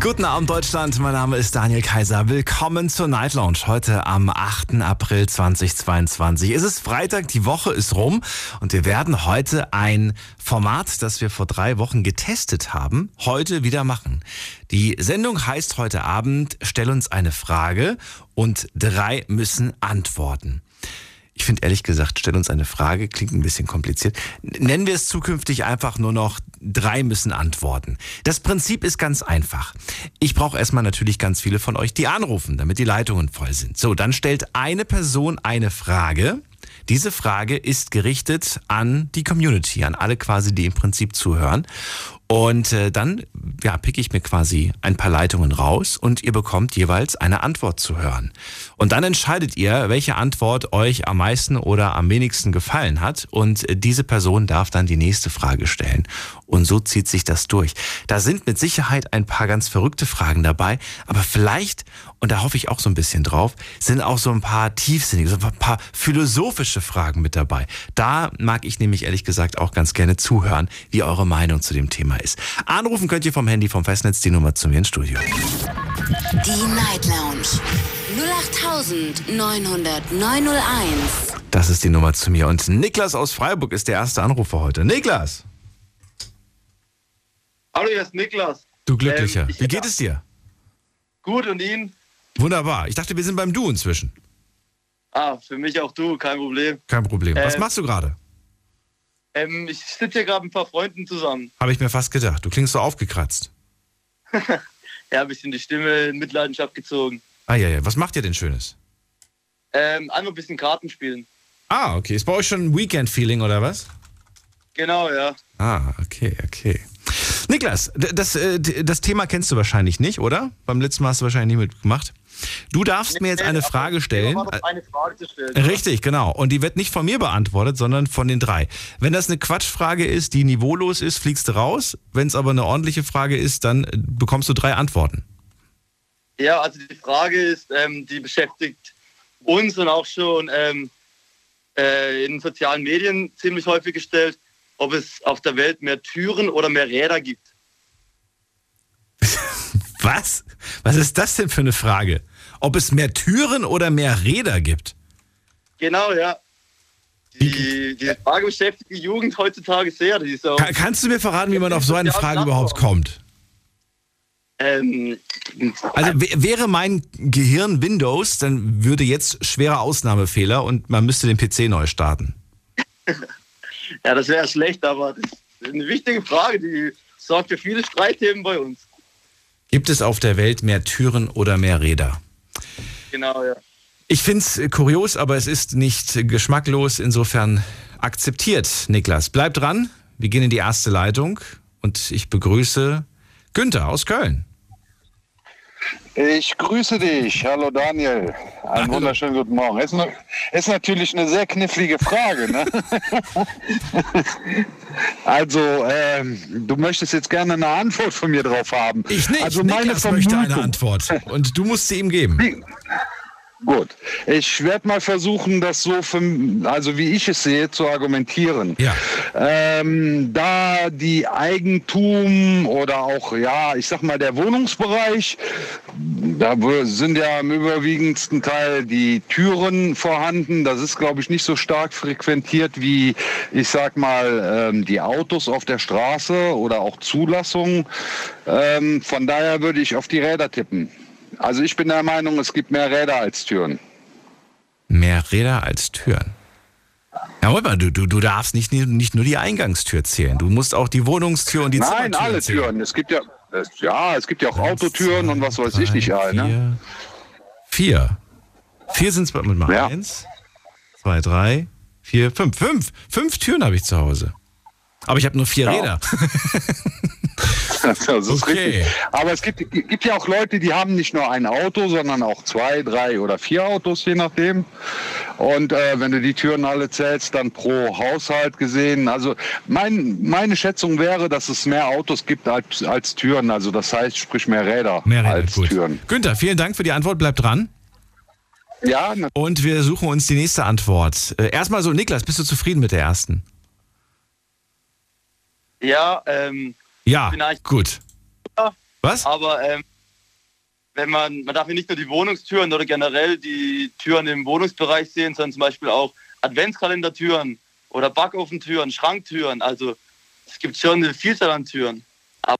Guten Abend Deutschland, mein Name ist Daniel Kaiser. Willkommen zur Night Lounge heute am 8. April 2022. Es ist Freitag, die Woche ist rum und wir werden heute ein Format, das wir vor drei Wochen getestet haben, heute wieder machen. Die Sendung heißt heute Abend Stell uns eine Frage und drei müssen antworten. Ich finde ehrlich gesagt, stell uns eine Frage, klingt ein bisschen kompliziert. Nennen wir es zukünftig einfach nur noch, drei müssen antworten. Das Prinzip ist ganz einfach. Ich brauche erstmal natürlich ganz viele von euch, die anrufen, damit die Leitungen voll sind. So, dann stellt eine Person eine Frage. Diese Frage ist gerichtet an die Community, an alle quasi, die im Prinzip zuhören. Und äh, dann ja, pick ich mir quasi ein paar Leitungen raus und ihr bekommt jeweils eine Antwort zu hören. Und dann entscheidet ihr, welche Antwort euch am meisten oder am wenigsten gefallen hat. Und diese Person darf dann die nächste Frage stellen. Und so zieht sich das durch. Da sind mit Sicherheit ein paar ganz verrückte Fragen dabei, aber vielleicht, und da hoffe ich auch so ein bisschen drauf, sind auch so ein paar tiefsinnige, so ein paar philosophische Fragen mit dabei. Da mag ich nämlich ehrlich gesagt auch ganz gerne zuhören, wie eure Meinung zu dem Thema ist. Anrufen könnt ihr vom Handy vom Festnetz die Nummer zu mir ins Studio. Die Night Lounge. 0890901. Das ist die Nummer zu mir. Und Niklas aus Freiburg ist der erste Anrufer heute. Niklas! Hallo, hier ist Niklas. Du Glücklicher. Ähm, ich- Wie geht es dir? Gut und Ihnen? Wunderbar. Ich dachte, wir sind beim Du inzwischen. Ah, für mich auch du, kein Problem. Kein Problem. Was Äh, machst du gerade? Ähm, ich sitze hier gerade mit ein paar Freunden zusammen. Habe ich mir fast gedacht. Du klingst so aufgekratzt. Ja, ein bisschen die Stimme in Mitleidenschaft gezogen. Ah ja, ja. Was macht ihr denn Schönes? Ähm, einfach ein bisschen Karten spielen. Ah, okay. Ist bei euch schon ein Weekend-Feeling oder was? Genau, ja. Ah, okay, okay. Niklas, das, äh, das Thema kennst du wahrscheinlich nicht, oder? Beim letzten Mal hast du wahrscheinlich nicht mitgemacht. Du darfst mir jetzt eine Frage stellen. Eine Frage stellen. Richtig, genau. Und die wird nicht von mir beantwortet, sondern von den drei. Wenn das eine Quatschfrage ist, die niveaulos ist, fliegst du raus. Wenn es aber eine ordentliche Frage ist, dann äh, bekommst du drei Antworten. Ja, also die Frage ist, ähm, die beschäftigt uns und auch schon ähm, äh, in sozialen Medien ziemlich häufig gestellt, ob es auf der Welt mehr Türen oder mehr Räder gibt. Was? Was ist das denn für eine Frage? Ob es mehr Türen oder mehr Räder gibt? Genau, ja. Die, die Frage beschäftigt die Jugend heutzutage sehr. Die ist auch, Ka- kannst du mir verraten, wie man auf so eine Frage überhaupt kommt? Ähm, Also wäre mein Gehirn Windows, dann würde jetzt schwerer Ausnahmefehler und man müsste den PC neu starten. ja, das wäre schlecht, aber das ist eine wichtige Frage, die sorgt für viele Streitthemen bei uns. Gibt es auf der Welt mehr Türen oder mehr Räder? Genau, ja. Ich find's äh, kurios, aber es ist nicht geschmacklos. Insofern akzeptiert, Niklas. Bleib dran. Wir gehen in die erste Leitung und ich begrüße Günther aus Köln. Ich grüße dich. Hallo Daniel. Einen wunderschönen guten Morgen. Ist, ne, ist natürlich eine sehr knifflige Frage. Ne? also, ähm, du möchtest jetzt gerne eine Antwort von mir drauf haben. Ich nicht. Also Niklas meine möchte eine Vermutung- Antwort. Und du musst sie ihm geben. Gut. Ich werde mal versuchen, das so, für, also wie ich es sehe, zu argumentieren. Ja. Ähm, da die Eigentum oder auch, ja, ich sag mal, der Wohnungsbereich, da sind ja im überwiegendsten Teil die Türen vorhanden. Das ist, glaube ich, nicht so stark frequentiert wie, ich sag mal, ähm, die Autos auf der Straße oder auch Zulassungen. Ähm, von daher würde ich auf die Räder tippen. Also ich bin der Meinung, es gibt mehr Räder als Türen. Mehr Räder als Türen. Ja, mal, du, du, du darfst nicht, nicht nur die Eingangstür zählen. Du musst auch die Wohnungstür und die Nein, Zimmertüren alle zählen. Türen. Es gibt ja, es, ja, es gibt ja auch Autotüren und was weiß ich nicht all. Ne? Vier. Vier sind es mit mal. Ja. Eins, zwei, drei, vier, fünf. Fünf. Fünf Türen habe ich zu Hause. Aber ich habe nur vier Ja. Räder. Das ist Okay. richtig. Aber es gibt, gibt ja auch Leute, die haben nicht nur ein Auto, sondern auch zwei, drei oder vier Autos, je nachdem. Und äh, wenn du die Türen alle zählst, dann pro Haushalt gesehen. Also mein, meine Schätzung wäre, dass es mehr Autos gibt als, als Türen. Also das heißt, sprich mehr Räder Mehr Räder, als gut. Türen. Günther, vielen Dank für die Antwort. Bleib dran. Ja, Und wir suchen uns die nächste Antwort. Äh, erstmal so, Niklas, bist du zufrieden mit der ersten? Ja, ähm, Ja, Vielleicht. gut. Ja. Was? aber ähm, wenn man, man darf ja nicht nur die Wohnungstüren oder generell die Türen im Wohnungsbereich sehen, sondern zum Beispiel auch Adventskalendertüren oder Backofentüren, Schranktüren. Also es gibt schon eine Vielzahl an Türen.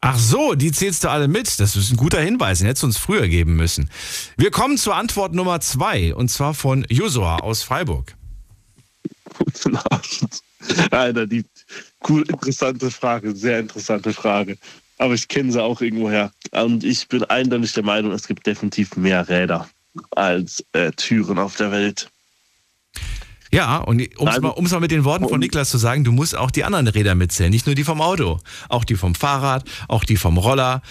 Ach so, die zählst du alle mit. Das ist ein guter Hinweis. Den hättest du uns früher geben müssen. Wir kommen zur Antwort Nummer zwei. Und zwar von Josua aus Freiburg. Guten Abend. Alter, die cool, interessante Frage, sehr interessante Frage. Aber ich kenne sie auch irgendwoher. Und ich bin eindeutig der Meinung, es gibt definitiv mehr Räder als äh, Türen auf der Welt. Ja, und um es mal, um's mal mit den Worten von Niklas zu sagen, du musst auch die anderen Räder mitzählen. Nicht nur die vom Auto. Auch die vom Fahrrad, auch die vom Roller.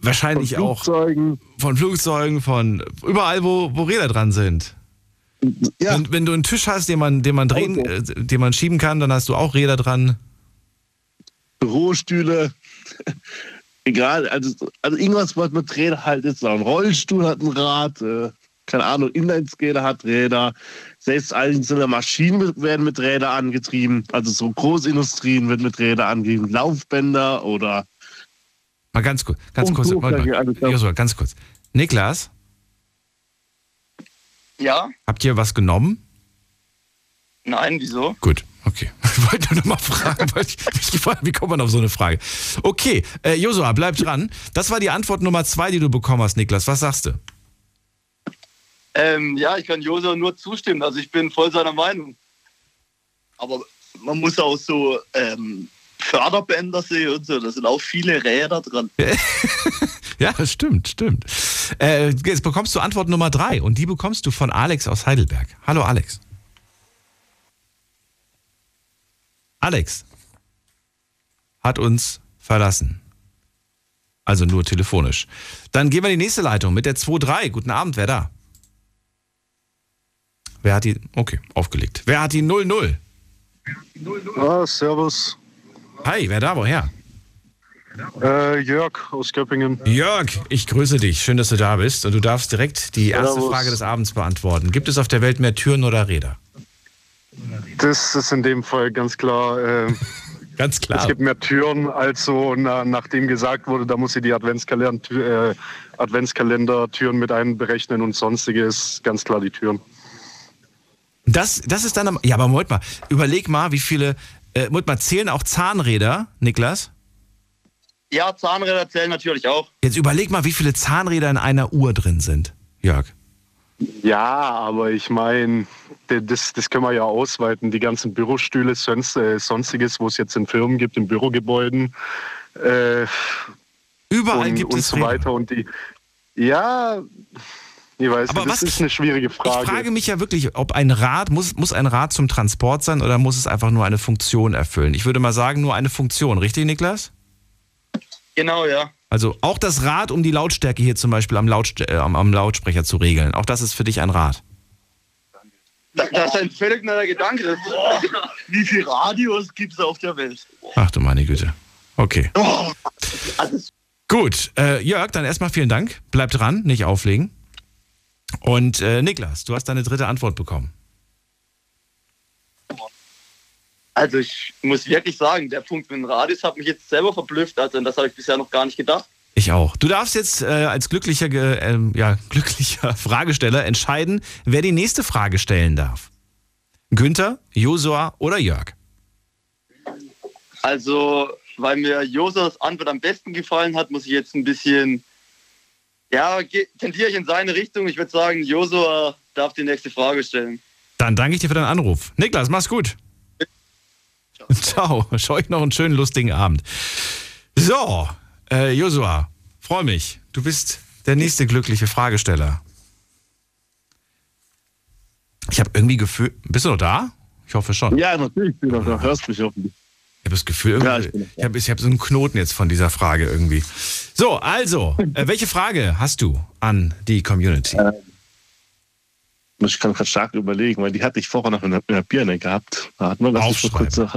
Wahrscheinlich auch Flugzeugen. von Flugzeugen, von überall, wo, wo Räder dran sind. Ja, Wenn, wenn du einen Tisch hast, den man, den man drehen, äh, den man schieben kann, dann hast du auch Räder dran. Bürostühle. Egal, also, also irgendwas, was mit Rädern halt ist. Ein Rollstuhl hat ein Rad, äh, keine Ahnung, Inlineskater hat Räder. Selbst einzelne Maschinen werden mit Rädern angetrieben. Also so Großindustrien wird mit Rädern angetrieben. Laufbänder oder Mal ganz kurz, ganz Und kurz, mal. Joshua, ganz kurz. Niklas, Ja? habt ihr was genommen? Nein, wieso? Gut, okay. Ich wollte nur mal fragen, weil ich mich gefragt habe, wie kommt man auf so eine Frage? Okay, äh, Josua, bleib dran. Das war die Antwort Nummer zwei, die du bekommen hast, Niklas. Was sagst du? Ähm, ja, ich kann Josua nur zustimmen. Also ich bin voll seiner Meinung. Aber man muss auch so ähm, Förderbänder sehen und so. Da sind auch viele Räder dran. Ja, das stimmt, stimmt. Äh, jetzt bekommst du Antwort Nummer drei und die bekommst du von Alex aus Heidelberg. Hallo Alex. Alex hat uns verlassen. Also nur telefonisch. Dann gehen wir in die nächste Leitung mit der 2-3. Guten Abend, wer da? Wer hat die. Okay, aufgelegt. Wer hat die 0-0? Ah, servus. Hi, wer da? Woher? Äh, Jörg aus Göppingen. Jörg, ich grüße dich. Schön, dass du da bist. Und du darfst direkt die erste Servus. Frage des Abends beantworten. Gibt es auf der Welt mehr Türen oder Räder? Das ist in dem Fall ganz klar. Äh, Ganz Es klar. gibt mehr Türen, also na, nachdem gesagt wurde, da muss sie die Adventskalender, äh, Adventskalender-Türen mit einberechnen und sonstiges. Ganz klar die Türen. Das, das ist dann am. Ja, aber Moment mal. Überleg mal, wie viele. Äh, Moment mal, zählen auch Zahnräder, Niklas? Ja, Zahnräder zählen natürlich auch. Jetzt überleg mal, wie viele Zahnräder in einer Uhr drin sind, Jörg. Ja, aber ich meine, das, das können wir ja ausweiten. Die ganzen Bürostühle, sonst, äh, sonstiges, wo es jetzt in Firmen gibt, in Bürogebäuden äh, Überall und, gibt und es so Räder. weiter. Und die, ja, ich weiß Aber nicht, was- das ist eine schwierige Frage. Ich frage mich ja wirklich, ob ein Rad, muss, muss ein Rad zum Transport sein oder muss es einfach nur eine Funktion erfüllen? Ich würde mal sagen, nur eine Funktion, richtig, Niklas? Genau, ja. Also auch das Rad, um die Lautstärke hier zum Beispiel am, Lautst äh, am, am Lautsprecher zu regeln. Auch das ist für dich ein Rad. Da- Das ist ein völlig neuer Gedanke. Das Wie viele Radios gibt es auf der Welt? Ach du meine Güte. Okay. Oh, alles Gut, äh, Jörg, dann erstmal vielen Dank. Bleib dran, nicht auflegen. Und äh, Niklas, du hast deine dritte Antwort bekommen. Also ich muss wirklich sagen, der Punkt mit dem Radius hat mich jetzt selber verblüfft. Also das habe ich bisher noch gar nicht gedacht. Ich auch. Du darfst jetzt äh, als glücklicher, ähm, ja, glücklicher Fragesteller entscheiden, wer die nächste Frage stellen darf. Günther, Josua oder Jörg? Also, weil mir Josas Antwort am besten gefallen hat, muss ich jetzt ein bisschen, ja, tendiere ich in seine Richtung. Ich würde sagen, Josua darf die nächste Frage stellen. Dann danke ich dir für deinen Anruf. Niklas, mach's gut. Ciao. Schau euch noch einen schönen, lustigen Abend. So, äh, Josua, freu mich. Du bist der nächste glückliche Fragesteller. Ich habe irgendwie Gefühl. Bist du noch da? Ich hoffe schon. Ja, natürlich bin ich noch da. Hörst mich hoffentlich. Ich habe das Gefühl, Ja, ich bin- ich habe hab so einen Knoten jetzt von dieser Frage irgendwie. So, also, äh, welche Frage hast du an die Community? Ich kann gerade stark überlegen, weil die hatte ich vorher noch in der, in der Birne gehabt. Hat man das nicht vor kurzem.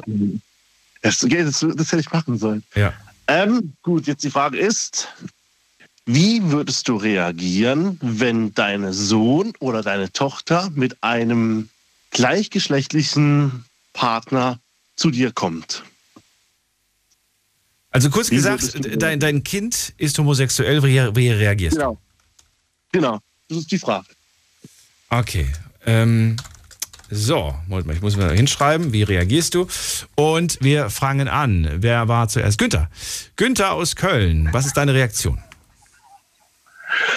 Das, das, das hätte ich machen sollen. Ja. Ähm, gut, jetzt die Frage ist, wie würdest du reagieren, wenn dein Sohn oder deine Tochter mit einem gleichgeschlechtlichen Partner zu dir kommt? Also kurz Wie gesagt, dein, dein Kind ist homosexuell, wie, wie reagierst du? Genau. Genau, das ist die Frage. Okay. Ähm, so, Moment mal, ich muss mal hinschreiben, wie reagierst du? Und wir fangen an. Wer war zuerst? Günther. Günther aus Köln, was ist deine Reaktion?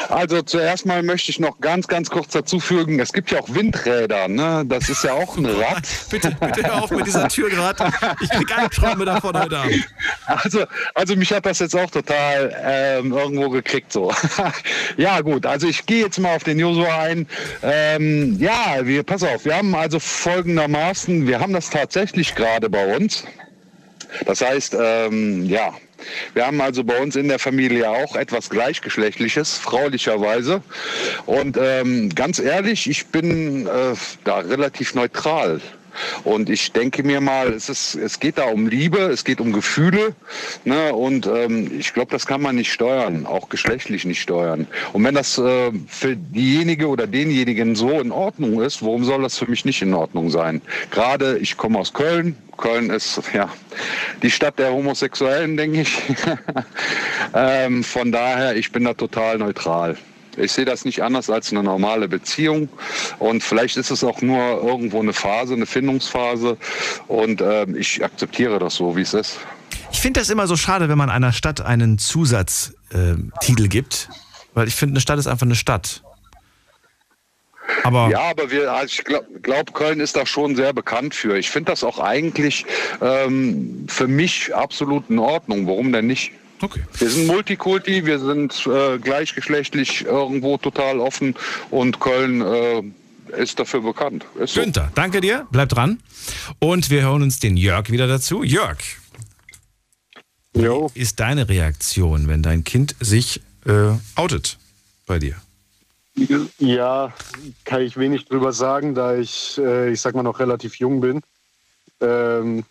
Also zuerst mal möchte ich noch ganz, ganz kurz dazu fügen, es gibt ja auch Windräder, ne? Das ist ja auch ein Rad. Bitte, bitte hör auf mit dieser Tür gerade. Ich krieg Albträume davon heute Abend. Also, also mich hat das jetzt auch total ähm, irgendwo gekriegt so. ja gut, also ich gehe jetzt mal auf den Josua ein. Ähm, ja, wir, pass auf, wir haben also folgendermaßen, wir haben das tatsächlich gerade bei uns. Das heißt, ähm, ja, wir haben also bei uns in der Familie auch etwas Gleichgeschlechtliches, fraulicherweise. Und ähm, ganz ehrlich, ich bin äh, da relativ neutral. Und ich denke mir mal, es, ist, es geht da um Liebe, es geht um Gefühle. Ne? Und ähm, ich glaube, das kann man nicht steuern, auch geschlechtlich nicht steuern. Und wenn das äh, für diejenige oder denjenigen so in Ordnung ist, warum soll das für mich nicht in Ordnung sein? Gerade ich komme aus Köln. Köln ist ja die Stadt der Homosexuellen, denke ich. ähm, von daher, ich bin da total neutral. Ich sehe das nicht anders als eine normale Beziehung. Und vielleicht ist es auch nur irgendwo eine Phase, eine Findungsphase. Und ähm, ich akzeptiere das so, wie es ist. Ich finde das immer so schade, wenn man einer Stadt einen Zusatztitel gibt, weil ich finde, eine Stadt ist einfach eine Stadt. Aber Ja, aber wir, also ich glaube, glaub, Köln ist da schon sehr bekannt für. Ich finde das auch eigentlich ähm, für mich absolut in Ordnung. Warum denn nicht? Okay. Wir sind Multikulti, wir sind äh, gleichgeschlechtlich irgendwo total offen und Köln äh, ist dafür bekannt. Ist so. Günther, danke dir, bleib dran. Und wir hören uns den Jörg wieder dazu. Jörg, Jo. wie ist deine Reaktion, wenn dein Kind sich äh, outet bei dir? Ja, kann ich wenig drüber sagen, da ich, äh, ich sag mal, noch relativ jung bin. Ähm,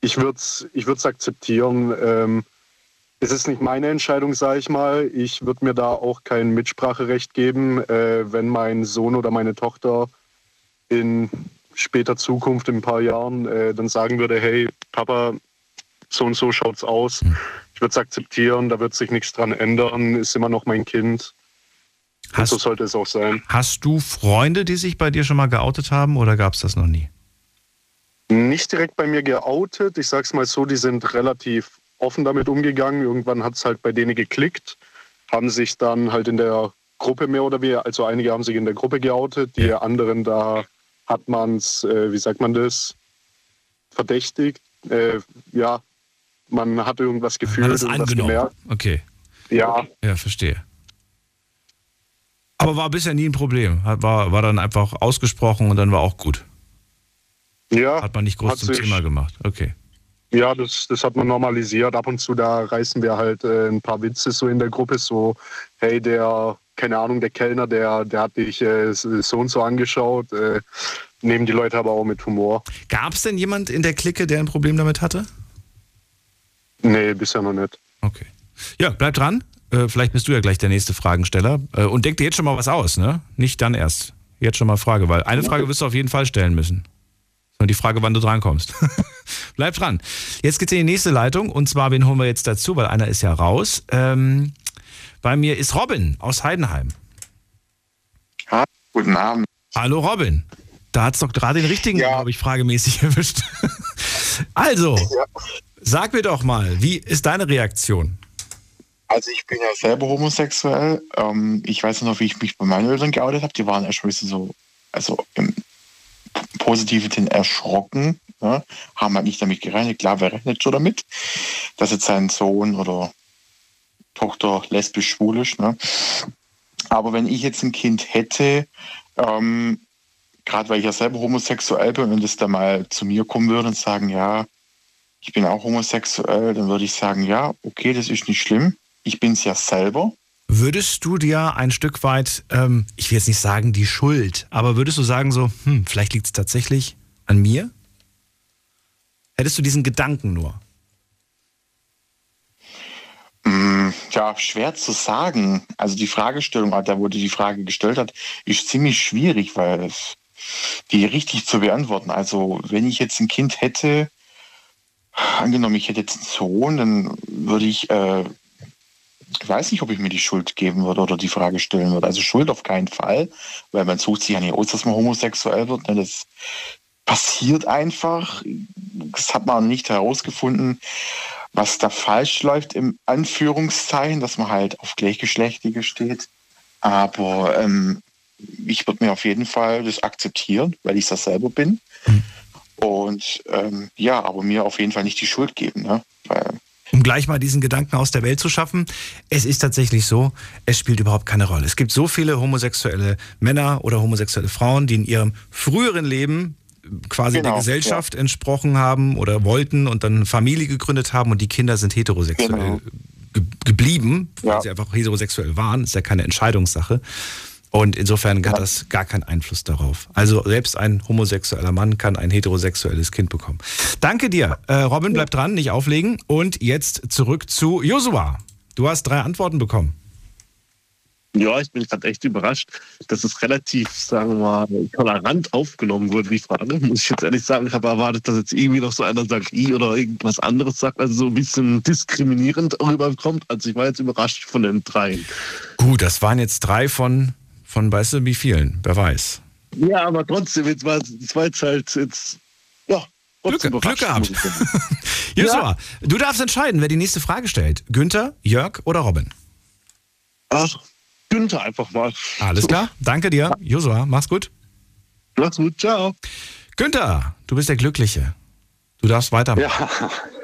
ich würde es ich würd's akzeptieren. Ähm, es ist nicht meine Entscheidung, sage ich mal. Ich würde mir da auch kein Mitspracherecht geben, äh, wenn mein Sohn oder meine Tochter in später Zukunft, in ein paar Jahren, äh, dann sagen würde, hey, Papa, so und so schaut's aus. Ich würde es akzeptieren, da wird sich nichts dran ändern, ist immer noch mein Kind. Und Hast, so sollte es auch sein. hast du Freunde, die sich bei dir schon mal geoutet haben oder gab es das noch nie? Nicht direkt bei mir geoutet. Ich sag's mal so, die sind relativ offen damit umgegangen. Irgendwann hat's halt bei denen geklickt, haben sich dann halt in der Gruppe mehr oder weniger, also einige haben sich in der Gruppe geoutet, die anderen da hat man's, äh, wie sagt man das, verdächtigt. Äh, ja, man hat irgendwas Hat gefühlt, irgendwas angenommen? gemerkt. Okay, Ja, ja, verstehe. Aber war bisher nie ein Problem. Hat- War, war dann einfach ausgesprochen und dann war auch gut. ja. Hat man nicht groß Hat zum sich- Thema gemacht. Okay. Ja, das, das hat man normalisiert. Ab und zu da reißen wir halt äh, ein paar Witze so in der Gruppe, so, hey, der, keine Ahnung, der Kellner, der, der hat dich äh, so und so angeschaut. Äh, nehmen die Leute aber auch mit Humor. Gab es denn jemand in der Clique, der ein Problem damit hatte? Nee, bisher noch nicht. Okay. Ja, bleib dran. Äh, vielleicht bist du ja gleich der nächste Fragensteller. Äh, und denk dir jetzt schon mal was aus, ne? Nicht dann erst. Jetzt schon mal Frage, weil eine Frage wirst du auf jeden Fall stellen müssen. Und die Frage, wann du drankommst. Bleib dran. Jetzt geht's in die nächste Leitung und zwar, wen holen wir jetzt dazu, weil einer ist ja raus. Ähm, bei mir ist Robin aus Heidenheim. Ja, guten Abend. Hallo Robin. Da hat's doch gerade den richtigen, glaube ich, fragemäßig erwischt. also, sag mir doch mal, wie ist deine Reaktion? Also ich bin ja selber homosexuell. Ähm, ich weiß noch, wie ich mich bei meinen Eltern geoutet habe. Die waren erst ein bisschen so, also im Positiven Sinn erschrocken. Ne? Haben halt nicht damit gerechnet. Klar, wer rechnet schon damit, dass jetzt sein Sohn oder Tochter lesbisch schwul ist. Ne? Aber wenn ich jetzt ein Kind hätte, ähm, gerade weil ich ja selber homosexuell bin und es da mal zu mir kommen würde und sagen, ja, ich bin auch homosexuell, dann würde ich sagen, ja, okay, das ist nicht schlimm. Ich bin es ja selber. Würdest du dir ein Stück weit, ähm, ich will jetzt nicht sagen die Schuld, aber würdest du sagen so, hm, vielleicht liegt es tatsächlich an mir? Hättest du diesen Gedanken nur? Mm, Ja, schwer zu sagen. Also die Fragestellung, da wurde die Frage gestellt hat, ist ziemlich schwierig, weil es, die richtig zu beantworten. Also wenn ich jetzt ein Kind hätte, angenommen, ich hätte jetzt einen Sohn, dann würde ich, äh, ich weiß nicht, ob ich mir die Schuld geben würde oder die Frage stellen würde. Also Schuld auf keinen Fall, weil man sucht sich ja nicht aus, dass man homosexuell wird. Ne? Das passiert einfach. Das hat man nicht herausgefunden, was da falsch läuft im Anführungszeichen, dass man halt auf Gleichgeschlechtige steht. Aber ähm, ich würde mir auf jeden Fall das akzeptieren, weil ich das selber bin. Und ähm, ja, aber mir auf jeden Fall nicht die Schuld geben. Ne? Weil, Um gleich mal diesen Gedanken aus der Welt zu schaffen, es ist tatsächlich so, es spielt überhaupt keine Rolle. Es gibt so viele homosexuelle Männer oder homosexuelle Frauen, die in ihrem früheren Leben quasi Genau, der Gesellschaft entsprochen haben oder wollten und dann Familie gegründet haben und die Kinder sind heterosexuell Genau. ge geblieben, weil Ja. sie einfach heterosexuell waren. Ist ja keine Entscheidungssache. Und insofern hat das gar keinen Einfluss darauf. Also selbst ein homosexueller Mann kann ein heterosexuelles Kind bekommen. Danke dir. Äh, Robin, bleib dran, nicht auflegen. Und jetzt zurück zu Josua. Du hast drei Antworten bekommen. Ja, ich bin gerade echt überrascht, dass es relativ, sagen wir mal, tolerant aufgenommen wurde, die Frage. Muss ich jetzt ehrlich sagen, ich habe erwartet, dass jetzt irgendwie noch so einer sagt, i oder irgendwas anderes sagt, also so ein bisschen diskriminierend rüberkommt. Also ich war jetzt überrascht von den dreien. Gut, das waren jetzt drei von, von weißt du, wie vielen? Wer weiß. Ja, aber trotzdem, jetzt war es halt jetzt, ja, Glück- Glück gehabt. sagen. Josua, du darfst entscheiden, wer die nächste Frage stellt. Günther, Jörg oder Robin? Ach, Günther einfach mal. Alles klar, danke dir. Josua, mach's gut. Mach's gut, ciao. Günther, du bist der Glückliche. Du darfst weitermachen. Ja,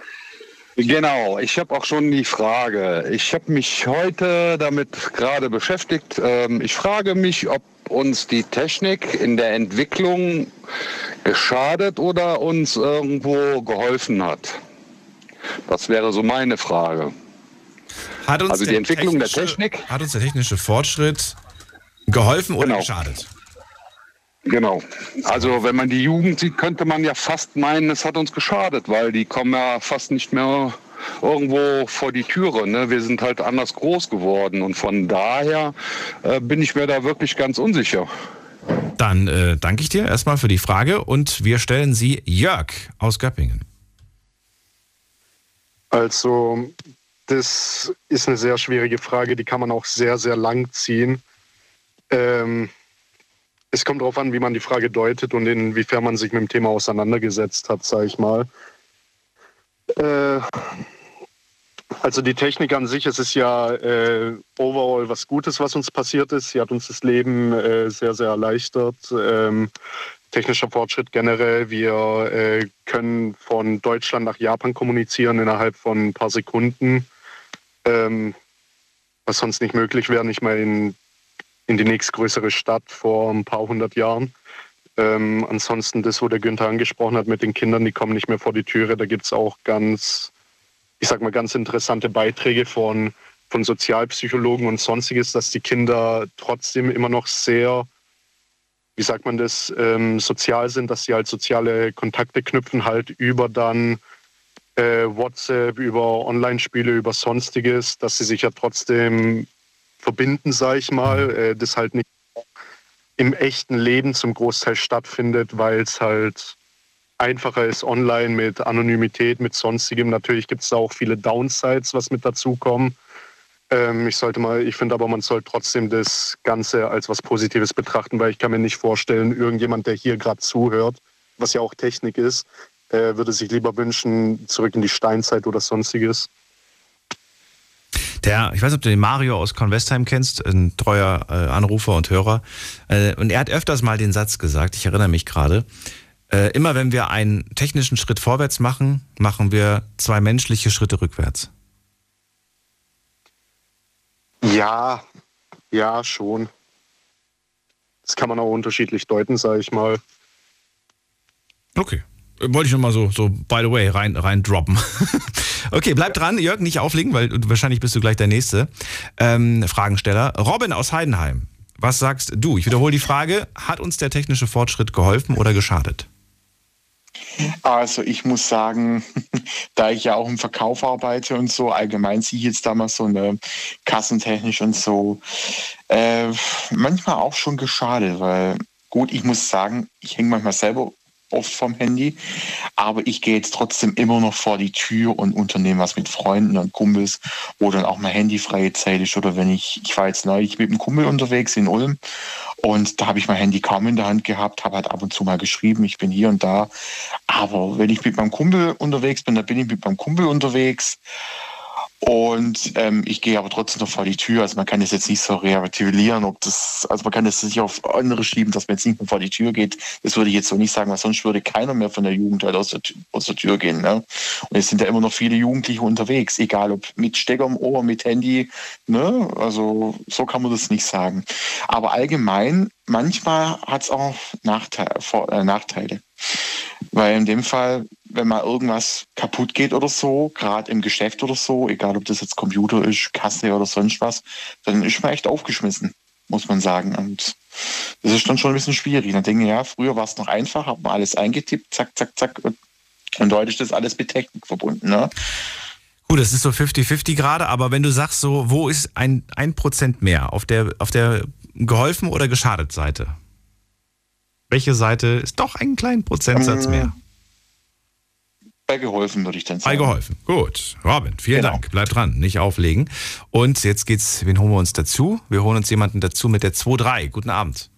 genau. Ich habe auch schon die Frage. Ich habe mich heute damit gerade beschäftigt. Ähm, Ich frage mich, ob uns die Technik in der Entwicklung geschadet oder uns irgendwo geholfen hat. Das wäre so meine Frage. Hat uns Also die Entwicklung der Technik? Hat uns der technische Fortschritt geholfen oder Genau. geschadet? Genau. Also wenn man die Jugend sieht, könnte man ja fast meinen, es hat uns geschadet, weil die kommen ja fast nicht mehr irgendwo vor die Türe. Ne? Wir sind halt anders groß geworden und von daher äh, bin ich mir da wirklich ganz unsicher. Dann äh, danke ich dir erstmal für die Frage und wir stellen sie Jörg aus Göppingen. Also, das ist eine sehr schwierige Frage, die kann man auch sehr, sehr lang ziehen. Ähm, es kommt darauf an, wie man die Frage deutet und inwiefern man sich mit dem Thema auseinandergesetzt hat, sage ich mal. Äh, also die Technik an sich, es ist ja äh, overall was Gutes, was uns passiert ist. Sie hat uns das Leben äh, sehr, sehr erleichtert. Ähm, technischer Fortschritt generell. Wir äh, können von Deutschland nach Japan kommunizieren innerhalb von ein paar Sekunden, ähm, was sonst nicht möglich wäre, nicht mal in, in die nächstgrößere Stadt vor ein paar hundert Jahren. Ähm, ansonsten das, wo der Günther angesprochen hat mit den Kindern, die kommen nicht mehr vor die Türe. Da gibt es auch ganz, ich sag mal, ganz interessante Beiträge von, von Sozialpsychologen und sonstiges, dass die Kinder trotzdem immer noch sehr wie sagt man das, ähm, sozial sind, dass sie halt soziale Kontakte knüpfen, halt über dann äh, WhatsApp, über Online-Spiele, über sonstiges, dass sie sich ja trotzdem verbinden, sage ich mal, äh, das halt nicht im echten Leben zum Großteil stattfindet, weil es halt einfacher ist online mit Anonymität, mit sonstigem. Natürlich gibt es da auch viele Downsides, was mit dazukommen. Ähm, ich sollte mal, ich finde aber, man sollte trotzdem das Ganze als was Positives betrachten, weil ich kann mir nicht vorstellen, irgendjemand, der hier gerade zuhört, was ja auch Technik ist, äh, würde sich lieber wünschen, zurück in die Steinzeit oder sonstiges. Der, ich weiß nicht, ob du den Mario aus Convestheim kennst, ein treuer äh, Anrufer und Hörer. Äh, und er hat öfters mal den Satz gesagt, ich erinnere mich gerade, äh, immer wenn wir einen technischen Schritt vorwärts machen, machen wir zwei menschliche Schritte rückwärts. Ja, ja, schon. Das kann man auch unterschiedlich deuten, sage ich mal. Okay. Wollte ich nur mal so, so by the way, rein, rein droppen. okay, bleib dran, Jörg, nicht auflegen, weil wahrscheinlich bist du gleich der nächste ähm, Fragensteller. Robin aus Heidenheim, was sagst du? Ich wiederhole die Frage, hat uns der technische Fortschritt geholfen oder geschadet? Also ich muss sagen, da ich ja auch im Verkauf arbeite und so, allgemein sehe ich jetzt damals so eine kassentechnisch und so, äh, manchmal auch schon geschadet, weil gut, ich muss sagen, ich hänge manchmal selber oft vom Handy. Aber ich gehe jetzt trotzdem immer noch vor die Tür und unternehme was mit Freunden und Kumpels, wo dann auch mal handyfreie Zeit ist. Oder wenn ich, ich war jetzt neulich mit einem Kumpel unterwegs in Ulm und da habe ich mein Handy kaum in der Hand gehabt, habe halt ab und zu mal geschrieben, ich bin hier und da. Aber wenn ich mit meinem Kumpel unterwegs bin, dann bin ich mit meinem Kumpel unterwegs. Und ähm, ich gehe aber trotzdem noch vor die Tür. Also man kann das jetzt nicht so relativieren, ob das, also man kann das nicht auf andere schieben, dass man jetzt nicht mehr vor die Tür geht. Das würde ich jetzt so nicht sagen, weil sonst würde keiner mehr von der Jugend halt aus der, aus der Tür gehen. Ne? Und es sind ja immer noch viele Jugendliche unterwegs, egal ob mit Stecker im Ohr, mit Handy. Ne? Also so kann man das nicht sagen. Aber allgemein, manchmal hat es auch Nachteile, äh, Nachteile. Weil in dem Fall, wenn mal irgendwas kaputt geht oder so, gerade im Geschäft oder so, egal ob das jetzt Computer ist, Kasse oder sonst was, dann ist man echt aufgeschmissen, muss man sagen. Und das ist dann schon ein bisschen schwierig. Dann denke ich, ja, früher war es noch einfach, hat man alles eingetippt, zack, zack, zack. Und, heute ist das alles mit Technik verbunden. Ne? Gut, es ist so 50-50 gerade, aber wenn du sagst, so, wo ist ein, ein Prozent mehr? Auf der, auf der geholfen oder geschadet Seite? Welche Seite ist doch einen kleinen Prozentsatz mehr? Bei geholfen, würde ich dann sagen. Bei geholfen. Gut. Robin, vielen genau. Dank. Bleib dran, nicht auflegen. Und jetzt geht's, wen holen wir uns dazu? Wir holen uns jemanden dazu mit der 2-3. Guten Abend.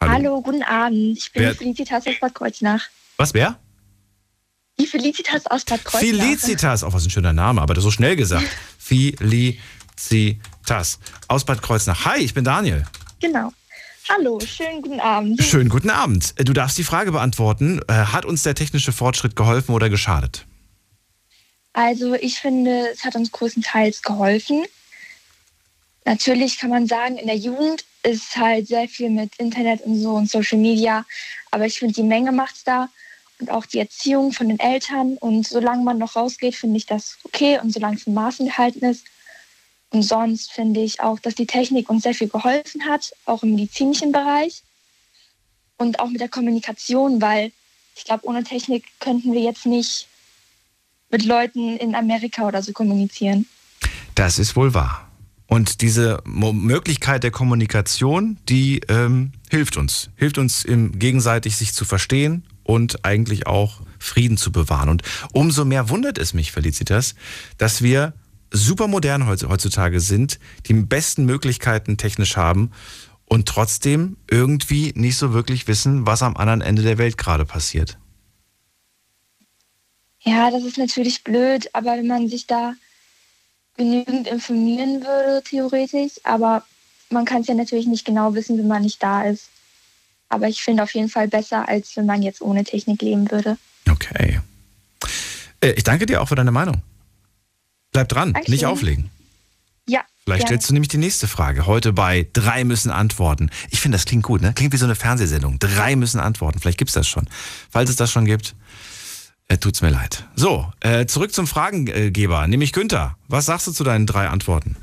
Hallo, Hallo guten Abend. Ich bin wer? die Felicitas aus Bad Kreuznach. Was, wer? Die Felicitas aus Bad Kreuznach. Felicitas, auch oh, was ein schöner Name, aber das ist so schnell gesagt. Felicitas aus Bad Kreuznach. Hi, ich bin Daniel. Genau. Hallo, schönen guten Abend. Schönen guten Abend. Du darfst die Frage beantworten. Äh, hat uns der technische Fortschritt geholfen oder geschadet? Also ich finde, es hat uns größtenteils geholfen. Natürlich kann man sagen, in der Jugend ist halt sehr viel mit Internet und so und Social Media. Aber ich finde, die Menge macht es da und auch die Erziehung von den Eltern. Und solange man noch rausgeht, finde ich das okay. Und solange es in Maßen gehalten ist, und sonst finde ich auch, dass die Technik uns sehr viel geholfen hat, auch im medizinischen Bereich und auch mit der Kommunikation, weil ich glaube, ohne Technik könnten wir jetzt nicht mit Leuten in Amerika oder so kommunizieren. Das ist wohl wahr. Und diese Möglichkeit der Kommunikation, die ähm, hilft uns, hilft uns im gegenseitig sich zu verstehen und eigentlich auch Frieden zu bewahren. Und umso mehr wundert es mich, Felicitas, dass wir super modern heutzutage sind, die besten Möglichkeiten technisch haben und trotzdem irgendwie nicht so wirklich wissen, was am anderen Ende der Welt gerade passiert. Ja, das ist natürlich blöd, aber wenn man sich da genügend informieren würde, theoretisch, aber man kann es ja natürlich nicht genau wissen, wenn man nicht da ist. Aber ich finde auf jeden Fall besser, als wenn man jetzt ohne Technik leben würde. Okay. Äh, ich danke dir auch für deine Meinung. Bleib dran, Dankeschön. nicht auflegen. Ja. Vielleicht gerne. stellst du nämlich die nächste Frage. Heute bei Drei müssen antworten. Ich finde, das klingt gut, ne? Klingt wie so eine Fernsehsendung. Drei müssen antworten. Vielleicht gibt es das schon. Falls es das schon gibt, äh, tut's mir leid. So, äh, zurück zum Fragengeber, nämlich Günther. Was sagst du zu deinen drei Antworten?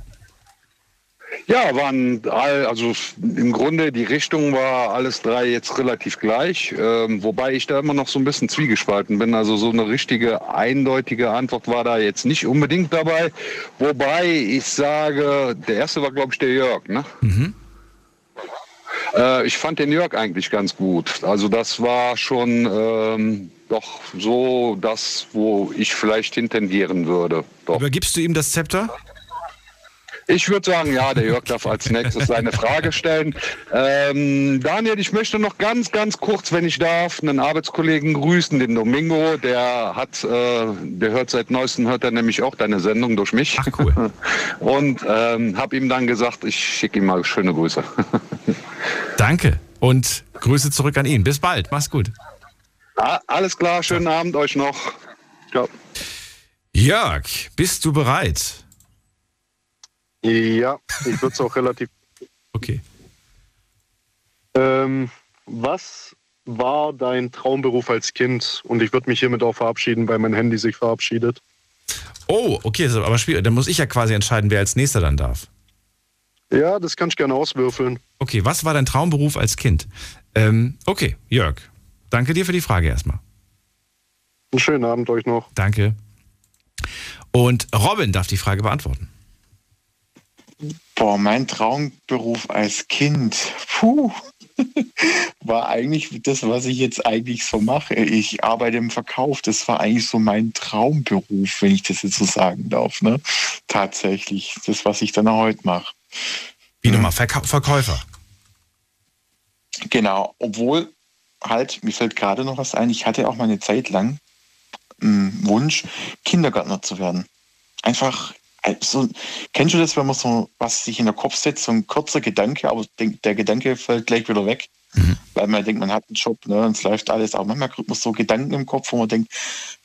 Ja, waren all, also im Grunde die Richtung war alles drei jetzt relativ gleich, ähm, wobei ich da immer noch so ein bisschen zwiegespalten bin. Also so eine richtige eindeutige Antwort war da jetzt nicht unbedingt dabei. Wobei ich sage, der erste war glaube ich der Jörg, ne? Mhm. Äh, ich fand den Jörg eigentlich ganz gut. Also das war schon ähm, doch so das, wo ich vielleicht hintendieren würde. Doch. Übergibst du ihm das Zepter? Ich würde sagen, ja, der Jörg darf als nächstes seine Frage stellen. Ähm, Daniel, ich möchte noch ganz, ganz kurz, wenn ich darf, einen Arbeitskollegen grüßen, den Domingo. Der hat, äh, der hört seit neuestem, hört er nämlich auch deine Sendung durch mich. Ach, cool. Und ähm, habe ihm dann gesagt, ich schicke ihm mal schöne Grüße. Danke und Grüße zurück an ihn. Bis bald, mach's gut. Ah, alles klar, schönen. Abend euch noch. Ciao. Jörg, bist du bereit? Ja, ich würde es auch relativ. Okay. Ähm, was war dein Traumberuf als Kind? Und ich würde mich hiermit auch verabschieden, weil mein Handy sich verabschiedet. Oh, okay, ist aber schwierig. Dann muss ich ja quasi entscheiden, wer als nächster dann darf. Ja, das kann ich gerne auswürfeln. Okay, was war dein Traumberuf als Kind? Ähm, okay, Jörg, danke dir für die Frage erstmal. Einen schönen Abend euch noch. Danke. Und Robin darf die Frage beantworten. Boah, mein Traumberuf als Kind, puh, war eigentlich das, was ich jetzt eigentlich so mache. Ich arbeite im Verkauf. Das war eigentlich so mein Traumberuf, wenn ich das jetzt so sagen darf. Ne? Tatsächlich, das, was ich dann heute mache. Wie nochmal, Verka Verkäufer. Genau, obwohl halt, mir fällt gerade noch was ein, ich hatte auch mal eine Zeit lang einen Wunsch, Kindergärtner zu werden. Einfach so, kennst du das, wenn man so was sich in den Kopf setzt, so ein kurzer Gedanke, aber der Gedanke fällt gleich wieder weg, mhm. weil man denkt, man hat einen Job ne, und es läuft alles. Aber manchmal kriegt man so Gedanken im Kopf, wo man denkt,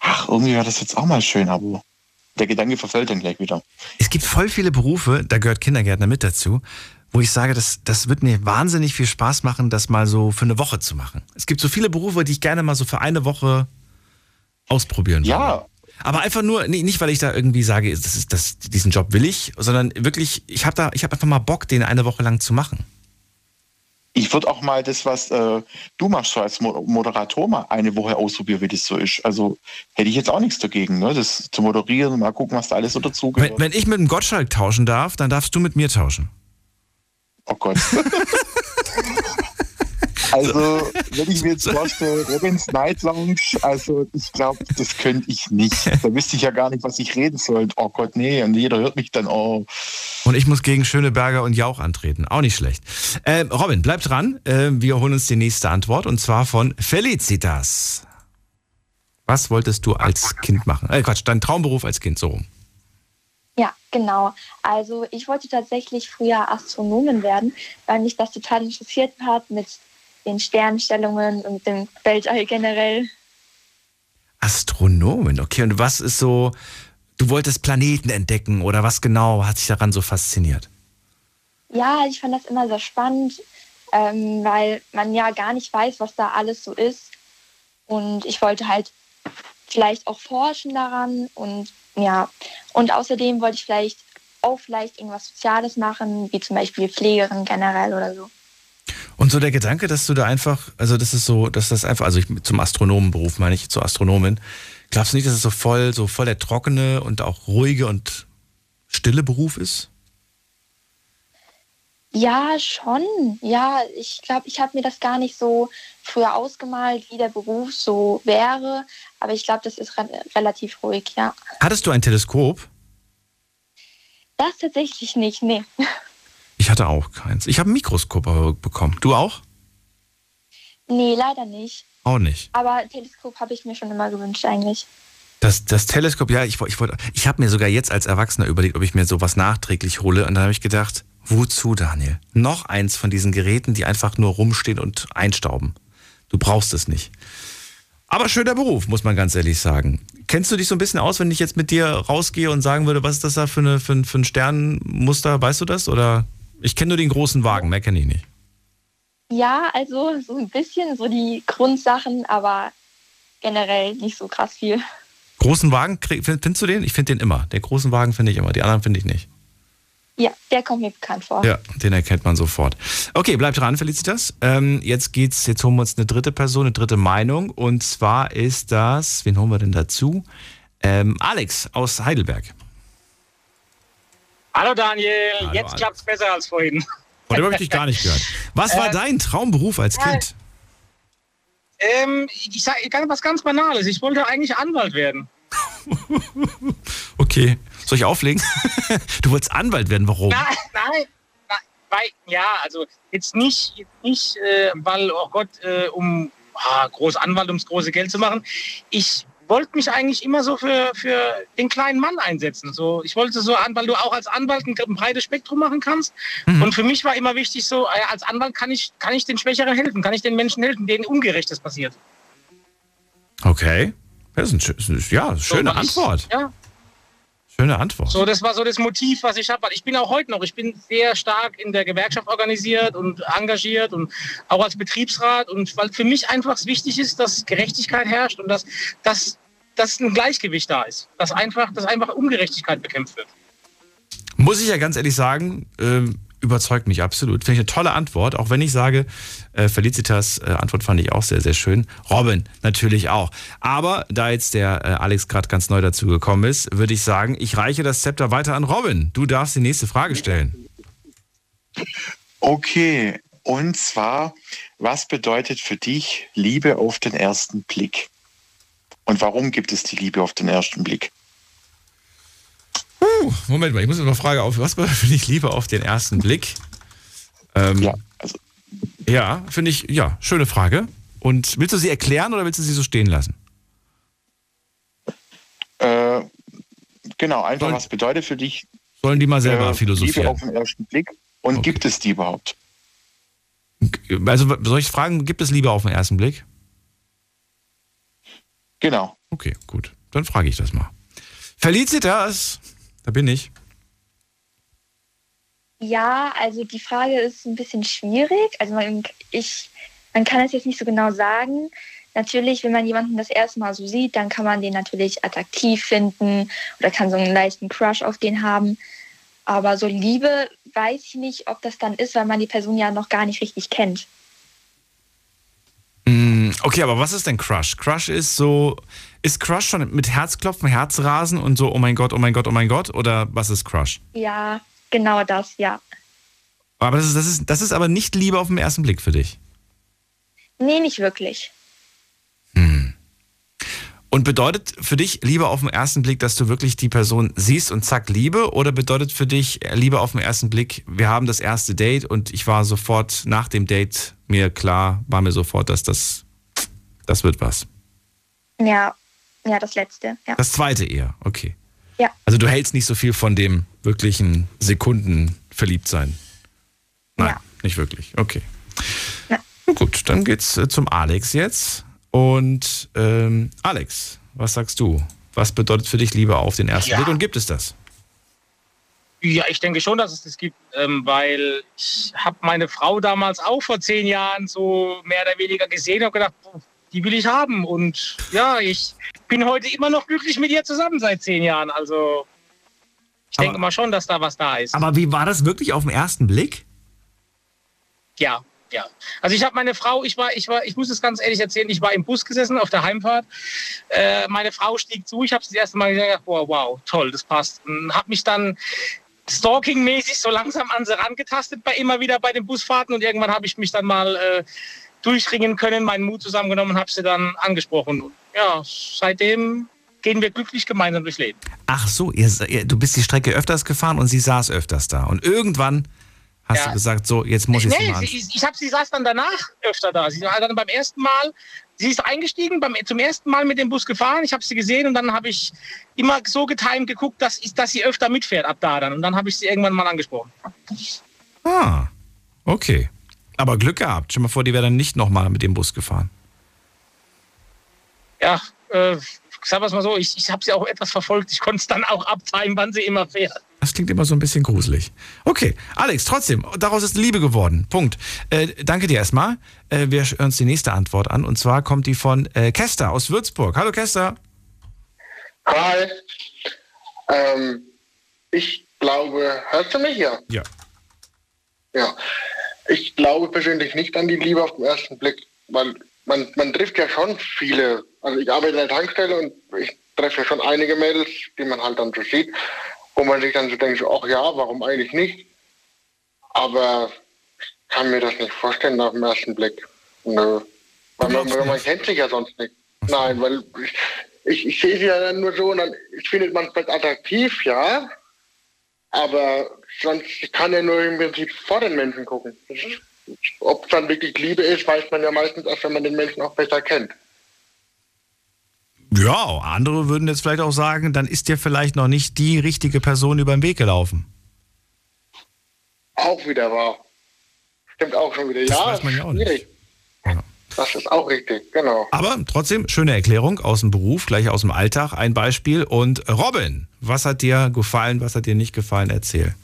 ach, irgendwie wäre das jetzt auch mal schön, aber der Gedanke verfällt dann gleich wieder. Es gibt voll viele Berufe, da gehört Kindergärtner mit dazu, wo ich sage, das, das wird mir wahnsinnig viel Spaß machen, das mal so für eine Woche zu machen. Es gibt so viele Berufe, die ich gerne mal so für eine Woche ausprobieren würde. Ja, aber einfach nur, nicht weil ich da irgendwie sage, das ist, das, diesen Job will ich, sondern wirklich, ich habe da, ich habe einfach mal Bock, den eine Woche lang zu machen. Ich würde auch mal das, was äh, du machst, so als Moderator mal eine Woche ausprobieren, wie das so ist. Also hätte ich jetzt auch nichts dagegen, ne? das zu moderieren, mal gucken, was da alles so dazugehört. Wenn, wenn ich mit dem Gottschalk tauschen darf, dann darfst du mit mir tauschen. Oh Gott. Also, wenn ich mir jetzt vorstelle, Robins Night Lounge, also ich glaube, das könnte ich nicht. Da wüsste ich ja gar nicht, was ich reden soll. Oh Gott, nee. Und jeder hört mich dann, oh. Und ich muss gegen Schöneberger und Jauch antreten. Auch nicht schlecht. Äh, Robin, bleib dran. Äh, wir holen uns die nächste Antwort und zwar von Felicitas. Was wolltest du als Kind machen? Äh, Quatsch, dein Traumberuf als Kind, so rum. Ja, genau. Also ich wollte tatsächlich früher Astronomin werden, weil mich das total interessiert hat mit den Sternstellungen und dem Weltall generell. Astronomin, okay. Und was ist so, du wolltest Planeten entdecken oder was genau hat dich daran so fasziniert? Ja, ich fand das immer sehr spannend, ähm, weil man ja gar nicht weiß, was da alles so ist. Und ich wollte halt vielleicht auch forschen daran und ja, und außerdem wollte ich vielleicht auch vielleicht irgendwas Soziales machen, wie zum Beispiel Pflegerin generell oder so. Und so der Gedanke, dass du da einfach, also das ist so, dass das einfach, also ich zum Astronomenberuf meine ich, zur Astronomin, glaubst du nicht, dass es so voll, so voll der trockene und auch ruhige und stille Beruf ist? Ja, schon. Ja, ich glaube, ich habe mir das gar nicht so früher ausgemalt, wie der Beruf so wäre. Aber ich glaube, das ist re relativ ruhig, ja. Hattest du ein Teleskop? Das tatsächlich nicht, nee. Ich hatte auch keins. Ich habe ein Mikroskop bekommen. Du auch? Nee, leider nicht. Auch nicht. Aber Teleskop habe ich mir schon immer gewünscht eigentlich. Das, das Teleskop, ja, ich, ich, ich habe mir sogar jetzt als Erwachsener überlegt, ob ich mir sowas nachträglich hole. Und dann habe ich gedacht, wozu, Daniel? Noch eins von diesen Geräten, die einfach nur rumstehen und einstauben. Du brauchst es nicht. Aber schöner Beruf, muss man ganz ehrlich sagen. Kennst du dich so ein bisschen aus, wenn ich jetzt mit dir rausgehe und sagen würde, was ist das da für, eine, für, für ein Sternmuster? Weißt du das? Oder ich kenne nur den großen Wagen, mehr kenne ich nicht. Ja, also so ein bisschen, so die Grundsachen, aber generell nicht so krass viel. Großen Wagen, findest du den? Ich finde den immer. Den großen Wagen finde ich immer, die anderen finde ich nicht. Ja, der kommt mir bekannt vor. Ja, den erkennt man sofort. Okay, bleib dran, Felicitas. Ähm, jetzt geht's, jetzt holen wir uns eine dritte Person, eine dritte Meinung. Und zwar ist das, wen holen wir denn dazu? Ähm, Alex aus Heidelberg. Hallo Daniel, Hallo jetzt Alex. klappt's besser als vorhin. Von dem habe ich dich gar nicht gehört. Was war äh, dein Traumberuf als Kind? Ähm, ich sage was ganz Banales. Ich wollte eigentlich Anwalt werden. okay. Soll ich auflegen? du wolltest Anwalt werden, warum? Nein, nein, nein weil, ja, also jetzt nicht, jetzt nicht äh, weil, oh Gott, äh, um ah, groß Anwalt, ums große Geld zu machen. Ich wollte mich eigentlich immer so für, für den kleinen Mann einsetzen. So, ich wollte so an, weil du auch als Anwalt ein, ein breites Spektrum machen kannst. Mhm. Und für mich war immer wichtig, so äh, als Anwalt kann ich, kann ich den Schwächeren helfen, kann ich den Menschen helfen, denen Ungerechtes passiert. Okay. Das ist ein, ja, schöne so, Antwort. Ich, ja. Schöne Antwort. So, das war so das Motiv, was ich habe. Ich bin auch heute noch, ich bin sehr stark in der Gewerkschaft organisiert und engagiert und auch als Betriebsrat. Und weil für mich einfach wichtig ist, dass Gerechtigkeit herrscht und dass, dass, dass ein Gleichgewicht da ist. Dass einfach, dass einfach Ungerechtigkeit bekämpft wird. Muss ich ja ganz ehrlich sagen, ähm, überzeugt mich absolut. Finde ich eine tolle Antwort, auch wenn ich sage, äh, Felicitas äh, Antwort fand ich auch sehr, sehr schön. Robin natürlich auch. Aber da jetzt der äh, Alex gerade ganz neu dazu gekommen ist, würde ich sagen, ich reiche das Zepter weiter an Robin. Du darfst die nächste Frage stellen. Okay, und zwar, was bedeutet für dich Liebe auf den ersten Blick? Und warum gibt es die Liebe auf den ersten Blick? Uh, Moment mal, ich muss eine Frage auf. Was bedeutet für dich Liebe auf den ersten Blick? Ähm, ja, also. ja finde ich, ja, schöne Frage. Und willst du sie erklären oder willst du sie so stehen lassen? Äh, genau, einfach, was bedeutet für dich Sollen die mal selber äh, philosophieren? Liebe auf den ersten Blick? Und gibt es die überhaupt? Also soll ich fragen, gibt es Liebe auf den ersten Blick? Genau. Okay, gut. Dann frage ich das mal. Felicitas, da bin ich. Ja, also die Frage ist ein bisschen schwierig. Also man, ich, man kann es jetzt nicht so genau sagen. Natürlich, wenn man jemanden das erste Mal so sieht, dann kann man den natürlich attraktiv finden oder kann so einen leichten Crush auf den haben. Aber so Liebe weiß ich nicht, ob das dann ist, weil man die Person ja noch gar nicht richtig kennt. Mm, Okay, aber was ist denn Crush? Crush ist so, ist Crush schon mit Herzklopfen, Herzrasen und so, oh mein Gott, oh mein Gott, oh mein Gott? Oder was ist Crush? Ja, genau das, ja. Aber das ist, das ist, das ist aber nicht Liebe auf den ersten Blick für dich. Nee, nicht wirklich. Und bedeutet für dich Liebe auf den ersten Blick, dass du wirklich die Person siehst und zack Liebe? Oder bedeutet für dich äh, Liebe auf den ersten Blick, wir haben das erste Date und ich war sofort nach dem Date mir klar, war mir sofort, dass das, das wird was. Ja, ja, das letzte, ja. Das zweite eher, okay. Ja. Also du hältst nicht so viel von dem wirklichen Sekunden verliebt sein. Nein, nicht wirklich. Okay. Na gut, dann geht's äh, zum Alex jetzt. Und ähm, Alex, was sagst du? Was bedeutet für dich Liebe auf den ersten Ja. Blick und gibt es das? Ja, ich denke schon, dass es das gibt, ähm, weil ich habe meine Frau damals auch vor zehn Jahren so mehr oder weniger gesehen und gedacht, die will ich haben. Und ja, ich bin heute immer noch glücklich mit ihr zusammen seit zehn Jahren. Also ich denke mal schon, dass da was da ist. Aber wie war das wirklich auf den ersten Blick? Ja, ja. Also ich habe meine Frau, ich war, ich war, ich muss es ganz ehrlich erzählen, ich war im Bus gesessen auf der Heimfahrt. Äh, meine Frau stieg zu, ich habe das erste Mal gesagt, wow, wow, toll, das passt. Und habe mich dann stalking-mäßig so langsam an sie rangetastet, bei immer wieder bei den Busfahrten und irgendwann habe ich mich dann mal äh, durchringen können, meinen Mut zusammengenommen und habe sie dann angesprochen. Und ja, seitdem gehen wir glücklich gemeinsam durchs Leben. Ach so, ihr, ihr, du bist die Strecke öfters gefahren und sie saß öfters da. Und irgendwann hast Ja. du gesagt, so, jetzt muss ich es nee, mal sie, ich habe sie saß dann danach öfter da. Sie war dann beim ersten Mal, sie ist eingestiegen, beim, zum ersten Mal mit dem Bus gefahren. Ich habe sie gesehen und dann habe ich immer so getimt geguckt, dass, ich- dass sie öfter mitfährt ab da dann. Und dann habe ich sie irgendwann mal angesprochen. Ah, okay. Aber Glück gehabt. Stell mal vor, die wäre dann nicht nochmal mit dem Bus gefahren. Ja, äh, sagen wir es mal so, ich, ich habe sie auch etwas verfolgt. Ich konnte es dann auch abtimen, wann sie immer fährt. Das klingt immer so ein bisschen gruselig. Okay, Alex, trotzdem, daraus ist Liebe geworden. Punkt. Äh, danke dir erstmal. Äh, wir hören uns die nächste Antwort an. Und zwar kommt die von äh, Kester aus Würzburg. Hallo Kester. Hi. Ähm, ich glaube, hörst du mich ja? Ja. Ja. Ich glaube persönlich nicht an die Liebe auf den ersten Blick, weil man, man trifft ja schon viele. Also ich arbeite in der Tankstelle und ich treffe ja schon einige Mädels, die man halt dann so sieht, wo man sich dann so denkt, ach ja, warum eigentlich nicht? Aber ich kann mir das nicht vorstellen auf den ersten Blick. Nö. Weil man, weil man kennt sich ja sonst nicht. Nein, weil ich, ich, ich sehe sie ja dann nur so und dann ich finde man vielleicht attraktiv, ja. Aber sonst ich kann ja nur im Prinzip vor den Menschen gucken. Das ist, ob es dann wirklich Liebe ist, weiß man ja meistens erst, wenn man den Menschen auch besser kennt. Ja, andere würden jetzt vielleicht auch sagen, dann ist dir vielleicht noch nicht die richtige Person über den Weg gelaufen. Auch wieder wahr. Stimmt auch schon wieder. Das ja, weiß man ja auch nicht. schwierig. Das ist auch richtig, genau. Aber trotzdem, schöne Erklärung aus dem Beruf, gleich aus dem Alltag, ein Beispiel. Und Robin, was hat dir gefallen, was hat dir nicht gefallen? Erzähl.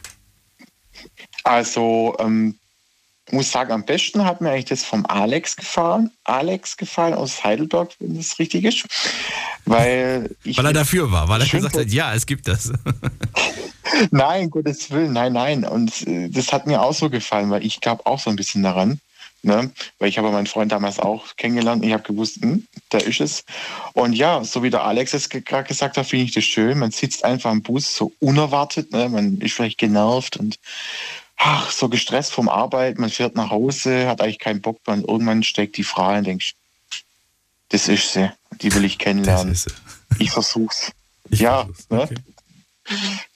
Also, ähm, muss sagen, am besten hat mir eigentlich das vom Alex gefallen. Alex gefallen aus Heidelberg, wenn das richtig ist. Weil, ich weil er dafür war, weil er gesagt hat, ja, es gibt das. Nein, Gottes Willen, nein, nein. Und äh, das hat mir auch so gefallen, weil ich glaube auch so ein bisschen daran. Ne? Weil ich habe meinen Freund damals auch kennengelernt ich habe gewusst, hm, der ist es. Und ja, so wie der Alex es ge- gerade gesagt hat, finde ich das schön. Man sitzt einfach im Bus so unerwartet. Ne? Man ist vielleicht genervt und ach, so gestresst vom Arbeit. Man fährt nach Hause, hat eigentlich keinen Bock mehr und irgendwann steckt die Frau und denkst, das ist sie. Die will ich kennenlernen. Ich versuch's. ja, ne?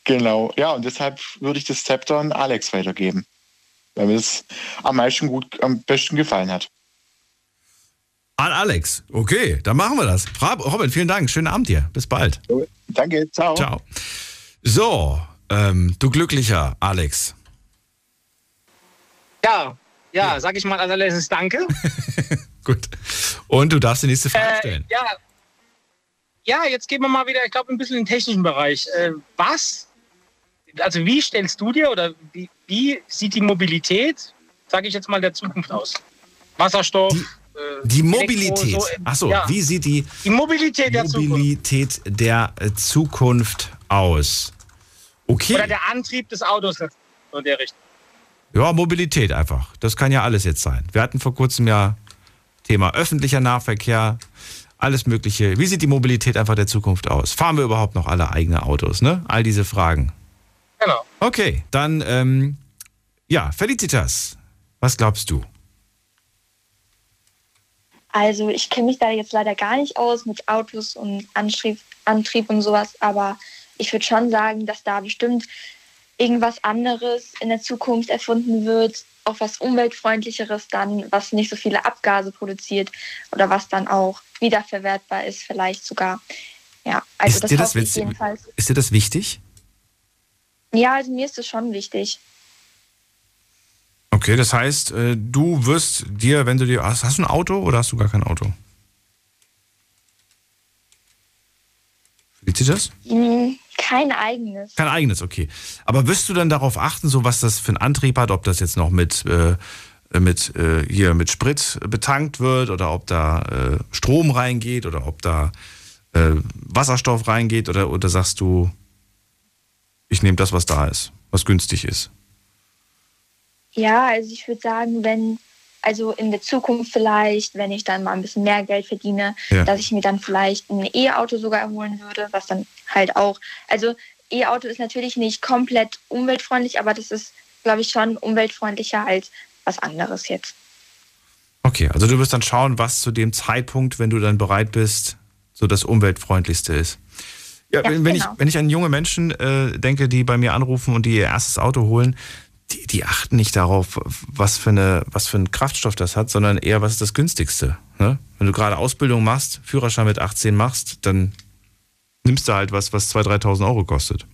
Genau. Ja, und deshalb würde ich das Zepter an Alex weitergeben. Weil mir das am meisten gut, am besten gefallen hat. An Alex. Okay, dann machen wir das. Robin, vielen Dank. Schönen Abend dir. Bis bald. Danke, ciao. Ciao. So, ähm, du glücklicher Alex. Ja, ja, sag ich mal als allererstes Danke. Gut. Und du darfst die nächste Frage Äh, stellen. ja. ja, jetzt gehen wir mal wieder, ich glaube, ein bisschen in den technischen Bereich. Äh, was, also wie stellst du dir oder wie, wie sieht die Mobilität, sage ich jetzt mal, der Zukunft aus? Wasserstoff, äh, Die Elektro, Mobilität. so, äh, Achso, ja. wie sieht die Die Mobilität der Zukunft. Mobilität der äh, Zukunft aus? Okay. Oder der Antrieb des Autos, so in der Richtung. Ja, Mobilität einfach. Das kann ja alles jetzt sein. Wir hatten vor kurzem ja Thema öffentlicher Nahverkehr, alles Mögliche. Wie sieht die Mobilität einfach der Zukunft aus? Fahren wir überhaupt noch alle eigene Autos? Ne? All diese Fragen. Genau. Okay, dann, ähm, ja, Felicitas, was glaubst du? Also ich kenne mich da jetzt leider gar nicht aus mit Autos und Antrieb, Antrieb und sowas, aber ich würde schon sagen, dass da bestimmt irgendwas anderes in der Zukunft erfunden wird, auch was umweltfreundlicheres dann, was nicht so viele Abgase produziert oder was dann auch wiederverwertbar ist, vielleicht sogar. Ja, also ist, das dir das, hoffe ich witz- jedenfalls. ist dir das wichtig? Ja, also mir ist es schon wichtig. Okay, das heißt, äh, du wirst dir, wenn du dir. Hast, hast du ein Auto oder hast du gar kein Auto? Felicitas? Hm, Kein eigenes. Kein eigenes, okay. Aber wirst du dann darauf achten, so was das für einen Antrieb hat, ob das jetzt noch mit, äh, mit, äh, hier mit Sprit betankt wird oder ob da äh, Strom reingeht oder ob da äh, Wasserstoff reingeht oder, oder sagst du, ich nehme das, was da ist, was günstig ist? Ja, also ich würde sagen, wenn, also in der Zukunft vielleicht, wenn ich dann mal ein bisschen mehr Geld verdiene, Ja. dass ich mir dann vielleicht ein E-Auto sogar holen würde, was dann halt auch, also E-Auto ist natürlich nicht komplett umweltfreundlich, aber das ist, glaube ich, schon umweltfreundlicher als was anderes jetzt. Okay, also du wirst dann schauen, was zu dem Zeitpunkt, wenn du dann bereit bist, so das umweltfreundlichste ist. Ja, Ja, wenn, genau. ich, wenn ich an junge Menschen äh, denke, die bei mir anrufen und die ihr erstes Auto holen, die, die achten nicht darauf, was für, eine, was für einen Kraftstoff das hat, sondern eher, was ist das günstigste. Ne? Wenn du gerade Ausbildung machst, Führerschein mit 18 machst, dann nimmst du halt was, was 2.000, 3.000 Euro kostet.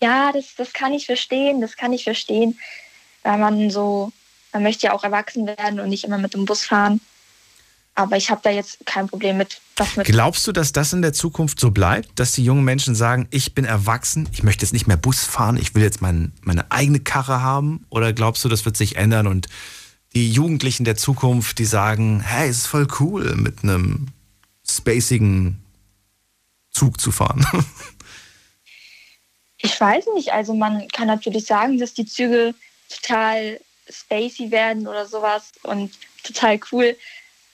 Ja, das, das kann ich verstehen, das kann ich verstehen, weil man so, man möchte ja auch erwachsen werden und nicht immer mit dem Bus fahren. Aber ich habe da jetzt kein Problem mit, was mit Glaubst du, dass das in der Zukunft so bleibt, dass die jungen Menschen sagen, ich bin erwachsen, ich möchte jetzt nicht mehr Bus fahren, ich will jetzt mein, meine eigene Karre haben? Oder glaubst du, das wird sich ändern und die Jugendlichen der Zukunft, die sagen, hey, es ist voll cool, mit einem spacigen Zug zu fahren? Ich weiß nicht, also man kann natürlich sagen, dass die Züge total spacey werden oder sowas und total cool.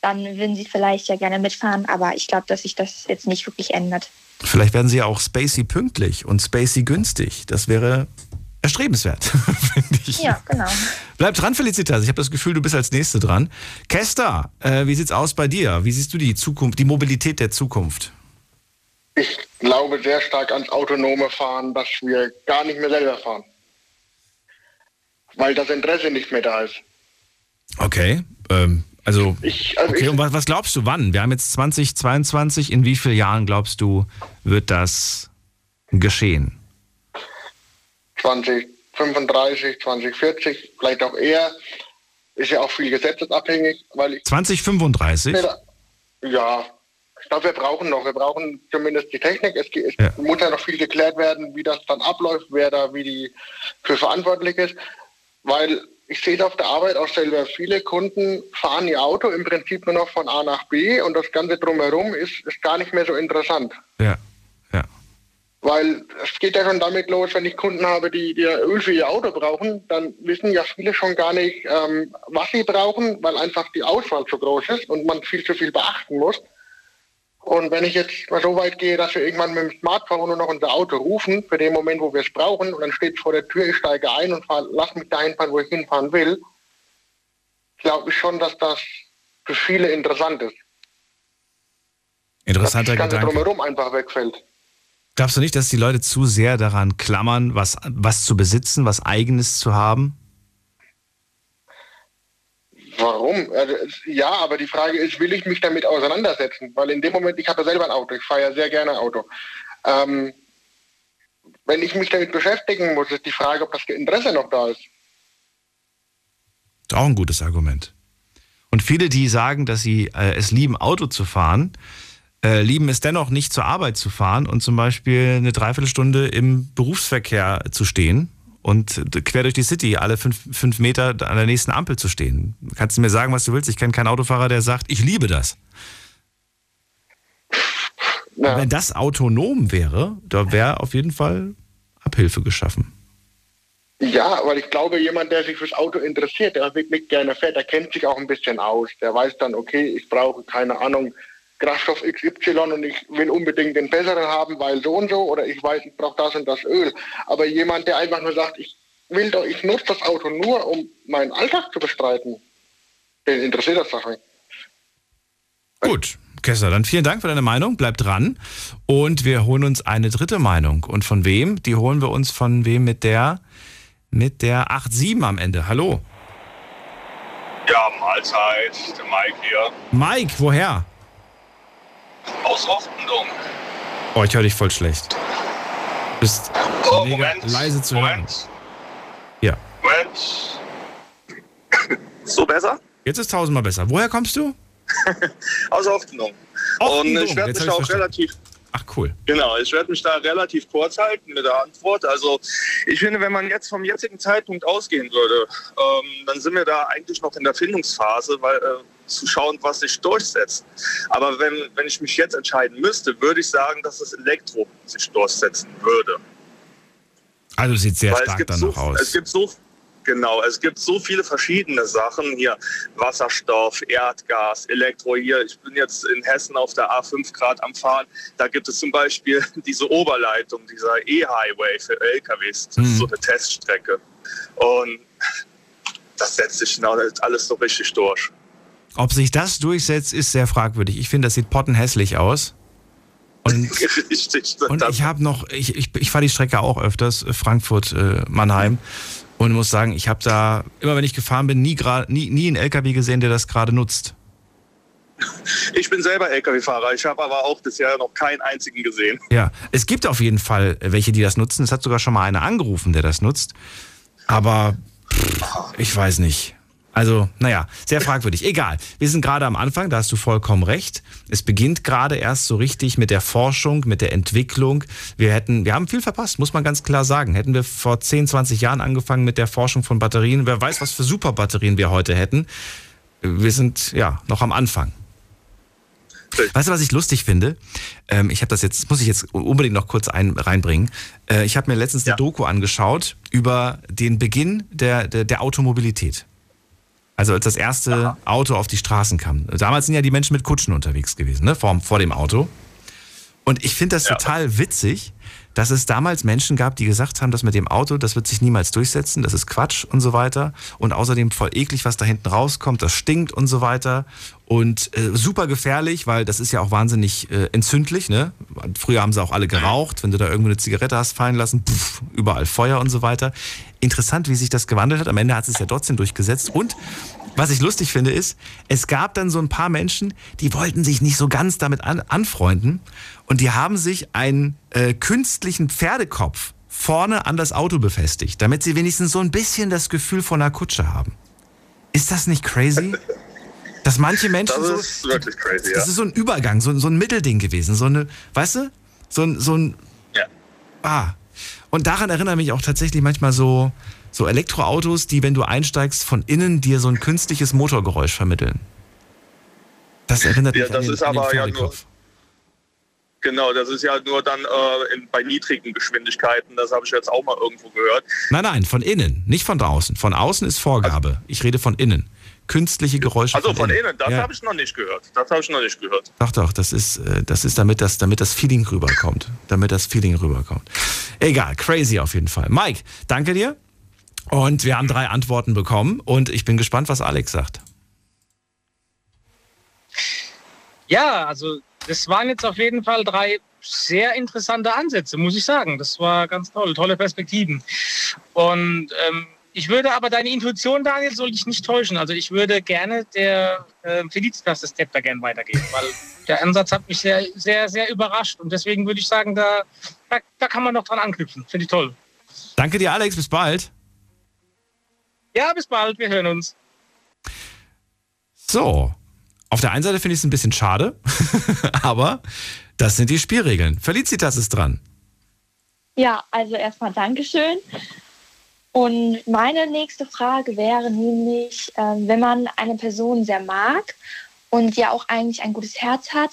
Dann würden sie vielleicht ja gerne mitfahren, aber ich glaube, dass sich das jetzt nicht wirklich ändert. Vielleicht werden sie ja auch spacey pünktlich und spacey günstig. Das wäre erstrebenswert, finde ich. Ja, genau. Bleib dran, Felicitas. Ich habe das Gefühl, du bist als Nächste dran. Kester, äh, wie sieht's aus bei dir? Wie siehst du die Zukunft, die Mobilität der Zukunft? Ich glaube sehr stark ans autonome Fahren, dass wir gar nicht mehr selber fahren. Weil das Interesse nicht mehr da ist. Okay, ähm, also, also okay, ich- und was, was glaubst du, wann? Wir haben jetzt 2022. In wie vielen Jahren glaubst du, wird das geschehen? 2035, 2040, vielleicht auch eher. ist ja auch viel gesetzesabhängig, weil ich 2035? ja, ich glaube, wir brauchen noch, wir brauchen zumindest die Technik. Es, es Ja. muss ja noch viel geklärt werden, wie das dann abläuft, wer da wie die für verantwortlich ist. Weil ich sehe es auf der Arbeit auch selber, viele Kunden fahren ihr Auto im Prinzip nur noch von A nach B und das Ganze drumherum ist, ist gar nicht mehr so interessant. Ja. Weil es geht ja schon damit los, wenn ich Kunden habe, die, die Öl für ihr Auto brauchen, dann wissen ja viele schon gar nicht, ähm, was sie brauchen, weil einfach die Auswahl zu groß ist und man viel zu viel beachten muss. Und wenn ich jetzt mal so weit gehe, dass wir irgendwann mit dem Smartphone nur noch unser Auto rufen, für den Moment, wo wir es brauchen, und dann steht es vor der Tür, ich steige ein und fahr, lass mich dahin fahren, wo ich hinfahren will, glaube ich schon, dass das für viele interessant ist. Interessanter das Ganze Gedanke. drumherum einfach wegfällt. Glaubst du nicht, dass die Leute zu sehr daran klammern, was, was zu besitzen, was eigenes zu haben? Warum? Also, ja, aber die Frage ist, will ich mich damit auseinandersetzen? Weil in dem Moment, ich habe ja selber ein Auto, ich fahre ja sehr gerne Auto. Ähm, wenn ich mich damit beschäftigen muss, ist die Frage, ob das Interesse noch da ist. Ist auch ein gutes Argument. Und viele, die sagen, dass sie äh, es lieben, Auto zu fahren, äh, lieben es dennoch nicht zur Arbeit zu fahren und zum Beispiel eine Dreiviertelstunde im Berufsverkehr zu stehen und quer durch die City alle fünf, fünf Meter an der nächsten Ampel zu stehen. Kannst du mir sagen, was du willst? Ich kenne keinen Autofahrer, der sagt, ich liebe das. Und Wenn das autonom wäre, da wäre auf jeden Fall Abhilfe geschaffen. Ja, weil ich glaube, jemand, der sich fürs Auto interessiert, der wirklich gerne fährt, der kennt sich auch ein bisschen aus. Der weiß dann, okay, ich brauche keine Ahnung, Kraftstoff XY und ich will unbedingt den besseren haben, weil so und so, oder ich weiß, ich brauche das und das Öl. Aber jemand, der einfach nur sagt, ich will doch, ich nutze das Auto nur, um meinen Alltag zu bestreiten, den interessiert das doch nicht. Gut, Kessler, dann vielen Dank für deine Meinung. Bleib dran. Und wir holen uns eine dritte Meinung. Und von wem? Die holen wir uns von wem mit der mit der 87 am Ende. Hallo. Ja, Mahlzeit, der Mike hier. Mike, woher? Aus Offendung. Oh, ich höre dich voll schlecht. Du bist Oh, mega Moment, leise zu Moment. hören. Ja. Moment. So besser? Jetzt ist tausendmal besser. Woher kommst du? Aus. Offendung, Und ich werde mich auch relativ Ach cool. Genau, ich werde mich da relativ kurz halten mit der Antwort. Also ich finde, wenn man jetzt vom jetzigen Zeitpunkt ausgehen würde, ähm, dann sind wir da eigentlich noch in der Findungsphase, weil äh, zu schauen, was sich durchsetzt. Aber wenn, wenn ich mich jetzt entscheiden müsste, würde ich sagen, dass das Elektro sich durchsetzen würde. Also sieht sehr Weil stark danach so, aus. Es gibt so Genau, es gibt so viele verschiedene Sachen hier. Wasserstoff, Erdgas, Elektro hier. Ich bin jetzt in Hessen auf der A5 Grad am Fahren. Da gibt es zum Beispiel diese Oberleitung, dieser E-Highway für LKWs. Das Mhm. ist so eine Teststrecke. Und das setzt sich genau alles so richtig durch. Ob sich das durchsetzt, ist sehr fragwürdig. Ich finde, das sieht pottenhässlich aus. Und, und ich habe noch, ich, ich, ich fahre die Strecke auch öfters, äh, Frankfurt, äh, Mannheim. Und muss sagen, ich habe da, immer wenn ich gefahren bin, nie, nie, nie einen LKW gesehen, der das gerade nutzt. Ich bin selber LKW-Fahrer. Ich habe aber auch bisher noch keinen einzigen gesehen. Ja, es gibt auf jeden Fall welche, die das nutzen. Es hat sogar schon mal einer angerufen, der das nutzt. Aber pff, ich weiß nicht. Also, naja, sehr fragwürdig. Egal. Wir sind gerade am Anfang, da hast du vollkommen recht. Es beginnt gerade erst so richtig mit der Forschung, mit der Entwicklung. Wir hätten, wir haben viel verpasst, muss man ganz klar sagen. Hätten wir vor 10, 20 Jahren angefangen mit der Forschung von Batterien, wer weiß, was für Superbatterien wir heute hätten. Wir sind ja noch am Anfang. Weißt du, was ich lustig finde? Ähm, ich habe das jetzt, muss ich jetzt unbedingt noch kurz ein, reinbringen. Äh, ich habe mir letztens eine Doku angeschaut über den Beginn der, der, der Automobilität. Also als das erste Auto auf die Straßen kam. Damals sind ja die Menschen mit Kutschen unterwegs gewesen, ne? vor, vor dem Auto. Und ich finde das total witzig, dass es damals Menschen gab, die gesagt haben, das mit dem Auto, das wird sich niemals durchsetzen, das ist Quatsch und so weiter. Und außerdem voll eklig, was da hinten rauskommt, das stinkt und so weiter. Und äh, super gefährlich, weil das ist ja auch wahnsinnig äh, entzündlich. Ne? Früher haben sie auch alle geraucht, wenn du da irgendwo eine Zigarette hast fallen lassen, pff, überall Feuer und so weiter. Interessant, wie sich das gewandelt hat. Am Ende hat es ja trotzdem durchgesetzt. Und was ich lustig finde, ist, es gab dann so ein paar Menschen, die wollten sich nicht so ganz damit an, anfreunden und die haben sich einen äh, künstlichen Pferdekopf vorne an das Auto befestigt, damit sie wenigstens so ein bisschen das Gefühl von einer Kutsche haben. Ist das nicht crazy? Dass manche Menschen Das so. ist wirklich crazy, ja. Das ist so ein Übergang, so, so ein Mittelding gewesen. So eine, weißt du? So ein, so ein. Ja. Ah. Und daran erinnern mich auch tatsächlich manchmal so, so Elektroautos, die, wenn du einsteigst, von innen dir so ein künstliches Motorgeräusch vermitteln. Das erinnert Ja, mich das an den, ist an den aber ja Pferdekopf. Genau, das ist ja nur dann äh, in, bei niedrigen Geschwindigkeiten. Das habe ich jetzt auch mal irgendwo gehört. Nein, nein, von innen, nicht von draußen. Von außen ist Vorgabe. Ich rede von innen. Künstliche Geräusche. Also von innen, das Ja. habe ich noch nicht gehört. Das habe ich noch nicht gehört. Doch, doch, das ist, äh, das ist damit, das, damit das Feeling rüberkommt. Damit das Feeling rüberkommt. Egal, crazy auf jeden Fall. Mike, danke dir. Und wir haben drei Antworten bekommen und ich bin gespannt, was Alex sagt. Ja, also das waren jetzt auf jeden Fall drei sehr interessante Ansätze, muss ich sagen. Das war ganz toll, tolle Perspektiven. Und ähm, ich würde aber deine Intuition, Daniel, soll ich nicht täuschen. Also ich würde gerne der äh, Felicitas das Step da gerne weitergeben, weil der Ansatz hat mich sehr, sehr, sehr überrascht. Und deswegen würde ich sagen, da, da, da kann man noch dran anknüpfen. Finde ich toll. Danke dir, Alex. Bis bald. Ja, bis bald. Wir hören uns. So. Auf der einen Seite finde ich es ein bisschen schade, aber das sind die Spielregeln. Felicitas ist dran. Ja, also erstmal Dankeschön. Und meine nächste Frage wäre nämlich, ähm, wenn man eine Person sehr mag und ja auch eigentlich ein gutes Herz hat,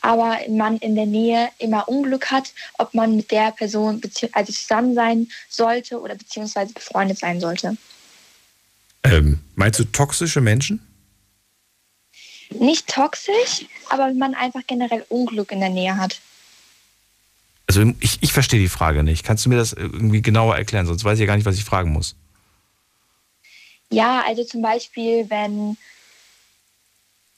aber man in der Nähe immer Unglück hat, ob man mit der Person also zusammen sein sollte oder beziehungsweise befreundet sein sollte. Ähm, meinst du toxische Menschen? Nicht toxisch, aber wenn man einfach generell Unglück in der Nähe hat. Also ich, ich verstehe die Frage nicht. Kannst du mir das irgendwie genauer erklären? Sonst weiß ich ja gar nicht, was ich fragen muss. Ja, also zum Beispiel, wenn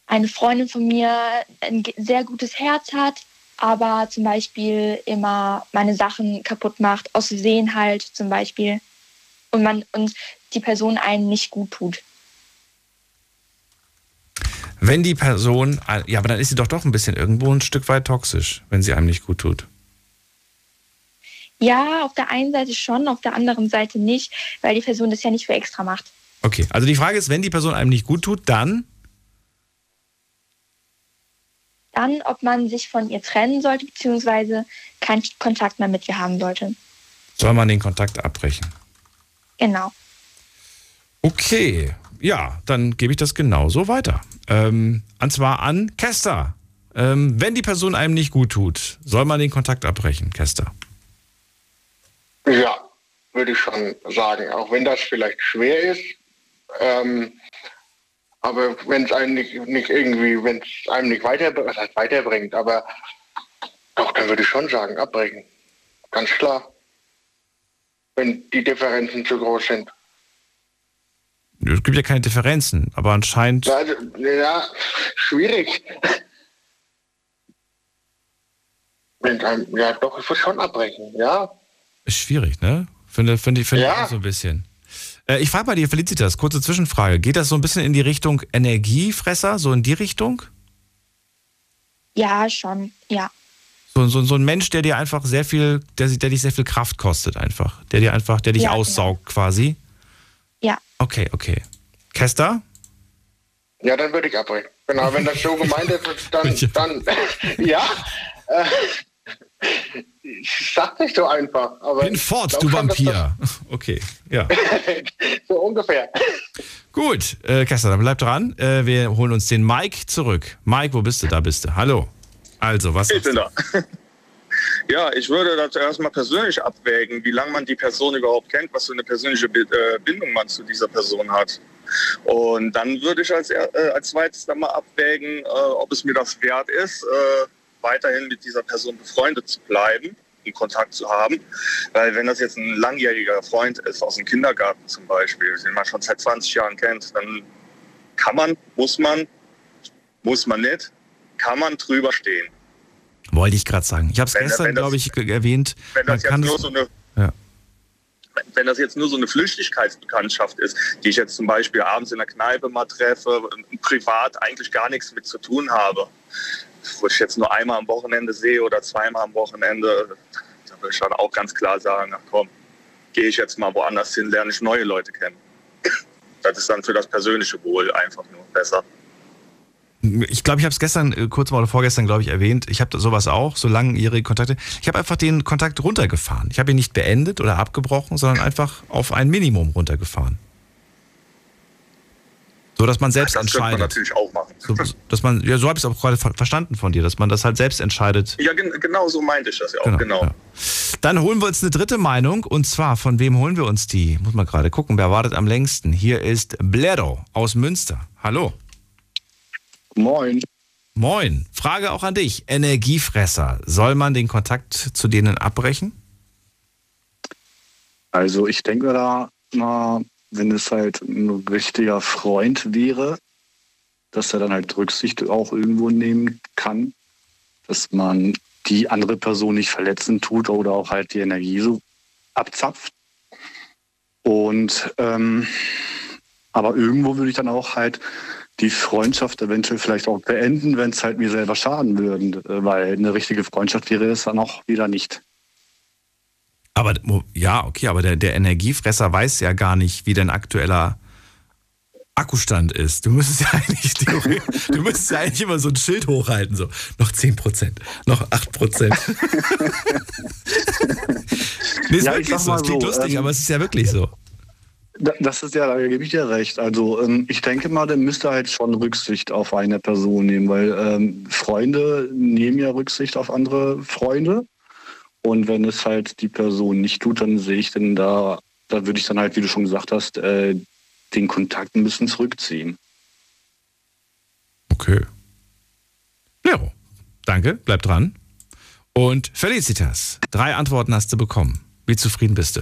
eine Freundin von mir ein sehr gutes Herz hat, aber zum Beispiel immer meine Sachen kaputt macht, aus Versehen halt zum Beispiel, und man und die Person einen nicht gut tut. Wenn die Person, ja, aber dann ist sie doch doch ein bisschen irgendwo ein Stück weit toxisch, wenn sie einem nicht gut tut. Ja, auf der einen Seite schon, auf der anderen Seite nicht, weil die Person das ja nicht für extra macht. Okay, also die Frage ist, wenn die Person einem nicht gut tut, dann Dann, ob man sich von ihr trennen sollte, beziehungsweise keinen Kontakt mehr mit ihr haben sollte. soll man den Kontakt abbrechen. Genau. Okay, ja, dann gebe ich das genauso weiter. Ähm, und zwar an Kester. Ähm, wenn die Person einem nicht gut tut, soll man den Kontakt abbrechen, Kester. Ja, würde ich schon sagen. Auch wenn das vielleicht schwer ist. Ähm, aber wenn es einem nicht, nicht irgendwie, wenn es einem nicht weiter, was heißt weiterbringt, aber doch, dann würde ich schon sagen, abbrechen. Ganz klar. Wenn die Differenzen zu groß sind. Es gibt ja keine Differenzen, aber anscheinend. Ja, schwierig. Ja, doch, ich würde schon abbrechen, ja. Ist schwierig, ne? Finde, finde, ich- finde ich Ja. auch so ein bisschen. Äh, ich frage bei dir, Felicitas, kurze Zwischenfrage. Geht das so ein bisschen in die Richtung Energiefresser, so in die Richtung? Ja, schon, ja. So, so, so ein Mensch, der dir einfach sehr viel, der, der dich sehr viel Kraft kostet, einfach. Der dir einfach, der dich Ja, aussaugt quasi. Ja. Okay, okay. Kester? Ja, dann würde ich abbrechen. Genau, wenn das so gemeint ist, dann, dann ja. Äh, ich sag nicht so einfach. Aber Bin fort, du Vampir. Okay, ja. so ungefähr. Gut, äh, Kester, dann bleib dran. Äh, wir holen uns den Mike zurück. Mike, wo bist du? Da bist du. Hallo. Also, was Ich sagst bin du? da. Ja, ich würde das erstmal persönlich abwägen, wie lange man die Person überhaupt kennt, was für eine persönliche äh, Bindung man zu dieser Person hat. Und dann würde ich als, äh, als zweites dann mal abwägen, äh, ob es mir das wert ist, äh, weiterhin mit dieser Person befreundet zu bleiben, in Kontakt zu haben. Weil wenn das jetzt ein langjähriger Freund ist, aus dem Kindergarten zum Beispiel, den man schon seit 20 Jahren kennt, dann kann man, muss man, muss man nicht, kann man drüber stehen. Wollte ich gerade sagen. Ich habe es gestern, glaube ich, erwähnt. Wenn das, jetzt kann nur so eine, Ja. wenn das jetzt nur so eine Flüchtigkeitsbekanntschaft ist, die ich jetzt zum Beispiel abends in der Kneipe mal treffe, privat eigentlich gar nichts mit zu tun habe, wo ich jetzt nur einmal am Wochenende sehe oder zweimal am Wochenende, da würde ich dann auch ganz klar sagen, ach komm, gehe ich jetzt mal woanders hin, lerne ich neue Leute kennen. Das ist dann für das persönliche Wohl einfach nur besser. Ich glaube, ich habe es gestern, äh, kurz mal oder vorgestern, glaube ich, erwähnt. Ich habe sowas auch, so langjährige Kontakte. Ich habe einfach den Kontakt runtergefahren. Ich habe ihn nicht beendet oder abgebrochen, sondern einfach auf ein Minimum runtergefahren. So, dass man selbst das könnte man entscheidet. natürlich auch machen. So, dass man, ja, so habe ich es auch gerade ver verstanden von dir, dass man das halt selbst entscheidet. Ja, gen genau so meinte ich das ja auch, genau. Dann holen wir uns eine dritte Meinung und zwar, von wem holen wir uns die? Muss man gerade gucken, wer wartet am längsten? Hier ist Bledo aus Münster. Hallo. Moin. Moin. Frage auch an dich. Energiefresser. Soll man den Kontakt zu denen abbrechen? Also ich denke da mal, wenn es halt ein richtiger Freund wäre, dass er dann halt Rücksicht auch irgendwo nehmen kann, dass man die andere Person nicht verletzen tut oder auch halt die Energie so abzapft. Und ähm, aber irgendwo würde ich dann auch halt die Freundschaft eventuell vielleicht auch beenden, wenn es halt mir selber schaden würde, weil eine richtige Freundschaft wäre es dann auch wieder nicht. Aber ja, okay, aber der, der Energiefresser weiß ja gar nicht, wie dein aktueller Akkustand ist. Du müsstest ja eigentlich, du müsstest ja eigentlich immer so ein Schild hochhalten, so noch 10%, noch 8%. nee, ist Ja, wirklich so. Es klingt so, lustig, ähm, aber es ist ja wirklich so. Da- Das ist ja, da gebe ich dir recht. Also ähm, ich denke mal, der müsste halt schon Rücksicht auf eine Person nehmen, weil ähm, Freunde nehmen ja Rücksicht auf andere Freunde. Und wenn es halt die Person nicht tut, dann sehe ich denn da, da würde ich dann halt, wie du schon gesagt hast, äh, den Kontakt ein bisschen zurückziehen. Okay. Lero, danke, bleib dran. Und Felicitas, drei Antworten hast du bekommen. Wie zufrieden bist du?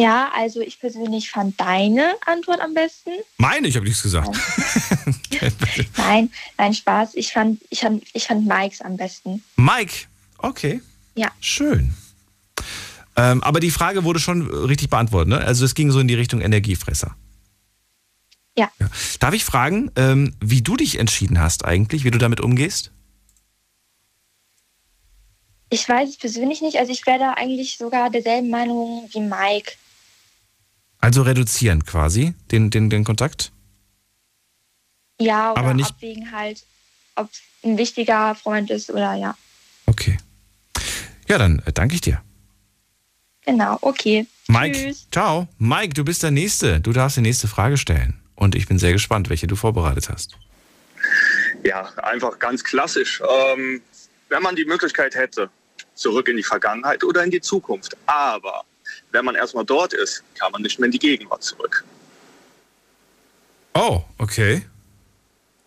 Ja, also ich persönlich fand deine Antwort am besten. Meine, ich habe nichts gesagt. Nein, nein, Spaß. Ich fand, ich fand, ich fand Mikes am besten. Mike, okay. Ja. Schön. Ähm, aber die Frage wurde schon richtig beantwortet, ne? Also es ging so in die Richtung Energiefresser. Ja. Darf ich fragen, ähm, wie du dich entschieden hast eigentlich, wie du damit umgehst? Ich weiß es persönlich nicht. Also ich wäre da eigentlich sogar derselben Meinung wie Mike. Also reduzieren quasi den, den, den Kontakt? Ja, oder Aber nicht- abwägen halt, ob es ein wichtiger Freund ist oder ja. Okay. Ja, dann äh, danke ich dir. Genau, okay. Mike, Tschüss. ciao. Mike, du bist der Nächste. Du darfst die nächste Frage stellen. Und ich bin sehr gespannt, welche du vorbereitet hast. Ja, einfach ganz klassisch. Ähm, wenn man die Möglichkeit hätte, zurück in die Vergangenheit oder in die Zukunft. Aber wenn man erstmal dort ist, kann man nicht mehr in die Gegenwart zurück. Oh, okay.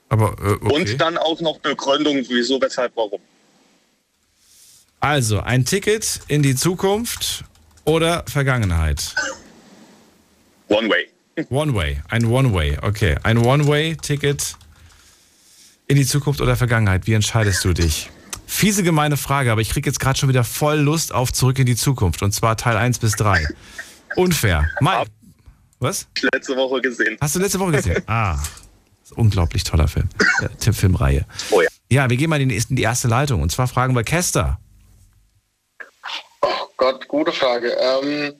Aber, äh, okay. Und dann auch noch Begründung, wieso, weshalb, warum. Also, ein Ticket in die Zukunft oder Vergangenheit? One Way. One Way, ein One Way, okay. Ein One Way-Ticket in die Zukunft oder Vergangenheit. Wie entscheidest du dich? Fiese, gemeine Frage, aber ich kriege jetzt gerade schon wieder voll Lust auf Zurück in die Zukunft. Und zwar Teil 1 bis 3. Unfair. Mike, was? Letzte Woche gesehen. Hast du letzte Woche gesehen? Ah, unglaublich toller Film. Äh, Tippfilmreihe. Oh ja. Ja, wir gehen mal in die, erste Leitung. Und zwar fragen wir Kester. Oh Gott, gute Frage. Ähm,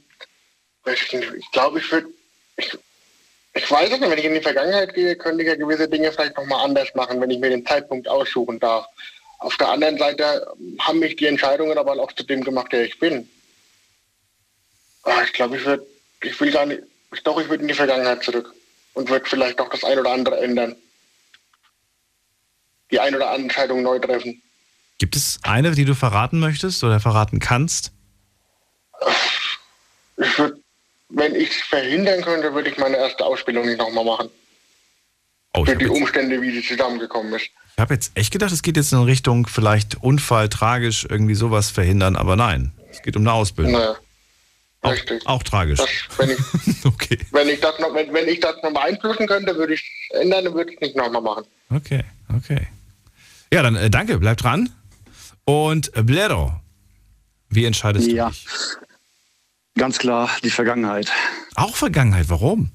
ich ich glaube, ich würde. Ich, ich weiß es nicht, wenn ich in die Vergangenheit gehe, könnte ich ja gewisse Dinge vielleicht nochmal anders machen, wenn ich mir den Zeitpunkt aussuchen darf. Auf der anderen Seite haben mich die Entscheidungen aber auch zu dem gemacht, der ich bin. Ah, Ich glaube, ich würde. Ich will gar nicht. Ich doch, ich würde in die Vergangenheit zurück und würde vielleicht auch das ein oder andere ändern. Die ein oder andere Entscheidung neu treffen. Gibt es eine, die du verraten möchtest oder verraten kannst? Ich würd, wenn ich es verhindern könnte, würde ich meine erste Ausbildung nicht nochmal machen. Oh, Für die Umstände, wie sie zusammengekommen ist. Ich habe jetzt echt gedacht, es geht jetzt in Richtung vielleicht Unfall, tragisch, irgendwie sowas verhindern, aber nein. Es geht um eine Ausbildung. Naja, Auch, richtig. auch tragisch. Das, wenn, ich, okay. wenn, ich das noch, wenn, wenn ich das noch beeinflussen könnte, würde ich es ändern und würde ich es nicht nochmal machen. Okay, okay. Ja, dann äh, danke, bleib dran. Und äh, Blero, wie entscheidest Ja. du dich? Ganz klar die Vergangenheit. Auch Vergangenheit, warum?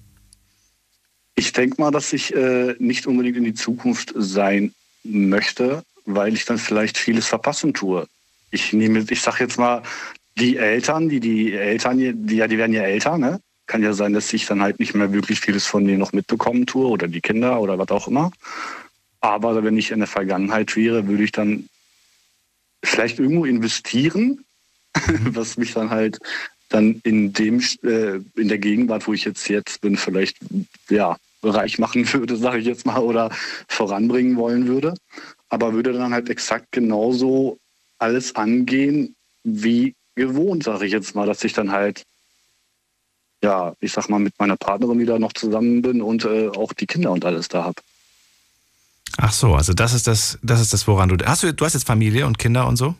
Ich denke mal, dass ich äh, nicht unbedingt in die Zukunft sein möchte, weil ich dann vielleicht vieles verpassen tue. Ich nehme, ich sag jetzt mal, die Eltern, die die Eltern, die ja, die werden ja älter, ne? kann ja sein, dass ich dann halt nicht mehr wirklich vieles von denen noch mitbekommen tue oder die Kinder oder was auch immer. Aber wenn ich in der Vergangenheit wäre, würde ich dann vielleicht irgendwo investieren, was mich dann halt dann in dem äh, in der Gegenwart, wo ich jetzt jetzt bin, vielleicht ja reich machen würde, sage ich jetzt mal, oder voranbringen wollen würde. Aber würde dann halt exakt genauso alles angehen wie gewohnt, sage ich jetzt mal, dass ich dann halt ja, ich sag mal, mit meiner Partnerin wieder noch zusammen bin und äh, auch die Kinder und alles da habe. Ach so, also das ist das, das ist das, woran du. Hast du, du hast jetzt Familie und Kinder und so?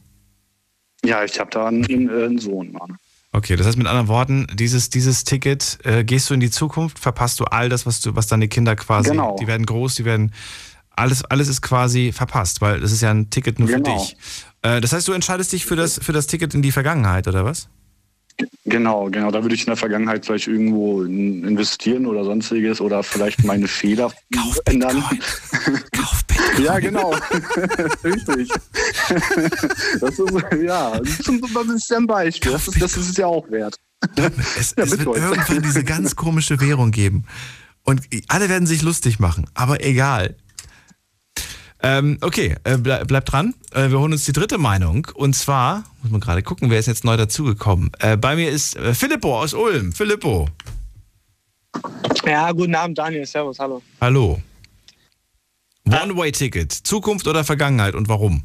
Ja, ich habe da einen, einen Sohn, Mann. Okay, das heißt mit anderen Worten, dieses, dieses Ticket, äh, gehst du in die Zukunft, verpasst du all das, was du, was deine Kinder quasi, Genau. die werden groß, die werden, alles, alles ist quasi verpasst, weil das ist ja ein Ticket nur Genau. für dich. Äh, das heißt, du entscheidest dich für das, für das Ticket in die Vergangenheit, oder was? Genau, genau. Da würde ich in der Vergangenheit vielleicht irgendwo in- investieren oder sonstiges oder vielleicht meine Fehler ändern. Kauf Ja, genau. Richtig. Das ist, ja, das ist ja ein Beispiel. Das ist, das ist es ja auch wert. Es, es wird irgendwann diese ganz komische Währung geben. Und alle werden sich lustig machen, aber egal. Ähm, okay, äh, bleib, bleib dran. Äh, wir holen uns die dritte Meinung. Und zwar, muss man gerade gucken, wer ist jetzt neu dazugekommen. Äh, bei mir ist äh, Filippo aus Ulm. Filippo, Ja, guten Abend, Daniel. Servus, hallo. hallo. One-Way-Ticket, Zukunft oder Vergangenheit und warum?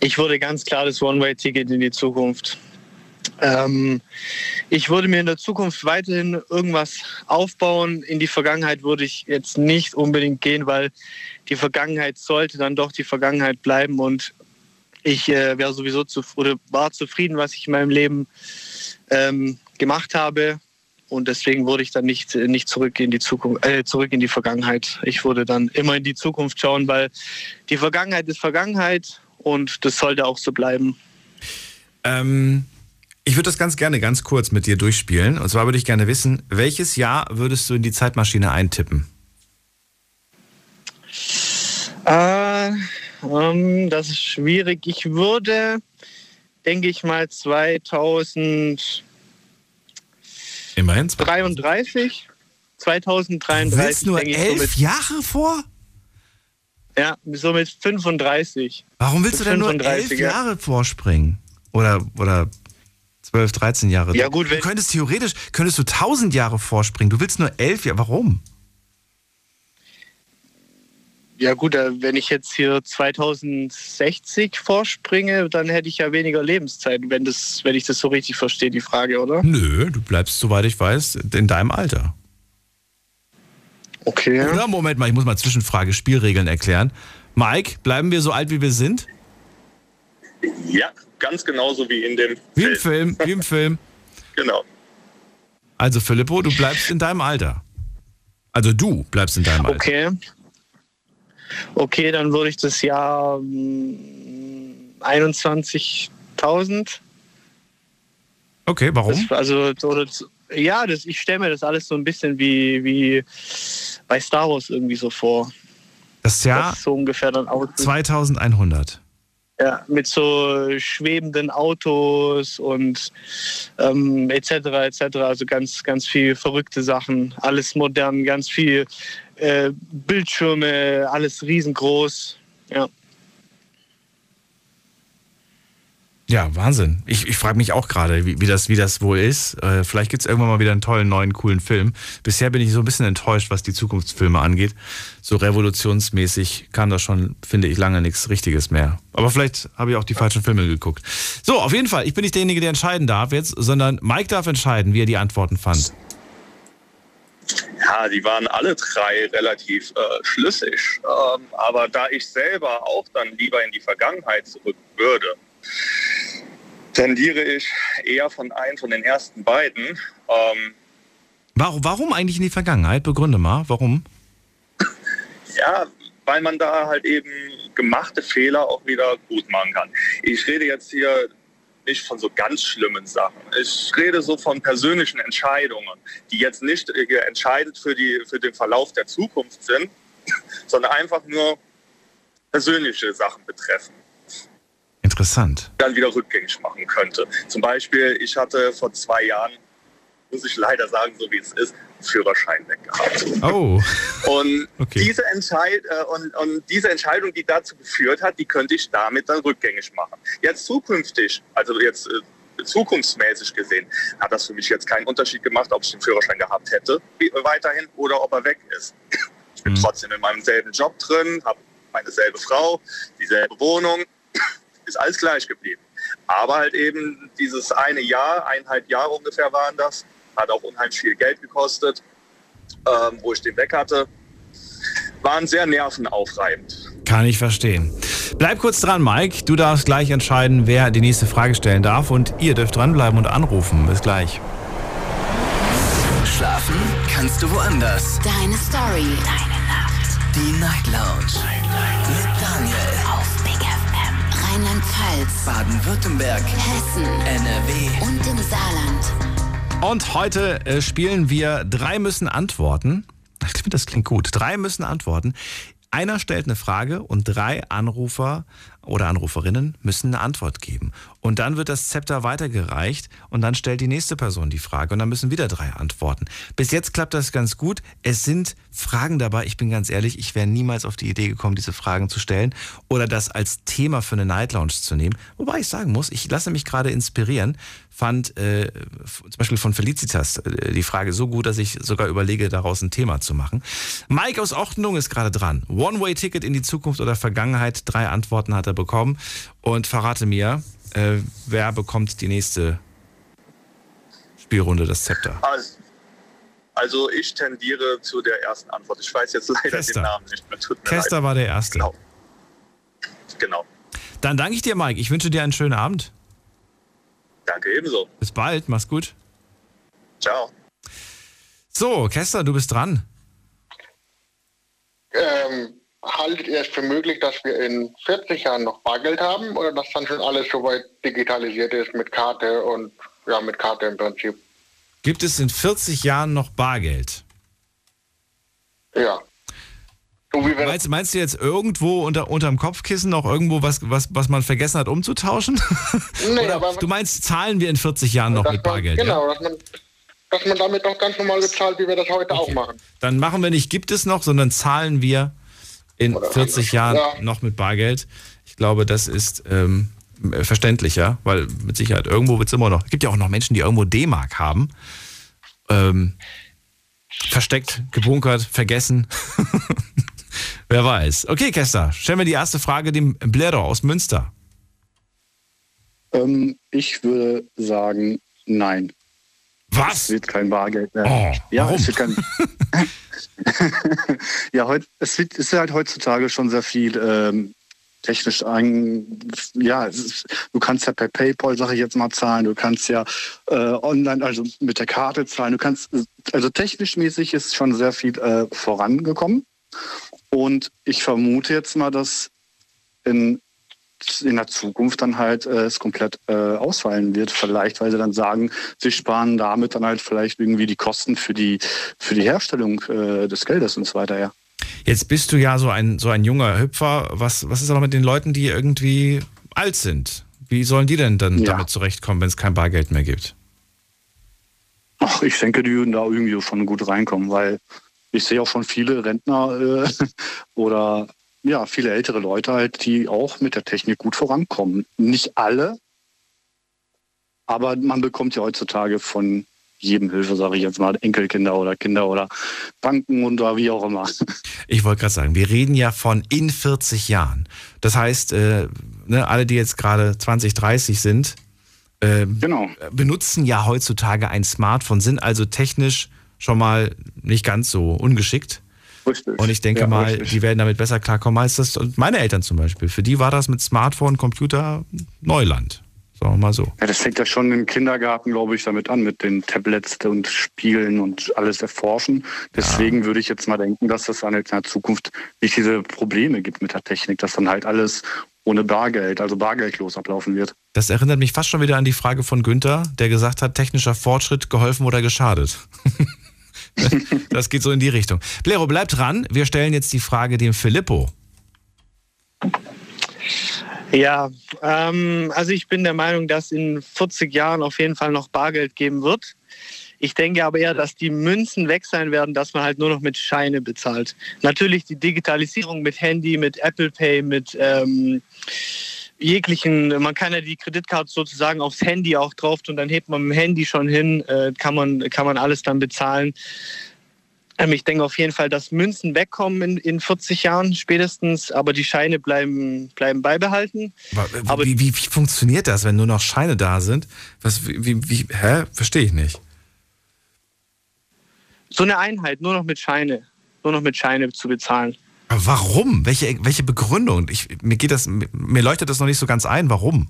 Ich würde ganz klar das One-Way-Ticket in die Zukunft. Ähm, ich würde mir in der Zukunft weiterhin irgendwas aufbauen. In die Vergangenheit würde ich jetzt nicht unbedingt gehen, weil die Vergangenheit sollte dann doch die Vergangenheit bleiben und ich äh, wäre sowieso zu, oder war zufrieden, was ich in meinem Leben ähm, gemacht habe. Und deswegen würde ich dann nicht, nicht zurück in die Zukunft, äh, zurück in die Vergangenheit. Ich würde dann immer in die Zukunft schauen, weil die Vergangenheit ist Vergangenheit und das sollte auch so bleiben. Ähm, ich würde das ganz gerne ganz kurz mit dir durchspielen. Und zwar würde ich gerne wissen, welches Jahr würdest du in die Zeitmaschine eintippen? Äh, ähm, das ist schwierig. Ich würde, denke ich mal, 2033. Immerhin. 2033. 2033. Du willst nur elf Jahre vor? Ja, so mit 35. Warum willst du denn nur elf 35, ja. Jahre vorspringen? Oder, oder 12, 13 Jahre? Ja, gut, du könntest theoretisch, könntest du 1000 Jahre vorspringen. Du willst nur elf Jahre. Warum? Ja gut, äh, wenn ich jetzt hier 2060 vorspringe, dann hätte ich ja weniger Lebenszeit, wenn, das, wenn ich das so richtig verstehe, die Frage, oder? Nö, du bleibst, soweit ich weiß, in deinem Alter. Okay. Oder? Moment mal, ich muss mal Zwischenfrage, Spielregeln erklären. Mike, bleiben wir so alt, wie wir sind? Ja, ganz genauso wie in dem Wie im Film, wie im Film. Genau. Also Filippo, du bleibst in deinem Alter. Also du bleibst in deinem Alter. Okay. Okay, dann würde ich das Jahr mm, 21.000. Okay, warum? Das, also, ja, das, ich stelle mir das alles so ein bisschen wie, wie bei Star Wars irgendwie so vor. Das Jahr Das so ungefähr dann aussieht. 2100. Ja, mit so schwebenden Autos und ähm, etc. etc. Also ganz, ganz viel verrückte Sachen. Alles modern, ganz viel äh, Bildschirme, alles riesengroß. Ja. Ja, Wahnsinn. Ich, ich frage mich auch gerade, wie, wie, das, wie das wohl ist. Äh, vielleicht gibt es irgendwann mal wieder einen tollen, neuen, coolen Film. Bisher bin ich so ein bisschen enttäuscht, was die Zukunftsfilme angeht. So revolutionsmäßig kam da schon, finde ich, lange nichts Richtiges mehr. Aber vielleicht habe ich auch die falschen Filme geguckt. So, auf jeden Fall, ich bin nicht derjenige, der entscheiden darf jetzt, sondern Mike darf entscheiden, wie er die Antworten fand. Ja, die waren alle drei relativ äh, schlüssig. Ähm, aber da ich selber auch dann lieber in die Vergangenheit zurück würde, tendiere ich eher von einem von den ersten beiden. Ähm, Warum, warum eigentlich in die Vergangenheit? Begründe mal, warum? ja, weil man da halt eben gemachte Fehler auch wieder gut machen kann. Ich rede jetzt hier nicht von so ganz schlimmen Sachen. Ich rede so von persönlichen Entscheidungen, die jetzt nicht äh, entscheidend für, die, für den Verlauf der Zukunft sind, sondern einfach nur persönliche Sachen betreffen. Interessant. dann wieder rückgängig machen könnte. Zum Beispiel, ich hatte vor zwei Jahren muss ich leider sagen, so wie es ist, Führerschein weggehabt. Oh. Und, Okay. diese Entscheid äh, und, und diese Entscheidung, die dazu geführt hat, die könnte ich damit dann rückgängig machen. Jetzt zukünftig, also jetzt äh, zukunftsmäßig gesehen, hat das für mich jetzt keinen Unterschied gemacht, ob ich den Führerschein gehabt hätte weiterhin oder ob er weg ist. Ich bin trotzdem in meinem selben Job drin, habe meine selbe Frau, dieselbe Wohnung, ist alles gleich geblieben. Aber halt eben dieses eine Jahr, eineinhalb Jahre ungefähr waren das, hat auch unheimlich viel Geld gekostet, ähm, wo ich den weg hatte, waren sehr nervenaufreibend. Kann ich verstehen. Bleib kurz dran, Mike. Du darfst gleich entscheiden, wer die nächste Frage stellen darf. Und ihr dürft dranbleiben und anrufen. Bis gleich. Schlafen kannst du woanders. Deine Story. Deine Nacht. Die Night Lounge. Mit Daniel. Rheinland-Pfalz. Baden-Württemberg. Hessen. NRW. Und im Saarland. Und heute äh, spielen wir drei müssen antworten. Ich finde, das klingt gut. Drei müssen antworten. Einer stellt eine Frage und drei Anrufer oder Anruferinnen müssen eine Antwort geben. Und dann wird das Zepter weitergereicht und dann stellt die nächste Person die Frage und dann müssen wieder drei antworten. Bis jetzt klappt das ganz gut. Es sind Fragen dabei. Ich bin ganz ehrlich, ich wäre niemals auf die Idee gekommen, diese Fragen zu stellen oder das als Thema für eine Night Lounge zu nehmen. Wobei ich sagen muss, ich lasse mich gerade inspirieren. Fand äh, zum Beispiel von Felicitas äh, die Frage so gut, dass ich sogar überlege, daraus ein Thema zu machen. Mike aus Ordnung ist gerade dran. One-Way-Ticket in die Zukunft oder Vergangenheit. Drei Antworten hat er bekommen. Und verrate mir, äh, wer bekommt die nächste Spielrunde, das Zepter? Also, also ich tendiere zu der ersten Antwort. Ich weiß jetzt leider Kester. den Namen nicht mehr. Tut Kester leid. war der Erste. Genau. Genau. Dann danke ich dir, Mike. Ich wünsche dir einen schönen Abend. Danke ebenso. Bis bald. Mach's gut. Ciao. So, Kester, du bist dran. Ähm, haltet ihr es für möglich, dass wir in 40 Jahren noch Bargeld haben oder dass dann schon alles soweit digitalisiert ist mit Karte und ja, mit Karte im Prinzip? Gibt es in 40 Jahren noch Bargeld? Ja. Meinst, meinst du jetzt irgendwo unter, unterm Kopfkissen noch irgendwo was, was, was man vergessen hat umzutauschen? Nee, Oder aber- du meinst, zahlen wir in 40 Jahren noch mit man, Bargeld? Genau, Ja? dass, man, dass man damit noch ganz normal bezahlt, wie wir das heute auch machen. Dann machen wir nicht gibt es noch, sondern zahlen wir in 40 Jahren Ja. noch mit Bargeld. Ich glaube, das ist ähm, verständlicher, weil mit Sicherheit irgendwo wird es immer noch. Es gibt ja auch noch Menschen, die irgendwo D-Mark haben. Ähm, versteckt, gebunkert, vergessen. Wer weiß. Okay, Kester, stellen wir die erste Frage dem Blero aus Münster. Ähm, ich würde sagen, nein. Was? Es wird kein Bargeld mehr. Oh, ja, warum? es wird kein. ja, heut, es wird, ist halt heutzutage schon sehr viel ähm, technisch ein. Ja, es ist, du kannst ja per PayPal, sage ich jetzt mal, zahlen. Du kannst ja äh, online, also mit der Karte zahlen. Du kannst, also technisch mäßig ist schon sehr viel äh, vorangekommen. Und ich vermute jetzt mal, dass in in der Zukunft dann halt äh, es komplett äh, ausfallen wird. Vielleicht, weil sie dann sagen, sie sparen damit dann halt vielleicht irgendwie die Kosten für die, für die Herstellung äh, des Geldes und so weiter, ja. Jetzt bist du ja so ein, so ein junger Hüpfer. Was, was ist aber mit den Leuten, die irgendwie alt sind? Wie sollen die denn dann damit zurechtkommen, wenn es kein Bargeld mehr gibt? Ach, ich denke, die würden da irgendwie schon gut reinkommen, weil ich sehe auch schon viele Rentner äh, oder ja, viele ältere Leute halt, die auch mit der Technik gut vorankommen. Nicht alle, aber man bekommt ja heutzutage von jedem Hilfe, sage ich jetzt mal, Enkelkinder oder Kinder oder Banken und oder wie auch immer. Ich wollte gerade sagen, wir reden ja von in 40 Jahren. Das heißt, äh, ne, alle, die jetzt gerade 20, 30 sind, äh, benutzen ja heutzutage ein Smartphone, sind also technisch schon mal nicht ganz so ungeschickt. Richtig. Und ich denke Ja, mal, richtig. die werden damit besser klarkommen als das. Und meine Eltern zum Beispiel. Für die war das mit Smartphone, Computer Neuland. Sagen wir mal so. Ja, das fängt ja schon im Kindergarten, glaube ich, damit an, mit den Tablets und Spielen und alles erforschen. Deswegen würde ich jetzt mal denken, dass das dann halt in der Zukunft nicht diese Probleme gibt mit der Technik, dass dann halt alles ohne Bargeld, also bargeldlos ablaufen wird. Das erinnert mich fast schon wieder an die Frage von Günther, der gesagt hat, technischer Fortschritt geholfen oder geschadet. das geht so in die Richtung. Blero, bleib dran. Wir stellen jetzt die Frage dem Filippo. Ja, ähm, also ich bin der Meinung, dass in 40 Jahren auf jeden Fall noch Bargeld geben wird. Ich denke aber eher, dass die Münzen weg sein werden, dass man halt nur noch mit Scheine bezahlt. Natürlich die Digitalisierung mit Handy, mit Apple Pay, mit ähm, jeglichen, man kann ja die Kreditkarte sozusagen aufs Handy auch drauf und dann hebt man mit dem Handy schon hin, äh, kann, man, kann man alles dann bezahlen. Ähm, ich denke auf jeden Fall, dass Münzen wegkommen in, in 40 Jahren spätestens, aber die Scheine bleiben, bleiben beibehalten. Aber wie, wie, wie funktioniert das, wenn nur noch Scheine da sind? Was, wie, wie, hä? Verstehe ich nicht. So eine Einheit, nur noch mit Scheine, nur noch mit Scheine zu bezahlen. Warum? Welche, welche Begründung? Ich, mir, geht das, mir leuchtet das noch nicht so ganz ein. Warum?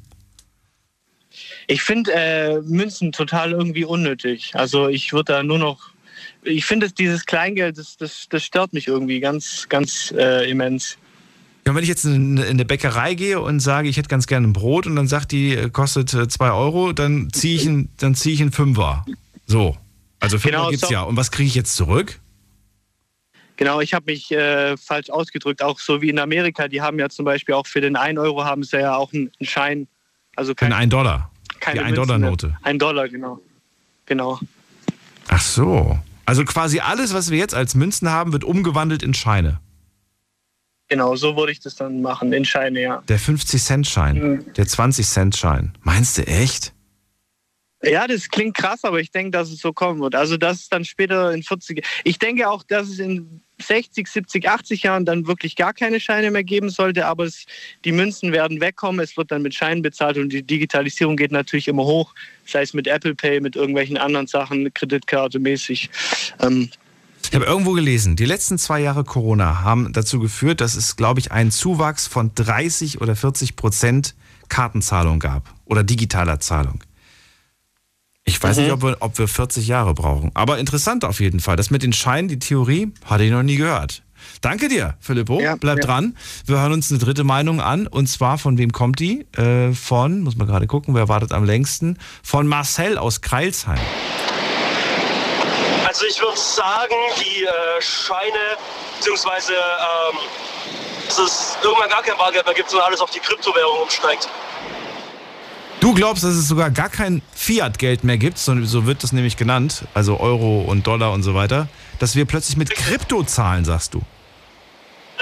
Ich finde äh, Münzen total irgendwie unnötig. Also ich würde da nur noch. Ich finde dieses Kleingeld, das, das, das stört mich irgendwie ganz, ganz äh, immens. Ja, wenn ich jetzt in eine Bäckerei gehe und sage, ich hätte ganz gerne ein Brot und dann sagt die, äh, kostet 2 Euro, dann ziehe ich, ein, dann zieh ich einen Fünfer. So. Also Fünfer Genau, gibt's so. ja. Und was kriege ich jetzt zurück? Genau, ich habe mich äh, falsch ausgedrückt, auch so wie in Amerika. Die haben ja zum Beispiel auch für den 1 Euro haben sie ja auch einen Schein. Also kein, Ein 1 Dollar. keine Die Münzen 1-Dollar-Note. mehr. Ein Dollar, genau. Genau. Ach so. Also quasi alles, was wir jetzt als Münzen haben, wird umgewandelt in Scheine. Genau, so würde ich das dann machen, in Scheine, ja. Der 50-Cent-Schein, Mhm. der 20-Cent-Schein. Meinst du echt? Ja, das klingt krass, aber ich denke, dass es so kommen wird. Also, dass es dann später in 40. Ich denke auch, dass es in 60, 70, 80 Jahren dann wirklich gar keine Scheine mehr geben sollte, aber es, die Münzen werden wegkommen, es wird dann mit Scheinen bezahlt und die Digitalisierung geht natürlich immer hoch, sei es mit Apple Pay, mit irgendwelchen anderen Sachen, Kreditkarte mäßig. Ähm, Ich habe irgendwo gelesen, die letzten zwei Jahre Corona haben dazu geführt, dass es, glaube ich, einen Zuwachs von 30 oder 40 Prozent Kartenzahlung gab oder digitaler Zahlung. Ich weiß Mhm. nicht, ob wir, ob wir 40 Jahre brauchen. Aber interessant auf jeden Fall. Das mit den Scheinen, die Theorie, hatte ich noch nie gehört. Danke dir, Filippo. Bleib ja. dran. Wir hören uns eine dritte Meinung an. Und zwar, von wem kommt die? Äh, von, muss man gerade gucken, wer wartet am längsten? Von Marcel aus Kreilsheim. Also ich würde sagen, die äh, Scheine, beziehungsweise ähm, dass es irgendwann gar kein Bargeld mehr gibt, sondern alles auf die Kryptowährung umsteigt. Du glaubst, dass es sogar gar kein Fiat-Geld mehr gibt, so so wird das nämlich genannt, also Euro und Dollar und so weiter, dass wir plötzlich mit Krypto zahlen, sagst du.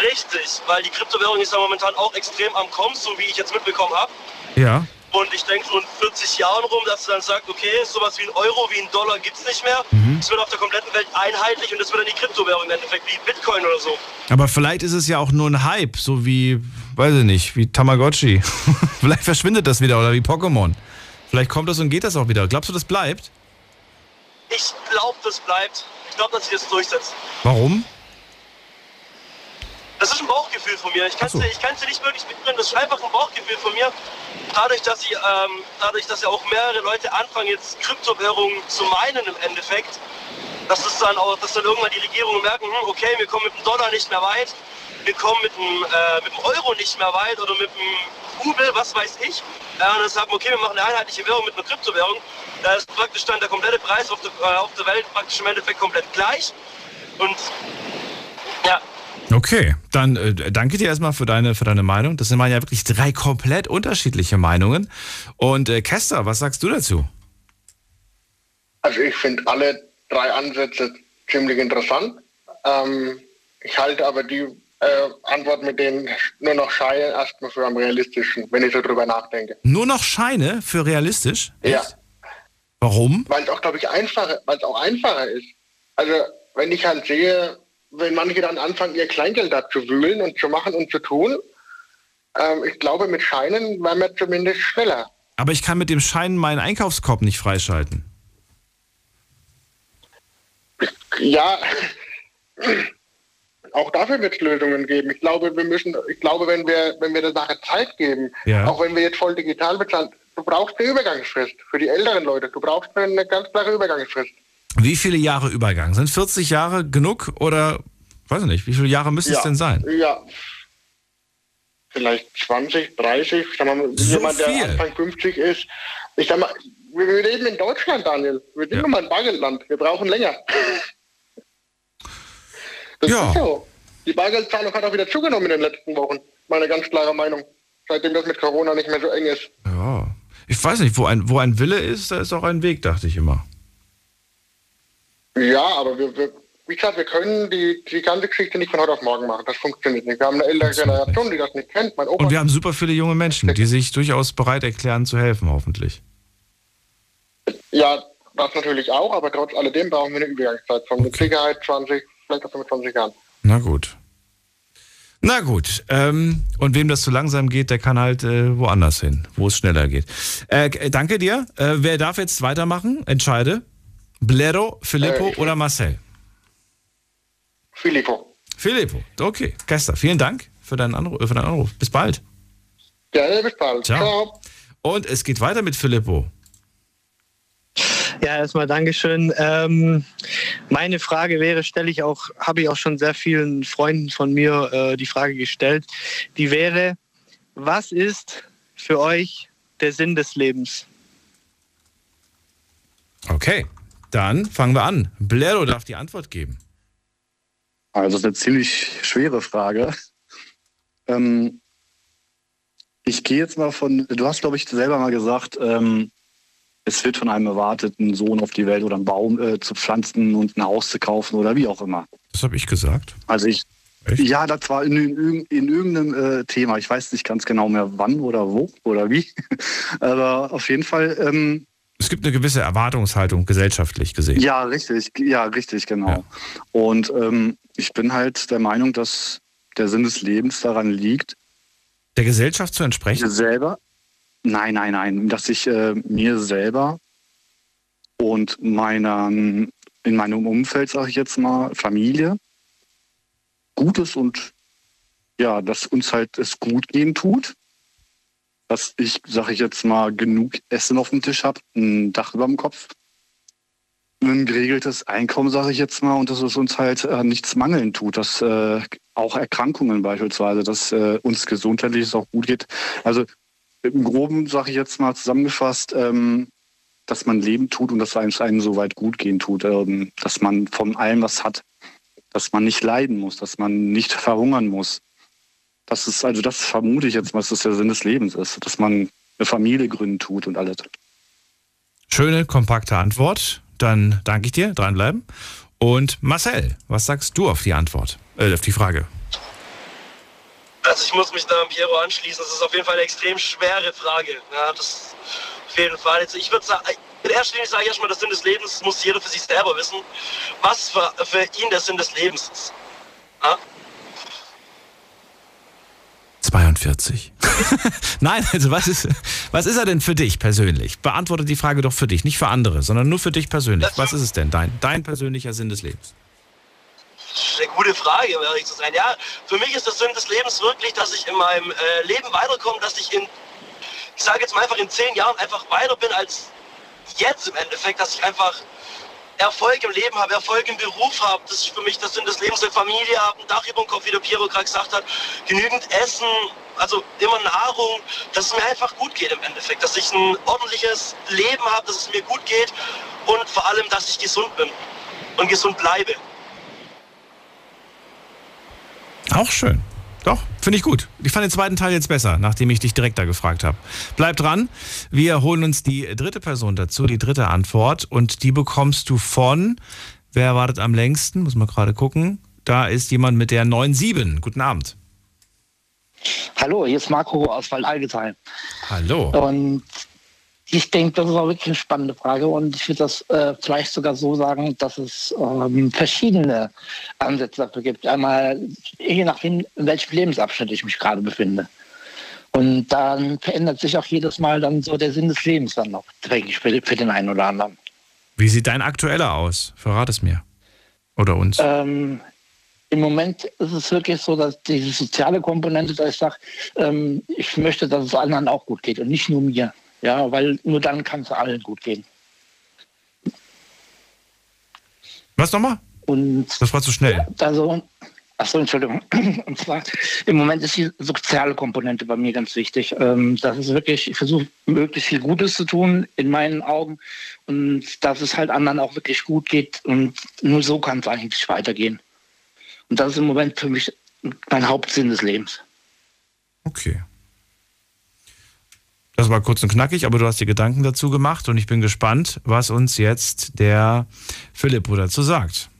Richtig, weil die Kryptowährung ist ja momentan auch extrem am Kommen, so wie ich jetzt mitbekommen habe. Ja. Und ich denke so in 40 Jahren rum, dass du dann sagst, okay, sowas wie ein Euro, wie ein Dollar gibt es nicht mehr. Mhm. Es wird auf der kompletten Welt einheitlich und das wird dann die Kryptowährung im Endeffekt, wie Bitcoin oder so. Aber vielleicht ist es ja auch nur ein Hype, so wie, weiß ich nicht, wie Tamagotchi. vielleicht verschwindet das wieder oder wie Pokémon. Vielleicht kommt das und geht das auch wieder. Glaubst du, das bleibt? Ich glaube, das bleibt. Ich glaube, dass sich das durchsetzt. Warum? Das ist ein Bauchgefühl von mir. Ich kann es kann's dir nicht wirklich begründen. Das ist einfach ein Bauchgefühl von mir. Dadurch, dass, ich, ähm, dadurch, dass ja auch mehrere Leute anfangen, jetzt Kryptowährungen zu meinen im Endeffekt, dass es dann auch, dass dann irgendwann die Regierungen merken, hm, okay, wir kommen mit dem Dollar nicht mehr weit, wir kommen mit dem, äh, mit dem Euro nicht mehr weit oder mit dem Rubel, was weiß ich. Ja, und dann sagen, okay, wir machen eine einheitliche Währung mit einer Kryptowährung. Da ist praktisch dann der komplette Preis auf der, äh, auf der Welt praktisch im Endeffekt komplett gleich. Und ja, Okay, dann äh, danke dir erstmal für deine, für deine Meinung. Das sind mal ja wirklich drei komplett unterschiedliche Meinungen. Und äh, Kester, was sagst du dazu? Also ich finde alle drei Ansätze ziemlich interessant. Ähm, ich halte aber die äh, Antwort mit den nur noch Scheinen erstmal für am realistischen, wenn ich so drüber nachdenke. Nur noch Scheine für realistisch? Ja. Warum? Weil es auch, glaube ich, einfacher, weil es auch einfacher ist. Also wenn ich halt sehe, wenn manche dann anfangen, ihr Kleingeld da zu wühlen und zu machen und zu tun, ähm, ich glaube, mit Scheinen wären wir zumindest schneller. Aber ich kann mit dem Schein meinen Einkaufskorb nicht freischalten. Ja, auch dafür wird es Lösungen geben. Ich glaube, wir müssen, ich glaube, wenn wir, wenn wir der Sache Zeit geben, Ja. auch wenn wir jetzt voll digital bezahlen, du brauchst eine Übergangsfrist für die älteren Leute. Du brauchst eine ganz klare Übergangsfrist. Wie viele Jahre Übergang? Sind 40 Jahre genug oder, weiß ich nicht, wie viele Jahre müsste es denn sein? Ja. Vielleicht 20, 30. Ich sag mal, So jemand, der viel? Anfang 50 ist. Ich sag mal, wir wir leben in Deutschland, Daniel. Wir sind nun mal ein Bargeldland. Wir brauchen länger. Das Ja. ist so. Die Bargeldzahlung hat auch wieder zugenommen in den letzten Wochen. Meine ganz klare Meinung. Seitdem das mit Corona nicht mehr so eng ist. Ja. Ich weiß nicht, wo ein, wo ein Wille ist, da ist auch ein Weg, dachte ich immer. Ja, aber wir, wir, wie gesagt, wir können die, die ganze Geschichte nicht von heute auf morgen machen. Das funktioniert nicht. Wir haben eine ältere Generation, die das nicht kennt. Und wir haben super viele junge Menschen, die sich durchaus bereit erklären zu helfen, hoffentlich. Ja, das natürlich auch, aber trotz alledem brauchen wir eine Übergangszeit von mit Sicherheit 20, vielleicht auch 25 Jahren. Na gut. Na gut. Ähm, und wem das zu langsam geht, der kann halt äh, woanders hin, wo es schneller geht. Äh, g- danke dir. Äh, wer darf jetzt weitermachen? Entscheide. Blero, Filippo Äh, oder Marcel? Filippo. Filippo. Okay. Gester, vielen Dank für deinen Anruf. Für deinen Anruf. Bis bald. Gerne, bis bald. Ciao. Und es geht weiter mit Filippo. Ja, erstmal Dankeschön. Ähm, meine Frage wäre, stelle ich auch, habe ich auch schon sehr vielen Freunden von mir äh, die Frage gestellt. Die wäre, was ist für euch der Sinn des Lebens? Okay. Dann fangen wir an. Blero darf die Antwort geben. Also das ist eine ziemlich schwere Frage. Ähm, ich gehe jetzt mal von, du hast, glaube ich, selber mal gesagt, ähm, es wird von einem erwartet, einen Sohn auf die Welt oder einen Baum äh, zu pflanzen und ein Haus zu kaufen oder wie auch immer. Das habe ich gesagt. Also ich, ja, das war in, in, in irgendeinem äh, Thema. Ich weiß nicht ganz genau mehr wann oder wo oder wie. Aber auf jeden Fall, ähm, Es gibt eine gewisse Erwartungshaltung gesellschaftlich gesehen. ja, richtig, ja, richtig, genau. Und ähm, ich bin halt der Meinung, dass der Sinn des Lebens daran liegt, Der Gesellschaft zu entsprechen? selber, nein, nein, nein, dass ich äh, mir selber und meiner, in meinem Umfeld, sage ich jetzt mal, Familie, Gutes und ja, dass uns halt es gut gehen tut. Dass ich, sage ich jetzt mal, genug Essen auf dem Tisch habe, ein Dach über dem Kopf, ein geregeltes Einkommen, sage ich jetzt mal, und dass es uns halt äh, nichts mangeln tut, dass äh, auch Erkrankungen beispielsweise, dass äh, uns gesundheitlich es auch gut geht. Also im Groben, sage ich jetzt mal zusammengefasst, ähm, dass man Leben tut und dass es einem so weit gut gehen tut, ähm, dass man von allem was hat, dass man nicht leiden muss, dass man nicht verhungern muss. Das ist, also das vermute ich jetzt mal, dass das der Sinn des Lebens ist, dass man eine Familie gründen tut und alles. Schöne, kompakte Antwort. Dann danke ich dir, dranbleiben. Und Marcel, was sagst du auf die Antwort, äh, auf die Frage? Also ich muss mich da an Piero anschließen. Das ist auf jeden Fall eine extrem schwere Frage. Ja, das auf jeden Fall. Also ich würde sagen, in erster Linie sage ich erstmal, der Sinn des Lebens muss jeder für sich selber wissen, was für, für ihn der Sinn des Lebens ist. Ja? 42. Nein, also was ist, was ist er denn für dich persönlich? Beantworte die Frage doch für dich, nicht für andere, sondern nur für dich persönlich. Was ist es denn, dein, dein persönlicher Sinn des Lebens? Eine gute Frage, um ehrlich zu sein. Ja, für mich ist der Sinn des Lebens wirklich, dass ich in meinem äh, Leben weiterkomme, dass ich in, ich sage jetzt mal einfach in zehn Jahren einfach weiter bin als jetzt im Endeffekt, dass ich einfach Erfolg im Leben habe, Erfolg im Beruf habe. Das ist für mich der Sinn des Lebens, eine Familie habe, ein Dach über dem Kopf, wie der Piero gerade gesagt hat, genügend Essen, also immer Nahrung, dass es mir einfach gut geht im Endeffekt, dass ich ein ordentliches Leben habe, dass es mir gut geht und vor allem, dass ich gesund bin und gesund bleibe. Auch schön. Doch, finde ich gut. Ich fand den zweiten Teil jetzt besser, nachdem ich dich direkt da gefragt habe. Bleib dran. Wir holen uns die dritte Person dazu, die dritte Antwort. Und die bekommst du von, wer wartet am längsten? Muss man gerade gucken. Da ist jemand mit der 97. Guten Abend. Hallo, hier ist Marco aus Waldalgetal. Hallo. Und ich denke, das ist auch wirklich eine spannende Frage und ich würde das äh, vielleicht sogar so sagen, dass es ähm, verschiedene Ansätze dafür gibt. Einmal je nachdem, in welchem Lebensabschnitt ich mich gerade befinde. Und dann verändert sich auch jedes Mal dann so der Sinn des Lebens dann noch, denke ich, für, für den einen oder anderen. Wie sieht dein aktueller aus? Verrat es mir. Oder uns. Ähm, Im Moment ist es wirklich so, dass diese soziale Komponente, dass ich sage, ähm, ich möchte, dass es anderen auch gut geht und nicht nur mir. Ja, weil nur dann kann es allen gut gehen. Was nochmal? Und das war zu schnell. Also, achso, Entschuldigung. Und zwar, im Moment ist die soziale Komponente bei mir ganz wichtig. Ähm, das ist wirklich, ich versuche möglichst viel Gutes zu tun in meinen Augen und dass es halt anderen auch wirklich gut geht. Und nur so kann es eigentlich weitergehen. Und das ist im Moment für mich mein Hauptsinn des Lebens. Okay. Das war kurz und knackig, aber du hast dir Gedanken dazu gemacht und ich bin gespannt, was uns jetzt der Philipp dazu sagt.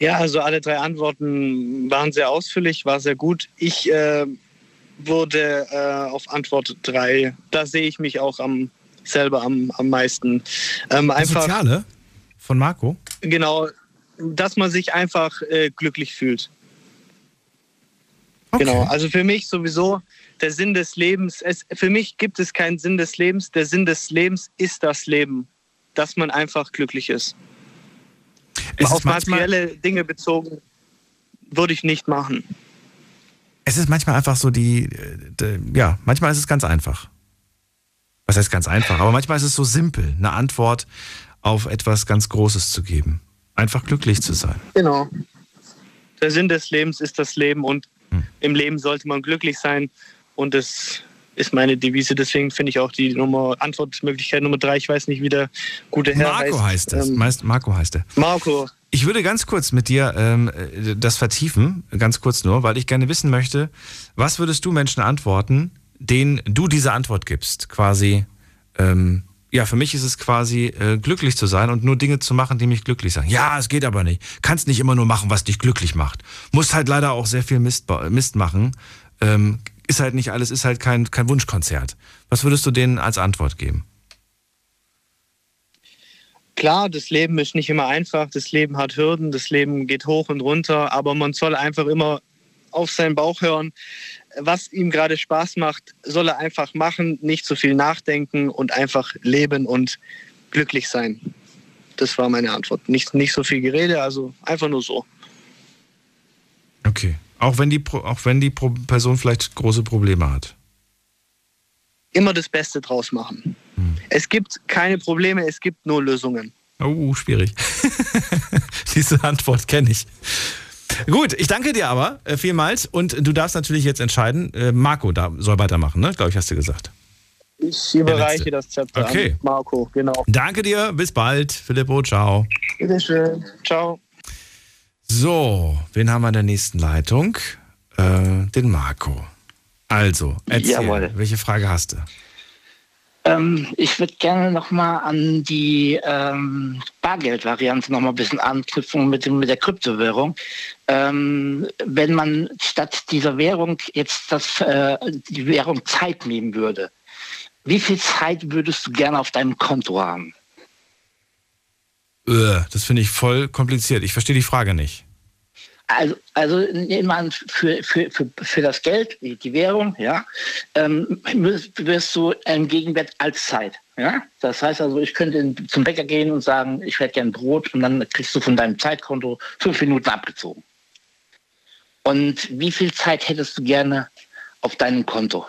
Ja, also alle drei Antworten waren sehr ausführlich, war sehr gut. Ich äh, wurde äh, auf Antwort drei. Da sehe ich mich auch am selber am, am meisten. Ähm, Das einfach, Soziale von Marco? Genau, dass man sich einfach äh, glücklich fühlt. Genau, also für mich sowieso der Sinn des Lebens. Es, für mich gibt es keinen Sinn des Lebens. Der Sinn des Lebens ist das Leben, dass man einfach glücklich ist. Es ist Auf materielle Dinge bezogen würde ich nicht machen. Es ist manchmal einfach so die, äh, de, ja, manchmal ist es ganz einfach. Was heißt ganz einfach? Aber manchmal ist es so simpel, eine Antwort auf etwas ganz Großes zu geben. Einfach glücklich zu sein. Genau. Der Sinn des Lebens ist das Leben und Hm. im Leben sollte man glücklich sein und das ist meine Devise. Deswegen finde ich auch die Nummer Antwortmöglichkeit Nummer drei. Ich weiß nicht, wie der gute Herr Marco heißt es. Ähm, Meist Marco heißt er. Marco. Ich würde ganz kurz mit dir ähm, äh, das vertiefen, ganz kurz nur, weil ich gerne wissen möchte, was würdest du Menschen antworten, denen du diese Antwort gibst? Quasi, ähm, ja, für mich ist es quasi äh, glücklich zu sein und nur Dinge zu machen, die mich glücklich sagen. Ja, es geht aber nicht. Kannst nicht immer nur machen, was dich glücklich macht. Musst halt leider auch sehr viel Mist, Mist machen. Ähm, ist halt nicht alles, ist halt kein, kein Wunschkonzert. Was würdest du denen als Antwort geben? Klar, das Leben ist nicht immer einfach, das Leben hat Hürden, das Leben geht hoch und runter, aber man soll einfach immer auf seinen Bauch hören. Was ihm gerade Spaß macht, soll er einfach machen, nicht zu viel nachdenken und einfach leben und glücklich sein. Das war meine Antwort. Nicht, nicht so viel Gerede, also einfach nur so. Okay. Auch wenn die, auch wenn die Person vielleicht große Probleme hat. Immer das Beste draus machen. Es gibt keine Probleme, es gibt nur Lösungen. Oh, schwierig. Diese Antwort kenne ich. Gut, ich danke dir aber äh, vielmals und du darfst natürlich jetzt entscheiden. Äh, Marco da soll weitermachen, ne? Glaube ich, hast du gesagt. Ich überreiche das Zepter Okay. an Marco, genau. Danke dir, bis bald. Filippo, ciao. Bitteschön. Ciao. So, wen haben wir in der nächsten Leitung? Äh, den Marco. Also, erzähl, Jawohl. welche Frage hast du? Ähm, ich würde gerne nochmal an die ähm, Bargeldvariante nochmal ein bisschen anknüpfen mit, mit der Kryptowährung. Ähm, wenn man statt dieser Währung jetzt das, äh, die Währung Zeit nehmen würde, wie viel Zeit würdest du gerne auf deinem Konto haben? Äh, das finde ich voll kompliziert. Ich verstehe die Frage nicht. Also, also an, für, für, für, für das Geld, die Währung, ja, ähm, wirst, du einen Gegenwert als Zeit. Ja? Das heißt also, ich könnte zum Bäcker gehen und sagen, ich hätte gern Brot und dann kriegst du von deinem Zeitkonto fünf Minuten abgezogen. Und wie viel Zeit hättest du gerne auf deinem Konto?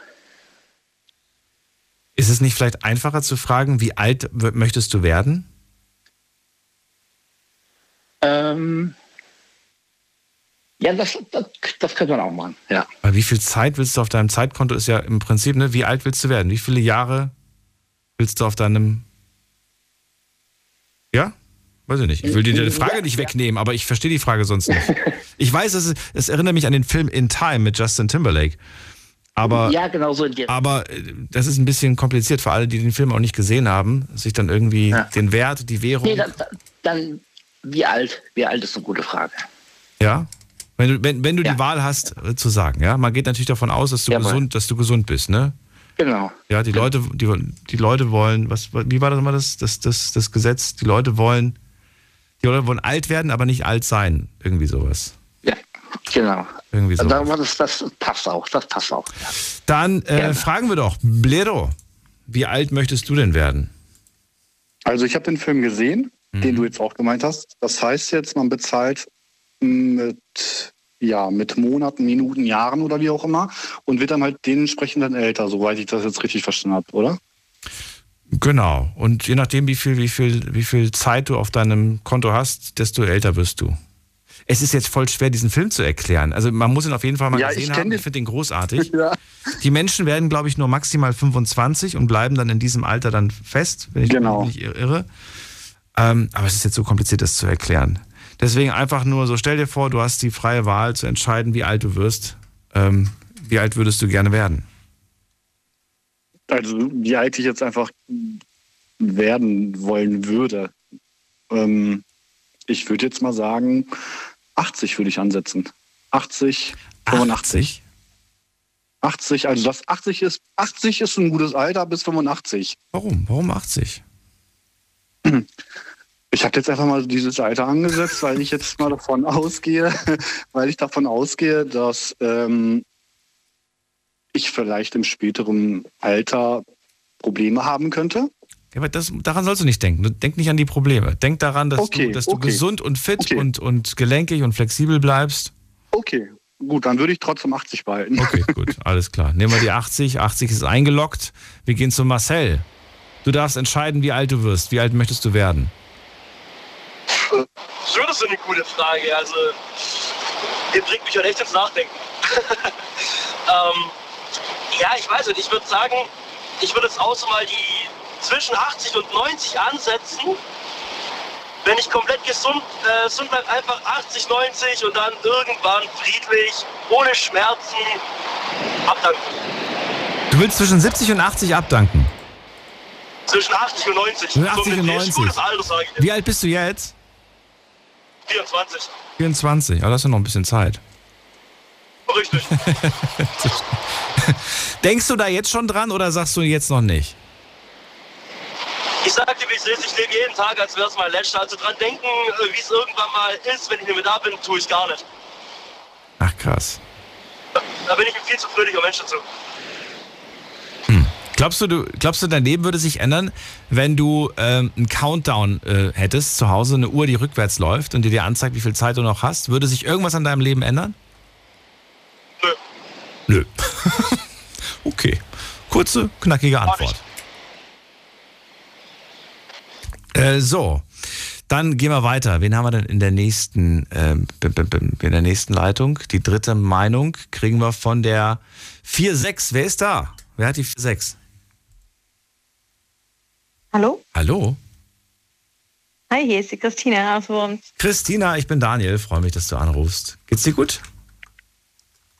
Ist es nicht vielleicht einfacher zu fragen, wie alt möchtest du werden? Ähm, ja, das, das, das könnte man auch machen, ja. Weil wie viel Zeit willst du auf deinem Zeitkonto ist ja im Prinzip, ne, wie alt willst du werden? Wie viele Jahre willst du auf deinem Ja? Weiß ich nicht. Ich will dir die Frage nicht wegnehmen, aber ich verstehe die Frage sonst nicht. Ich weiß, es, es erinnert mich an den Film In Time mit Justin Timberlake. Aber, ja, genau so in die aber äh, das ist ein bisschen kompliziert für alle, die den Film auch nicht gesehen haben, sich dann irgendwie den Wert, die Währung. Nee, dann, dann, wie alt? Wie alt ist eine gute Frage. Ja? Wenn du, wenn, wenn du die Wahl hast, äh, zu sagen, ja? Man geht natürlich davon aus, dass du Jawohl. gesund, dass du gesund bist, ne? Genau. Ja, die Leute, die, die Leute wollen, was, wie war das immer das, das, das, das Gesetz? Die Leute wollen, die Leute wollen alt werden, aber nicht alt sein. Irgendwie sowas. Genau. Irgendwie so. Da war das, das passt auch, das passt auch. Ja. Dann äh, fragen wir doch, Blero, wie alt möchtest du denn werden? Also ich habe den Film gesehen, Mhm. den du jetzt auch gemeint hast. Das heißt jetzt, man bezahlt mit, ja, mit Monaten, Minuten, Jahren oder wie auch immer und wird dann halt dementsprechend dann älter, soweit ich das jetzt richtig verstanden habe, oder? Genau. Und je nachdem, wie viel, wie viel, wie viel Zeit du auf deinem Konto hast, desto älter wirst du. Es ist jetzt voll schwer, diesen Film zu erklären. Also man muss ihn auf jeden Fall mal Ja, ich gesehen kenn haben. den. Ich finde den großartig. Die Menschen werden, glaube ich, nur maximal 25 und bleiben dann in diesem Alter dann fest, wenn ich Genau. mich nicht irre. Ähm, aber es ist jetzt so kompliziert, das zu erklären. Deswegen einfach nur so, stell dir vor, du hast die freie Wahl zu entscheiden, wie alt du wirst. Ähm, wie alt würdest du gerne werden? also wie alt ich jetzt einfach werden wollen würde. Ähm, ich würde jetzt mal sagen, 80 würde ich ansetzen. 80, 85. 80, also das 80 ist, 80 ist ein gutes Alter bis 85. Warum? Warum 80? Ich habe jetzt einfach mal dieses Alter angesetzt, weil ich jetzt mal davon ausgehe, weil ich davon ausgehe, dass ähm, ich vielleicht im späteren Alter Probleme haben könnte. Ja, aber das, daran sollst du nicht denken. Denk nicht an die Probleme. Denk daran, dass Okay, du, dass du okay. gesund und fit und, und gelenkig und flexibel bleibst. Okay, gut, dann würde ich trotzdem 80 behalten. Okay, gut, alles klar. Nehmen wir die 80. 80 ist eingeloggt. Wir gehen zu Marcel. Du darfst entscheiden, wie alt du wirst. Wie alt möchtest du werden? So, das ist eine gute Frage. Also, ihr bringt mich halt echt ins Nachdenken. ähm, ja, ich weiß nicht. Ich würde sagen, ich würde jetzt auch so mal die zwischen 80 und 90 ansetzen. Wenn ich komplett gesund, äh, gesund bleibe, einfach 80, 90 und dann irgendwann friedlich, ohne Schmerzen abdanken. Du willst zwischen 70 und 80 abdanken. Zwischen 80 und 90. Zwischen 80 so und ein 90. gutes Alter, ich. Wie alt bist du jetzt? 24. 24. Aber das ist ja noch ein bisschen Zeit. Richtig. Denkst du da jetzt schon dran oder sagst du jetzt noch nicht? Ich sag dir, wie es ist. Ich lebe jeden Tag, als wäre es mein letzter. Also dran denken, äh, wie es irgendwann mal ist, wenn ich nicht mehr da bin, tue ich gar nicht. Ach krass. Da bin ich ein viel zu fröhlicher Mensch dazu. Glaubst du, du, glaubst du, dein Leben würde sich ändern, wenn du ähm, einen Countdown äh, hättest zu Hause, eine Uhr, die rückwärts läuft und die dir anzeigt, wie viel Zeit du noch hast? Würde sich irgendwas an deinem Leben ändern? Nö. Nö. okay. Kurze, knackige Antwort. Äh, so, dann gehen wir weiter. Wen haben wir denn in der nächsten, b- in der nächsten Leitung? Die dritte Meinung kriegen wir von der 4-6. Wer ist da? Wer hat die 4-6? Hallo? Hallo? Hi, hier ist die Christina aus Worms. Christina, ich bin Daniel. Freue mich, dass du anrufst. Geht's dir gut?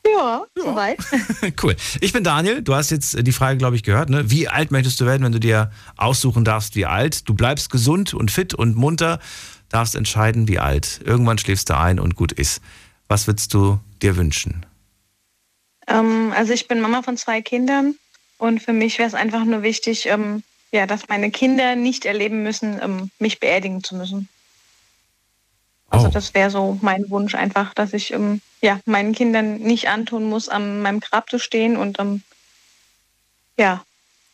Ja, soweit. cool. Ich bin Daniel. Du hast jetzt die Frage, glaube ich, gehört. Ne? Wie alt möchtest du werden, wenn du dir aussuchen darfst, wie alt? Du bleibst gesund und fit und munter, darfst entscheiden, wie alt. Irgendwann schläfst du ein und gut ist. Was würdest du dir wünschen? Ähm, also ich bin Mama von zwei Kindern und für mich wäre es einfach nur wichtig, ähm, ja, dass meine Kinder nicht erleben müssen, ähm, mich beerdigen zu müssen. Also das wäre so mein Wunsch einfach, dass ich ähm, ja, meinen Kindern nicht antun muss, an meinem Grab zu stehen und ähm, ja,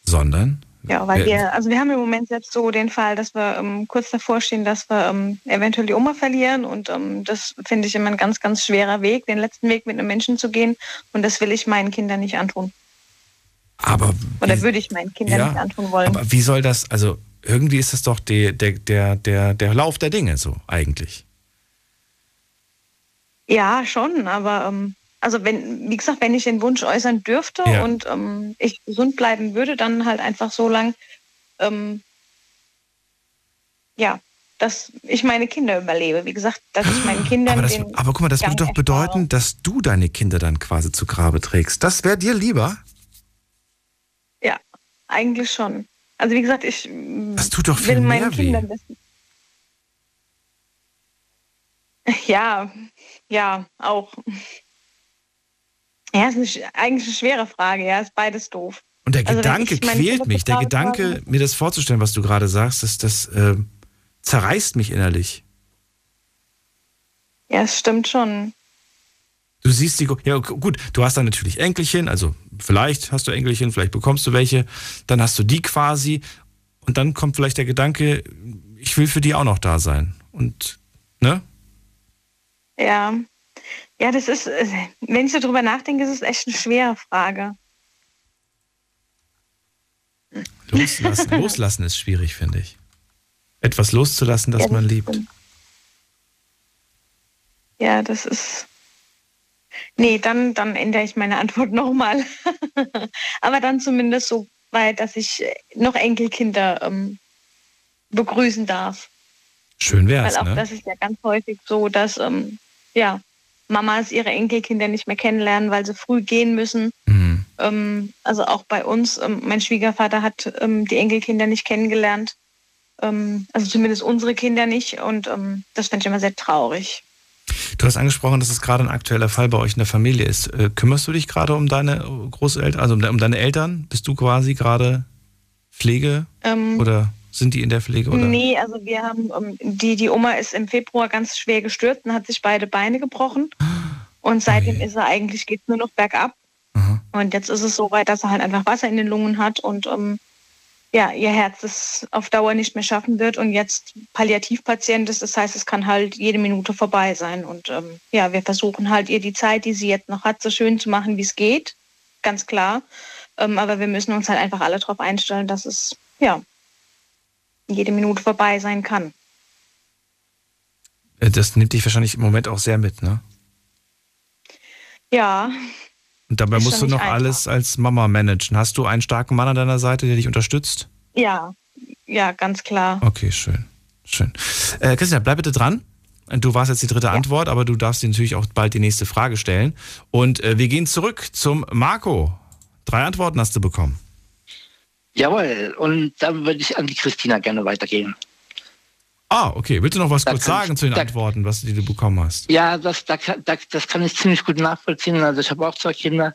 Sondern? Ja, weil wir, also wir haben im Moment selbst so den Fall, dass wir ähm, kurz davor stehen, dass wir ähm, eventuell die Oma verlieren. Und ähm, das finde ich immer ein ganz, ganz schwerer Weg, den letzten Weg mit einem Menschen zu gehen. Und das will ich meinen Kindern nicht antun. Aber Oder würde ich meinen Kindern Ja, nicht antun wollen. Aber wie soll das, also irgendwie ist das doch die, der, der, der, der Lauf der Dinge so eigentlich. Ja, schon, aber ähm, also wenn, wie gesagt, wenn ich den Wunsch äußern dürfte Ja. und ähm, ich gesund bleiben würde, dann halt einfach so lang, ähm, ja, dass ich meine Kinder überlebe. Wie gesagt, dass ich meinen Kindern Aber, das, aber guck mal, das Gang würde doch bedeuten, dass du deine Kinder dann quasi zu Grabe trägst. Das wäre dir lieber? Eigentlich schon. Also wie gesagt, ich Das tut doch viel will meinen mehr weh. Kindern das. Ja, ja, auch. Ja, es ist eine eigentlich eine schwere Frage, ja, ist beides doof. Und der Also Gedanke quält mich. Der Gedanke, habe- mir das vorzustellen, was du gerade sagst, das, das äh, zerreißt mich innerlich. Ja, es stimmt schon. Du siehst die, ja gu- gut, du hast dann natürlich Enkelchen, also vielleicht hast du Enkelchen, vielleicht bekommst du welche, dann hast du die quasi und dann kommt vielleicht der Gedanke, ich will für die auch noch da sein. Und, ne? Ja. Ja, das ist, äh, wenn ich so drüber nachdenke, ist es echt eine schwere Frage. Loslassen, loslassen ist schwierig, finde ich. Etwas loszulassen, das Ja, man liebt. Ja, das ist. Nee, dann, dann ändere ich meine Antwort nochmal. Aber dann zumindest so weit, dass ich äh, noch Enkelkinder ähm, begrüßen darf. Schön wär's, Weil auch ne? das ist ja ganz häufig so, dass ähm, ja, Mamas ihre Enkelkinder nicht mehr kennenlernen, weil sie früh gehen müssen. Mhm. Ähm, also auch bei uns, ähm, mein Schwiegervater hat ähm, die Enkelkinder nicht kennengelernt. Ähm, also zumindest unsere Kinder nicht. Und ähm, das fand ich immer sehr traurig. Du hast angesprochen, dass es gerade ein aktueller Fall bei euch in der Familie ist. Äh, kümmerst du dich gerade um deine Großeltern, also um, de deine Eltern? Bist du quasi gerade Pflege Ähm, oder sind die in der Pflege? Oder? Nee, also wir haben, ähm, die, die Oma ist im Februar ganz schwer gestürzt und hat sich beide Beine gebrochen. Und seitdem ist er eigentlich, geht nur noch bergab. Und jetzt ist es so weit, dass er halt einfach Wasser in den Lungen hat und ähm, ja, ihr Herz es auf Dauer nicht mehr schaffen wird und jetzt Palliativpatient ist. Das heißt, es kann halt jede Minute vorbei sein. Und ähm, ja, wir versuchen halt ihr die Zeit, die sie jetzt noch hat, so schön zu machen, wie es geht. Ganz klar. Ähm, aber wir müssen uns halt einfach alle darauf einstellen, dass es ja jede Minute vorbei sein kann. Äh, Das nimmt dich wahrscheinlich im Moment auch sehr mit, ne? Ja, Und dabei Ist musst du noch einfach. alles als Mama managen. Hast du einen starken Mann an deiner Seite, der dich unterstützt? ja, ja, ganz klar. Okay, schön. Schön. Äh, Christian, bleib bitte dran. Du warst jetzt die dritte Antwort, aber du darfst dir natürlich auch bald die nächste Frage stellen. Und äh, wir gehen zurück zum Marco. Drei Antworten hast du bekommen. Jawohl, und dann würde ich an die Christina gerne weitergehen. Ah, okay. Willst du noch was Da kurz kann ich- sagen zu den da- Antworten, was die du bekommen hast? Ja, das, da, das kann ich ziemlich gut nachvollziehen. Also ich habe auch zwei Kinder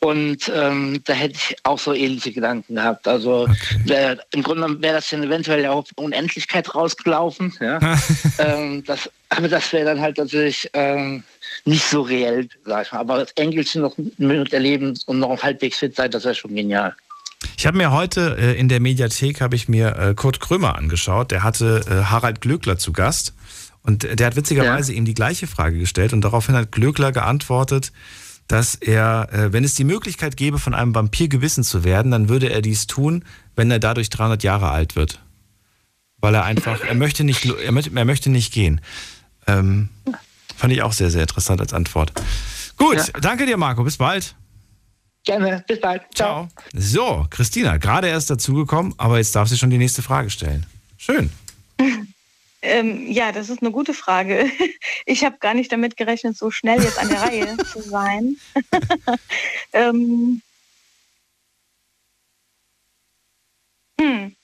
und ähm, da hätte ich auch so ähnliche Gedanken gehabt. Also wär, im Grunde wäre das dann eventuell ja auf Unendlichkeit rausgelaufen. Ja? ähm, das, aber das wäre dann halt natürlich ähm, nicht so reell, sag ich mal. Aber das Enkelchen noch eine Minute erleben und noch halbwegs fit sein, das wäre schon genial. Ich habe mir heute äh, in der Mediathek habe ich mir äh, Kurt Krömer angeschaut. Der hatte äh, Harald Glöckler zu Gast und der hat witzigerweise ihm die gleiche Frage gestellt und daraufhin hat Glöckler geantwortet, dass er, äh, wenn es die Möglichkeit gäbe, von einem Vampir gebissen zu werden, dann würde er dies tun, wenn er dadurch 300 Jahre alt wird, weil er einfach, er möchte nicht, er möchte, er möchte nicht gehen. Ähm, fand ich auch sehr, sehr interessant als Antwort. Gut, danke dir, Marco. Bis bald. Gerne, bis bald. Ciao. So, Christina, gerade erst dazugekommen, aber jetzt darf sie schon die nächste Frage stellen. Schön. Ähm, ja, das ist eine gute Frage. Ich habe gar nicht damit gerechnet, so schnell jetzt an der Reihe zu sein. ähm, hm.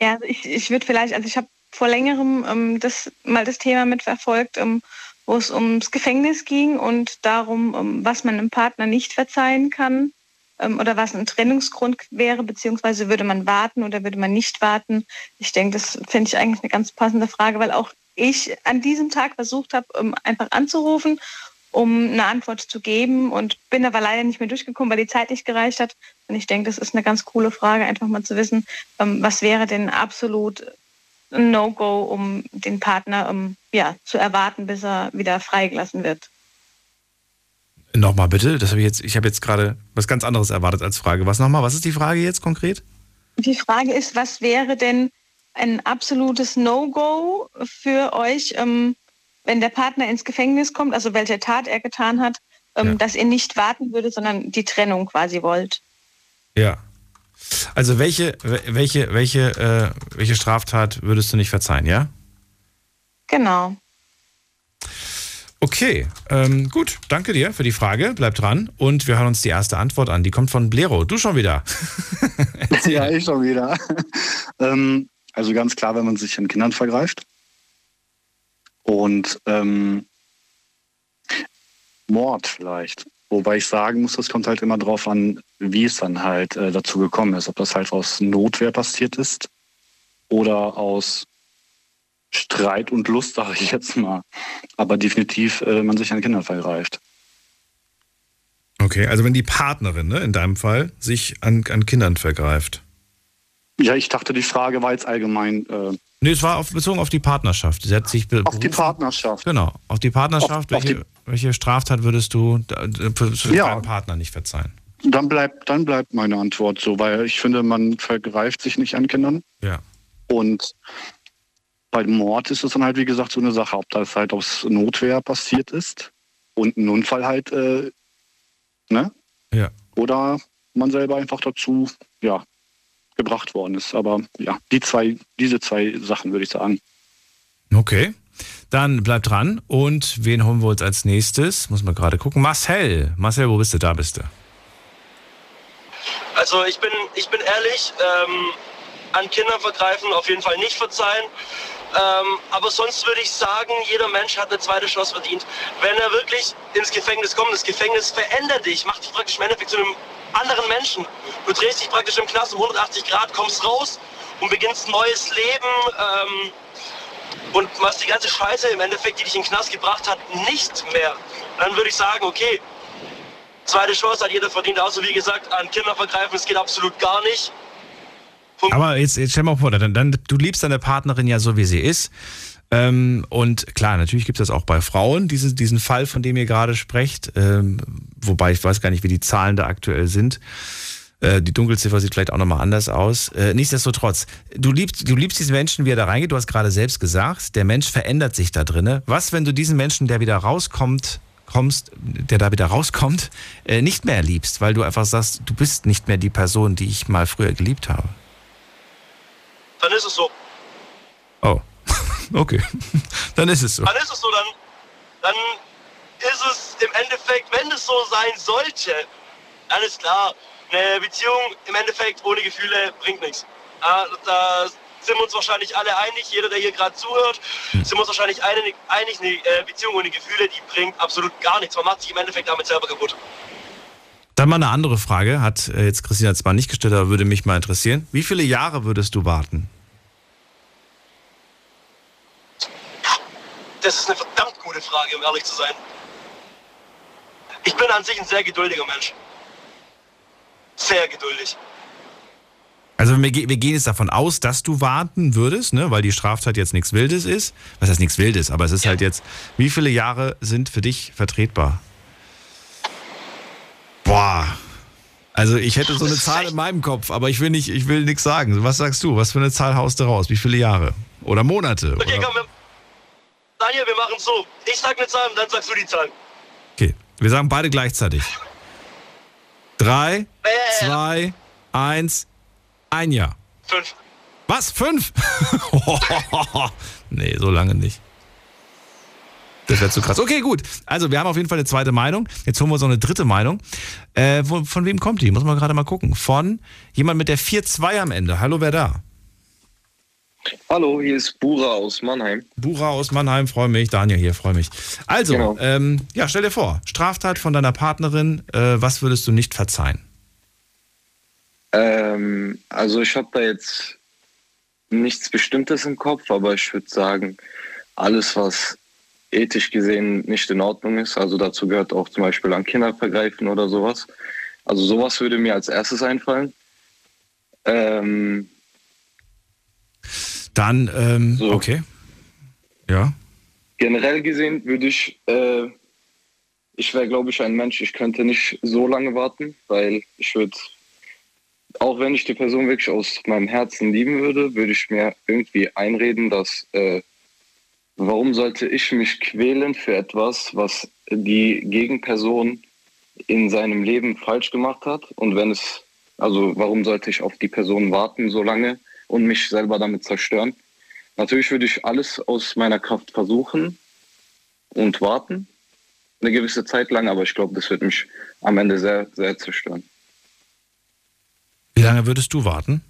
Ja, also ich, ich würde vielleicht, also ich habe vor längerem ähm, das, mal das Thema mitverfolgt, ähm, wo es ums Gefängnis ging und darum, ähm, was man einem Partner nicht verzeihen kann ähm, oder was ein Trennungsgrund wäre, beziehungsweise würde man warten oder würde man nicht warten. Ich denke, das finde ich eigentlich eine ganz passende Frage, weil auch ich an diesem Tag versucht habe, ähm, einfach anzurufen, um eine Antwort zu geben und bin aber leider nicht mehr durchgekommen, weil die Zeit nicht gereicht hat. Und ich denke, das ist eine ganz coole Frage, einfach mal zu wissen, was wäre denn absolut ein No-Go, um den Partner ähm, ja, zu erwarten, bis er wieder freigelassen wird. Nochmal bitte, das habe ich jetzt, ich habe jetzt gerade was ganz anderes erwartet als Frage. Was nochmal? Was ist die Frage jetzt konkret? Die Frage ist, was wäre denn ein absolutes No-Go für euch, ähm, wenn der Partner ins Gefängnis kommt, also welche Tat er getan hat, ähm, dass ihr nicht warten würdet, sondern die Trennung quasi wollt? Ja. Also welche, welche, welche, äh, welche Straftat würdest du nicht verzeihen, ja? Genau. Okay, ähm, gut, danke dir für die Frage. Bleib dran und wir hören uns die erste Antwort an. Die kommt von Blero. Du schon wieder. ja, ich schon wieder. ähm, also ganz klar, wenn man sich an Kindern vergreift. Und ähm, Mord vielleicht. Wobei ich sagen muss, das kommt halt immer drauf an, wie es dann halt äh, dazu gekommen ist. Ob das halt aus Notwehr passiert ist oder aus Streit und Lust, sage ich jetzt mal. Aber definitiv, äh, man sich an Kindern vergreift. Okay, also wenn die Partnerin, ne, in deinem Fall, sich an, an Kindern vergreift. Ja, ich dachte, die Frage war jetzt allgemein. Äh, Nee, es war auf, bezogen auf die Partnerschaft. Sie hat sich auf die Partnerschaft. Genau, auf die Partnerschaft. Auf- auf welche, welche Straftat würdest du da- für, für Ja. deinen Partner nicht verzeihen? Dann bleibt, dann bleibt meine Antwort so, weil ich finde, man vergreift sich nicht an Kindern. Ja. Und bei Mord ist es dann halt, wie gesagt, so eine Sache, ob das halt aus Notwehr passiert ist und ein Unfall halt, äh, ne? Ja. Oder man selber einfach dazu, ja, gebracht worden ist. Aber ja, die zwei, diese zwei Sachen würde ich sagen. Okay. Dann bleib dran. Und wen holen wir uns als nächstes? Muss man gerade gucken. Marcel. Marcel, wo bist du? Da bist du. Also ich bin, ich bin ehrlich, ähm, an Kindern vergreifen auf jeden Fall nicht verzeihen. Ähm, aber sonst würde ich sagen, jeder Mensch hat eine zweite Chance verdient. Wenn er wirklich ins Gefängnis kommt, das Gefängnis verändert dich, macht dich praktisch im Endeffekt zu einem anderen Menschen. Du drehst dich praktisch im Knast um 180 Grad, kommst raus und beginnst ein neues Leben ähm, und machst die ganze Scheiße im Endeffekt, die dich in den Knast gebracht hat, nicht mehr. Dann würde ich sagen, okay, zweite Chance hat jeder verdient. Außer wie gesagt, an Kinder vergreifen, es geht absolut gar nicht. Aber jetzt, jetzt stell mal vor, dann, dann, du liebst deine Partnerin ja so, wie sie ist. Ähm, und klar, natürlich gibt es das auch bei Frauen, diese, diesen Fall, von dem ihr gerade sprecht. Ähm, wobei ich weiß gar nicht, wie die Zahlen da aktuell sind. Äh, die Dunkelziffer sieht vielleicht auch nochmal anders aus. Äh, nichtsdestotrotz, du liebst, du liebst diesen Menschen, wie er da reingeht. Du hast gerade selbst gesagt, der Mensch verändert sich da drinne. Was, wenn du diesen Menschen, der wieder rauskommt, kommst, der da wieder rauskommt, äh, nicht mehr liebst, weil du einfach sagst, du bist nicht mehr die Person, die ich mal früher geliebt habe? Dann ist es so. Oh, okay. dann ist es so. Dann ist es so, dann, dann ist es im Endeffekt, wenn es so sein sollte, dann ist klar, eine Beziehung im Endeffekt ohne Gefühle bringt nichts. Da sind wir uns wahrscheinlich alle einig, jeder, der hier gerade zuhört, Hm. sind wir uns wahrscheinlich einig, einig eine äh, Beziehung ohne Gefühle, die bringt absolut gar nichts. Man macht sich im Endeffekt damit selber kaputt. Dann mal eine andere Frage, hat äh, jetzt Christina zwar nicht gestellt, aber würde mich mal interessieren. Wie viele Jahre würdest du warten? Das ist eine verdammt gute Frage, um ehrlich zu sein. Ich bin an sich ein sehr geduldiger Mensch. Sehr geduldig. Also wir, wir gehen jetzt davon aus, dass du warten würdest, ne, weil die Straftat jetzt nichts Wildes ist. Was heißt nichts Wildes, aber es ist halt jetzt, wie viele Jahre sind für dich vertretbar? Boah. Also ich hätte so eine Zahl in meinem Kopf, aber ich will nicht, ich will nichts sagen. Was sagst du? Was für eine Zahl haust du raus? Wie viele Jahre? Oder Monate? Okay, Oder? komm, wir, Daniel, wir machen es so. Ich sag eine Zahl und dann sagst du die Zahl. Okay, wir sagen beide gleichzeitig. Drei, zwei, eins, ein Jahr. Fünf. Was? Fünf? nee, so lange nicht. Das wäre zu krass. Okay, gut. Also, wir haben auf jeden Fall eine zweite Meinung. Jetzt holen wir so eine dritte Meinung. Äh, wo, von wem kommt die? Muss man gerade mal gucken. Von jemand mit der 4-2 am Ende. Hallo, wer da? Hallo, hier ist Bura aus Mannheim. Bura aus Mannheim, freue mich. Daniel hier, freue mich. Also, Genau. ähm, ja, stell dir vor, Straftat von deiner Partnerin, äh, was würdest du nicht verzeihen? Ähm, also ich habe da jetzt nichts Bestimmtes im Kopf, aber ich würde sagen, alles, was ethisch gesehen nicht in Ordnung ist, also dazu gehört auch zum Beispiel an Kinder vergreifen oder sowas. Also sowas würde mir als erstes einfallen. Ähm, Dann, ähm, okay. Ja. generell gesehen würde ich, äh, ich wäre, glaube ich, ein Mensch, ich könnte nicht so lange warten, weil ich würde, auch wenn ich die Person wirklich aus meinem Herzen lieben würde, würde ich mir irgendwie einreden, dass, äh, warum sollte ich mich quälen für etwas, was die Gegenperson in seinem Leben falsch gemacht hat und wenn es, also warum sollte ich auf die Person warten so lange und mich selber damit zerstören? Natürlich würde ich alles aus meiner Kraft versuchen und warten, eine gewisse Zeit lang, aber ich glaube, das wird mich am Ende sehr, sehr zerstören. Wie lange würdest du warten?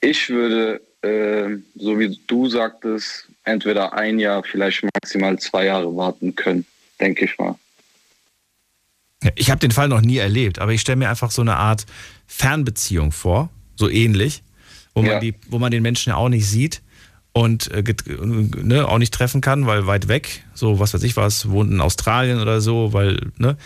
Ich würde, äh, so wie du sagtest, entweder ein Jahr, vielleicht maximal zwei Jahre warten können, denke ich mal. Ich habe den Fall noch nie erlebt, aber ich stelle mir einfach so eine Art Fernbeziehung vor, so ähnlich, wo man, Ja. die, wo man den Menschen ja auch nicht sieht und äh, ne, auch nicht treffen kann, weil weit weg, so was weiß ich was, wohnt in Australien oder so, weil, ne?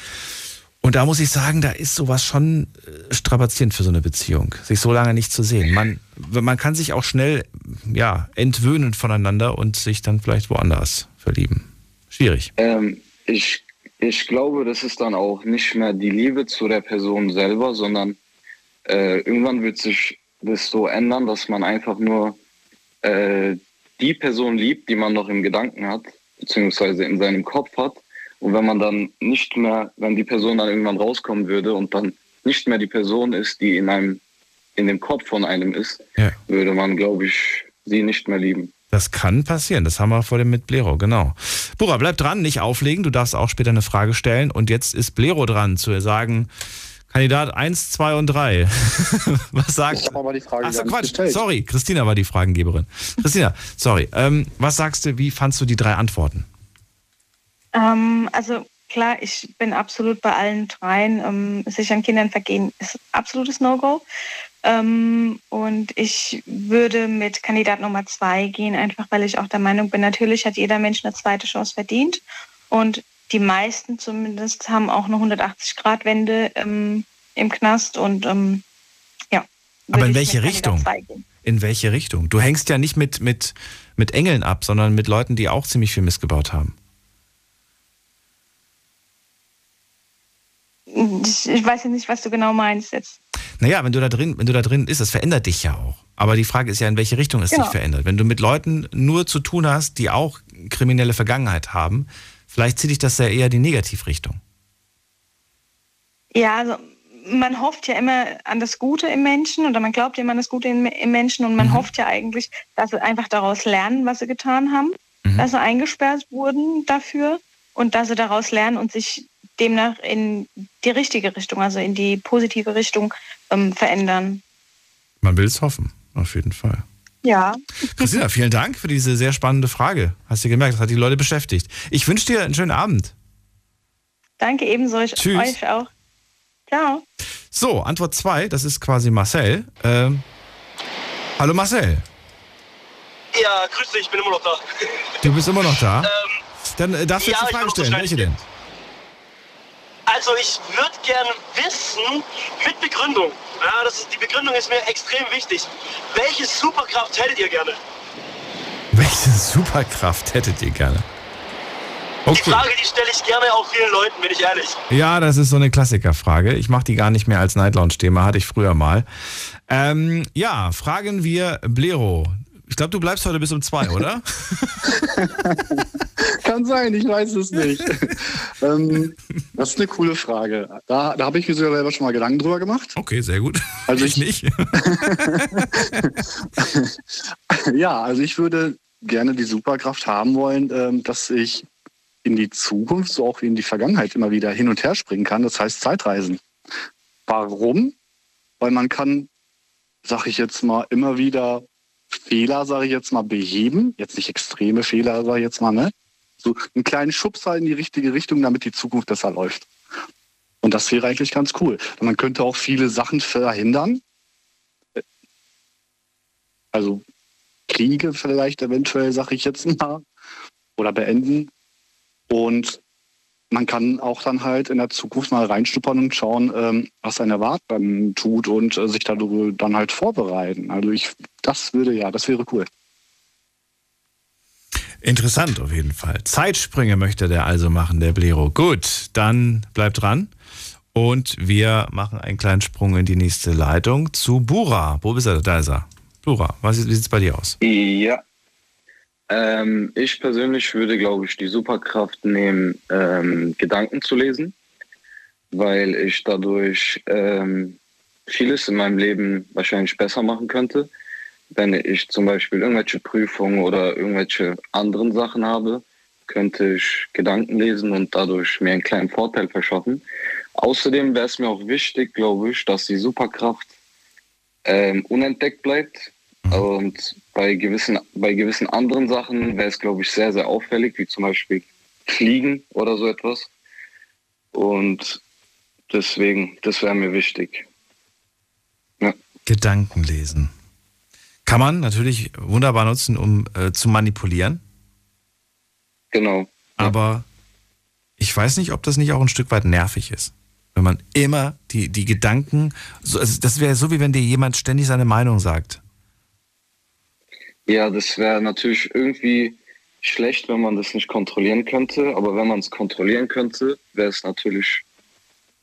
Und da muss ich sagen, da ist sowas schon äh, strapazierend für so eine Beziehung, sich so lange nicht zu sehen. Man, man kann sich auch schnell, ja, entwöhnen voneinander und sich dann vielleicht woanders verlieben. Schwierig. Ähm, ich, ich glaube, das ist dann auch nicht mehr die Liebe zu der Person selber, sondern äh, irgendwann wird sich das so ändern, dass man einfach nur äh, die Person liebt, die man noch im Gedanken hat, beziehungsweise in seinem Kopf hat. Und wenn man dann nicht mehr, wenn die Person dann irgendwann rauskommen würde und dann nicht mehr die Person ist, die in einem, in dem Kopf von einem ist, Ja. würde man, glaube ich, sie nicht mehr lieben. Das kann passieren. Das haben wir vor dem mit Blero, genau. Bura, bleib dran, nicht auflegen. Du darfst auch später eine Frage stellen. Und jetzt ist Blero dran, zu sagen, Kandidat 1, 2 und 3. was sagt. Ich habe aber die Frage Ach so, gar nicht Quatsch. gestellt. Sorry, Christina war die Fragengeberin. Christina, sorry. Ähm, was sagst du, wie fandst du die drei Antworten? Ähm, also klar, ich bin absolut bei allen dreien. Ähm, sich an Kindern vergehen ist absolutes No-Go. Ähm, und ich würde mit Kandidat Nummer zwei gehen, einfach weil ich auch der Meinung bin, natürlich hat jeder Mensch eine zweite Chance verdient. Und die meisten zumindest haben auch eine 180-Grad-Wende ähm, im Knast. Und ähm, ja. Aber in welche Richtung? In welche Richtung? Du hängst ja nicht mit, mit, mit Engeln ab, sondern mit Leuten, die auch ziemlich viel missgebaut haben. Ich, weiß ja nicht, was du genau meinst jetzt. Naja, wenn du da drin, wenn du da drin ist, das verändert dich ja auch. Aber die Frage ist ja, in welche Richtung es Genau. dich verändert. Wenn du mit Leuten nur zu tun hast, die auch kriminelle Vergangenheit haben, vielleicht zieht dich das ja eher die Negativrichtung. Ja, also man hofft ja immer an das Gute im Menschen oder man glaubt ja immer an das Gute im, im Menschen und man hofft ja eigentlich, dass sie einfach daraus lernen, was sie getan haben, dass sie eingesperrt wurden dafür und dass sie daraus lernen und sich demnach in die richtige Richtung, also in die positive Richtung ähm, verändern. Man will es hoffen, auf jeden Fall. Ja. Christina, vielen Dank für diese sehr spannende Frage. Hast du gemerkt, das hat die Leute beschäftigt. Ich wünsche dir einen schönen Abend. Danke ebenso, ich Tschüss. euch auch. Ciao. So, Antwort 2, das ist quasi Marcel. Ähm, hallo Marcel, Ja, grüß dich, ich bin immer noch da. du bist immer noch da. Dann äh, darfst du ja, jetzt eine Frage stellen. Welche denn? Also ich würde gerne wissen, mit Begründung, ja, das ist, die Begründung ist mir extrem wichtig, welche Superkraft hättet ihr gerne? Welche Superkraft hättet ihr gerne? Die Okay. Frage, die stelle ich gerne auch vielen Leuten, bin ich ehrlich. Ja, das ist so eine Klassikerfrage. Ich mache die gar nicht mehr als Night Lounge Thema, hatte ich früher mal. Ähm, ja, fragen wir Blero. Ich glaube, du bleibst heute bis um zwei, oder? Kann sein, ich weiß es nicht. ähm, das ist eine coole Frage. Da, da habe ich mir sogar selber schon mal Gedanken drüber gemacht. Okay, sehr gut. Also ich, nicht. ja, also ich würde gerne die Superkraft haben wollen, ähm, dass ich in die Zukunft, so auch wie in die Vergangenheit immer wieder hin und her springen kann. Das heißt Zeitreisen. Warum? Weil man kann, sag ich jetzt mal, immer wieder Fehler, sage ich jetzt mal, beheben. Jetzt nicht extreme Fehler, sage ich jetzt mal, ne? So einen kleinen Schubser in die richtige Richtung, damit die Zukunft besser läuft. Und das wäre eigentlich ganz cool. Man könnte auch viele Sachen verhindern. Also Kriege vielleicht eventuell, sage ich jetzt mal, oder beenden. Und man kann auch dann halt in der Zukunft mal reinstuppern und schauen, ähm, was ein Erwart dann tut und äh, sich darüber dann halt vorbereiten. Also ich, das würde ja, das wäre cool. Interessant auf jeden Fall. Zeitsprünge möchte der also machen, der Blero. Gut, dann bleibt dran. Und wir machen einen kleinen Sprung in die nächste Leitung zu Bura. Wo bist er? Da ist er. Bura, was, wie sieht es bei dir aus? Ja. Ähm, ich persönlich würde, glaube ich, die Superkraft nehmen, ähm, Gedanken zu lesen, weil ich dadurch ähm, vieles in meinem Leben wahrscheinlich besser machen könnte. Wenn ich zum Beispiel irgendwelche Prüfungen oder irgendwelche anderen Sachen habe, könnte ich Gedanken lesen und dadurch mir einen kleinen Vorteil verschaffen. Außerdem wäre es mir auch wichtig, glaube ich, dass die Superkraft ähm, unentdeckt bleibt. Und bei gewissen, bei gewissen anderen Sachen wäre es, glaube ich, sehr, sehr auffällig, wie zum Beispiel Fliegen oder so etwas. Und deswegen, das wäre mir wichtig. Gedanken lesen. Kann man natürlich wunderbar nutzen, um äh, zu manipulieren. Genau. Aber ich weiß nicht, ob das nicht auch ein Stück weit nervig ist. Wenn man immer die, die Gedanken, so, also das wäre so, wie wenn dir jemand ständig seine Meinung sagt. Ja, das wäre natürlich irgendwie schlecht, wenn man das nicht kontrollieren könnte. Aber wenn man es kontrollieren könnte, wäre es natürlich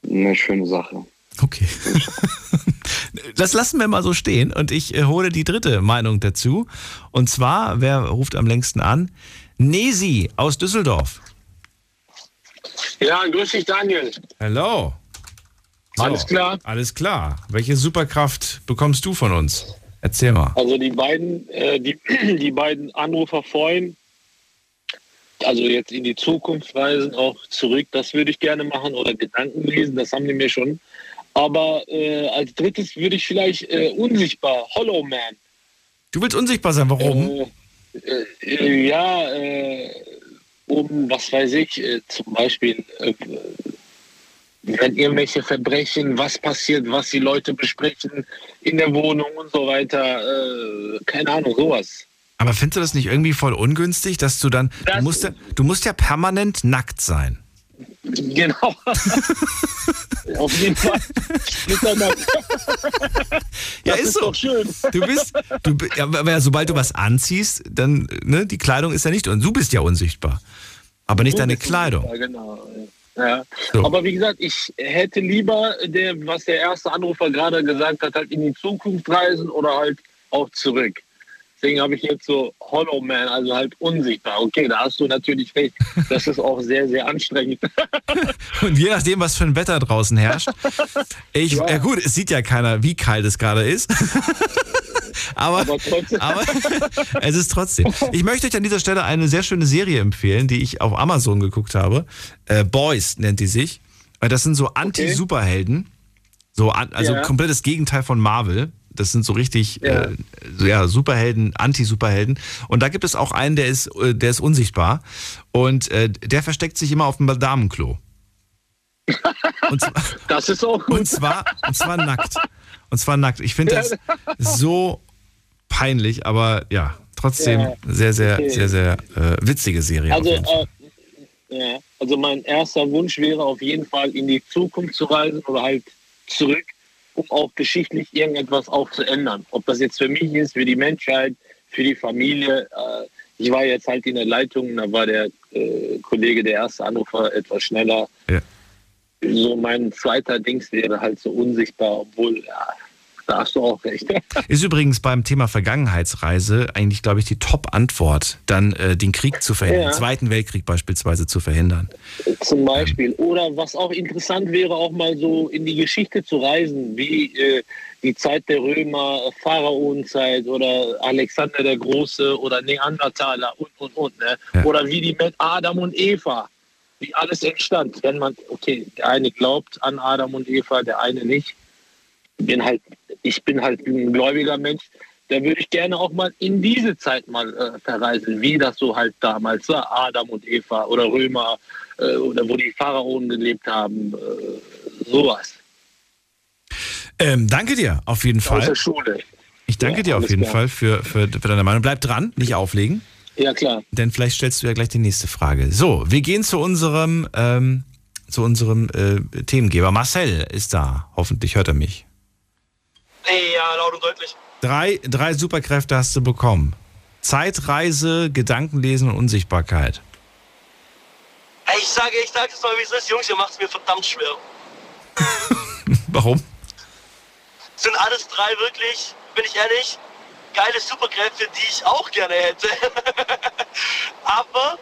eine schöne Sache. Okay. Das lassen wir mal so stehen und ich äh, hole die dritte Meinung dazu. Und zwar, wer ruft am längsten an? Nesi aus Düsseldorf. Ja, grüß dich, Daniel. Hallo. Alles klar? Alles klar. Welche Superkraft bekommst du von uns? Erzähl mal. Also die beiden, äh, die, die beiden Anrufer vorhin, also jetzt in die Zukunft reisen, auch zurück, das würde ich gerne machen oder Gedanken lesen, das haben die mir schon Aber äh, als drittes würde ich vielleicht äh, unsichtbar, Hollow Man. Du willst unsichtbar sein, warum? Äh, äh, ja, äh, um, was weiß ich, zum Beispiel, wenn irgendwelche Verbrechen, was passiert, was die Leute besprechen in der Wohnung und so weiter, äh, keine Ahnung, sowas. Aber findest du das nicht irgendwie voll ungünstig, dass du dann, du musst, ja, du musst ja permanent nackt sein. Genau. Auf jeden Fall. Ja, Das ist, so. schön. Du bist, du, aber sobald du was anziehst, dann, ne, die Kleidung ist ja nicht, und du bist ja unsichtbar. Aber nicht deine Kleidung. Ja, genau. Ja. So. Aber wie gesagt, ich hätte lieber, der, was der erste Anrufer gerade gesagt hat, halt in die Zukunft reisen oder halt auch zurück. Deswegen habe ich jetzt so Hollow Man, also halt unsichtbar. Okay, da hast du natürlich recht. Das ist auch sehr, sehr anstrengend. Und je nachdem, was für ein Wetter draußen herrscht. Ich, ja. gut, es sieht ja keiner, wie kalt es gerade ist. aber, aber, es ist trotzdem. Ich möchte euch an dieser Stelle eine sehr schöne Serie empfehlen, die ich auf Amazon geguckt habe. Äh, Boys nennt die sich. Äh, Das sind so Anti-Superhelden. So, also Ja. komplettes Gegenteil von Marvel. Das sind so richtig Äh, so, ja, Superhelden, Anti-Superhelden. Und da gibt es auch einen, der ist, äh, der ist unsichtbar. Und äh, der versteckt sich immer auf dem Damenklo. Und zwar, das ist auch gut. Und zwar, und zwar nackt. Und zwar nackt. Ich finde das so peinlich, aber ja, trotzdem Ja, sehr, sehr, okay. sehr, sehr äh, witzige Serie. Also, äh, ja, also mein erster Wunsch wäre auf jeden Fall in die Zukunft zu reisen oder halt zurück, um auch geschichtlich irgendetwas auch zu ändern. Ob das jetzt für mich ist, für die Menschheit, für die Familie. Äh, ich war jetzt halt in der Leitung, da war der äh, Kollege, der erste Anrufer, etwas schneller. Ja. So mein zweiter Dings wäre halt so unsichtbar, obwohl, ja, da hast du auch recht. Ist übrigens beim Thema Vergangenheitsreise eigentlich, glaube ich, die Top-Antwort, dann äh, den Krieg zu verhindern, Ja. den Zweiten Weltkrieg beispielsweise zu verhindern. Zum Beispiel. Oder was auch interessant wäre, auch mal so in die Geschichte zu reisen, wie äh, die Zeit der Römer, Pharaonenzeit oder Alexander der Große oder Neandertaler und, und, und. Ne? Oder wie die mit Adam und Eva, wie alles entstand. Wenn man, okay, der eine glaubt an Adam und Eva, der eine nicht. Bin halt, ich bin halt ein gläubiger Mensch. Da würde ich gerne auch mal in diese Zeit mal äh, verreisen, wie das so halt damals war, Adam und Eva oder Römer äh, oder wo die Pharaonen gelebt haben, äh, sowas. Ähm, danke dir auf jeden Aus Fall. der Schule. Ich danke Ja, dir auf jeden klar. Fall für, für, für deine Meinung. Bleib dran, nicht auflegen. Ja, klar. Denn vielleicht stellst du ja gleich die nächste Frage. So, wir gehen zu unserem, ähm, zu unserem äh, Themengeber. Marcel ist da. Hoffentlich hört er mich. Ja, laut und deutlich. Drei, drei Superkräfte hast du bekommen. Zeitreise, Gedankenlesen und Unsichtbarkeit. Ich sage, ich sage es mal, wie es ist. Jungs, ihr macht es mir verdammt schwer. Warum? Sind alles drei wirklich, bin ich ehrlich, geile Superkräfte, die ich auch gerne hätte. Aber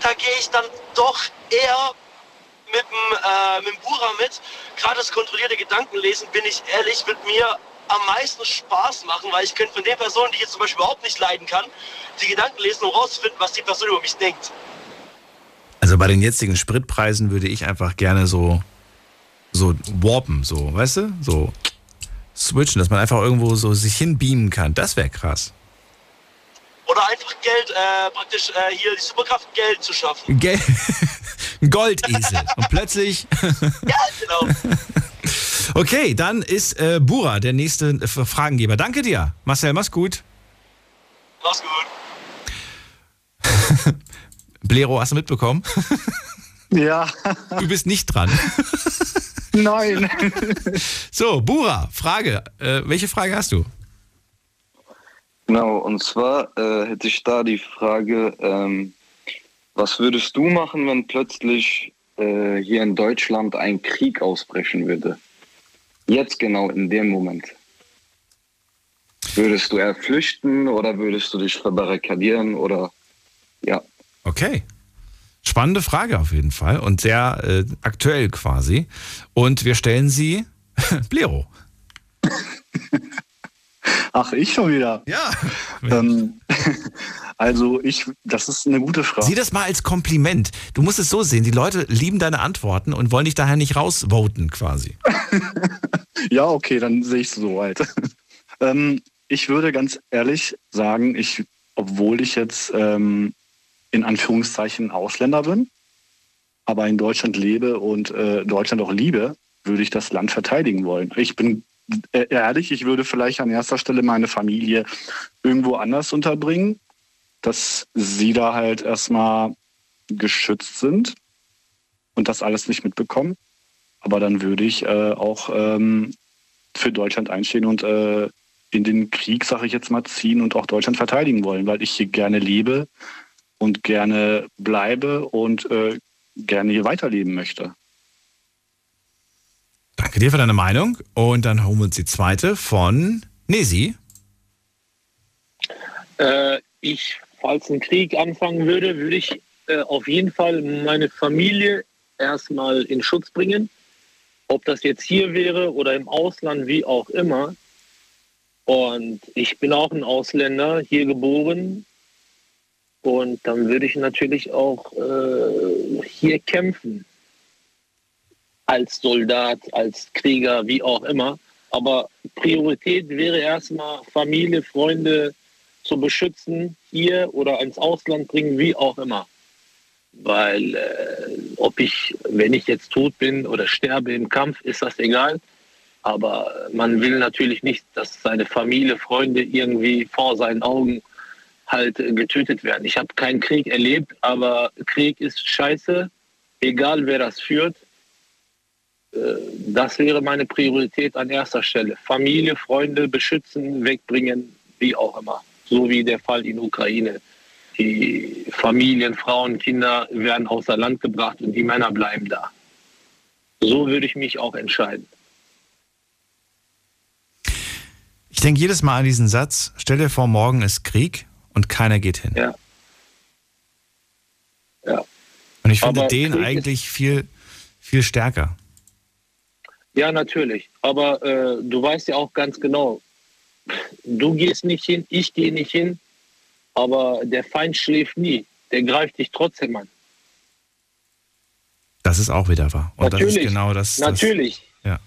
da gehe ich dann doch eher mit dem, äh, mit dem Bura mit. Gerade das kontrollierte Gedankenlesen, bin ich ehrlich, wird mir am meisten Spaß machen, weil ich könnte von der Person, die ich jetzt zum Beispiel überhaupt nicht leiden kann, die Gedanken lesen, um rauszufinden, was die Person über mich denkt. Also bei den jetzigen Spritpreisen würde ich einfach gerne so, so warpen, so, weißt du? So switchen, dass man einfach irgendwo so sich hinbeamen kann. Das wäre krass. Oder einfach Geld, äh, praktisch äh, hier die Superkraft Geld zu schaffen. Gel Ein Goldesel. Und plötzlich. ja, genau. Okay, dann ist äh, Bura der nächste äh, Fragengeber. Danke dir. Marcel, mach's gut. Mach's gut. Blero, hast du mitbekommen? Ja. Du bist nicht dran. Nein. So, Bura, Frage. Äh, welche Frage hast du? Genau, und zwar äh, hätte ich da die Frage, ähm, was würdest du machen, wenn plötzlich äh, hier in Deutschland ein Krieg ausbrechen würde? Jetzt genau in dem Moment. Würdest du eher flüchten oder würdest du dich verbarrikadieren oder ja? Okay. Spannende Frage auf jeden Fall und sehr äh, aktuell quasi. Und wir stellen sie Blero. Ach, ich schon wieder. Ja. Ähm, also ich, das ist eine gute Frage. Sieh das mal als Kompliment. Du musst es so sehen, die Leute lieben deine Antworten und wollen dich daher nicht rausvoten quasi. Ja, okay, dann sehe ich es so halt. ähm, ich würde ganz ehrlich sagen, ich, obwohl ich jetzt ähm, in Anführungszeichen Ausländer bin, aber in Deutschland lebe und äh, Deutschland auch liebe, würde ich das Land verteidigen wollen. Ich bin ehrlich, ich würde vielleicht an erster Stelle meine Familie irgendwo anders unterbringen, dass sie da halt erstmal geschützt sind und das alles nicht mitbekommen. Aber dann würde ich äh, auch ähm, für Deutschland einstehen und äh, in den Krieg, sage ich jetzt mal, ziehen und auch Deutschland verteidigen wollen, weil ich hier gerne lebe und gerne bleibe und äh, gerne hier weiterleben möchte. Danke dir für deine Meinung. Und dann holen wir uns die zweite von Nesi. Äh, ich, falls ein Krieg anfangen würde, würde ich äh, auf jeden Fall meine Familie erstmal in Schutz bringen. Ob das jetzt hier wäre oder im Ausland, wie auch immer. Und ich bin auch ein Ausländer, hier geboren. Und dann würde ich natürlich auch äh, hier kämpfen. Als Soldat, als Krieger, wie auch immer. Aber Priorität wäre erstmal Familie, Freunde zu beschützen, hier oder ins Ausland bringen, wie auch immer. Weil äh, ob ich, wenn ich jetzt tot bin oder sterbe im Kampf, ist das egal. Aber man will natürlich nicht, dass seine Familie, Freunde irgendwie vor seinen Augen halt getötet werden. Ich habe keinen Krieg erlebt, aber Krieg ist scheiße, egal wer das führt. Äh, Das wäre meine Priorität an erster Stelle. Familie, Freunde beschützen, wegbringen, wie auch immer. So wie der Fall in Ukraine. Die Familien, Frauen, Kinder werden außer Land gebracht und die Männer bleiben da. So würde ich mich auch entscheiden. Ich denke jedes Mal an diesen Satz, stell dir vor, morgen ist Krieg und keiner geht hin. Ja. Ja. Und ich finde Aber den Krieg eigentlich viel, viel stärker. Ja, natürlich. Aber äh, du weißt ja auch ganz genau, du gehst nicht hin, ich gehe nicht hin, aber der Feind schläft nie. Der greift dich trotzdem an. Das ist auch wieder wahr. Und natürlich. das ist genau das. natürlich. Das, ja.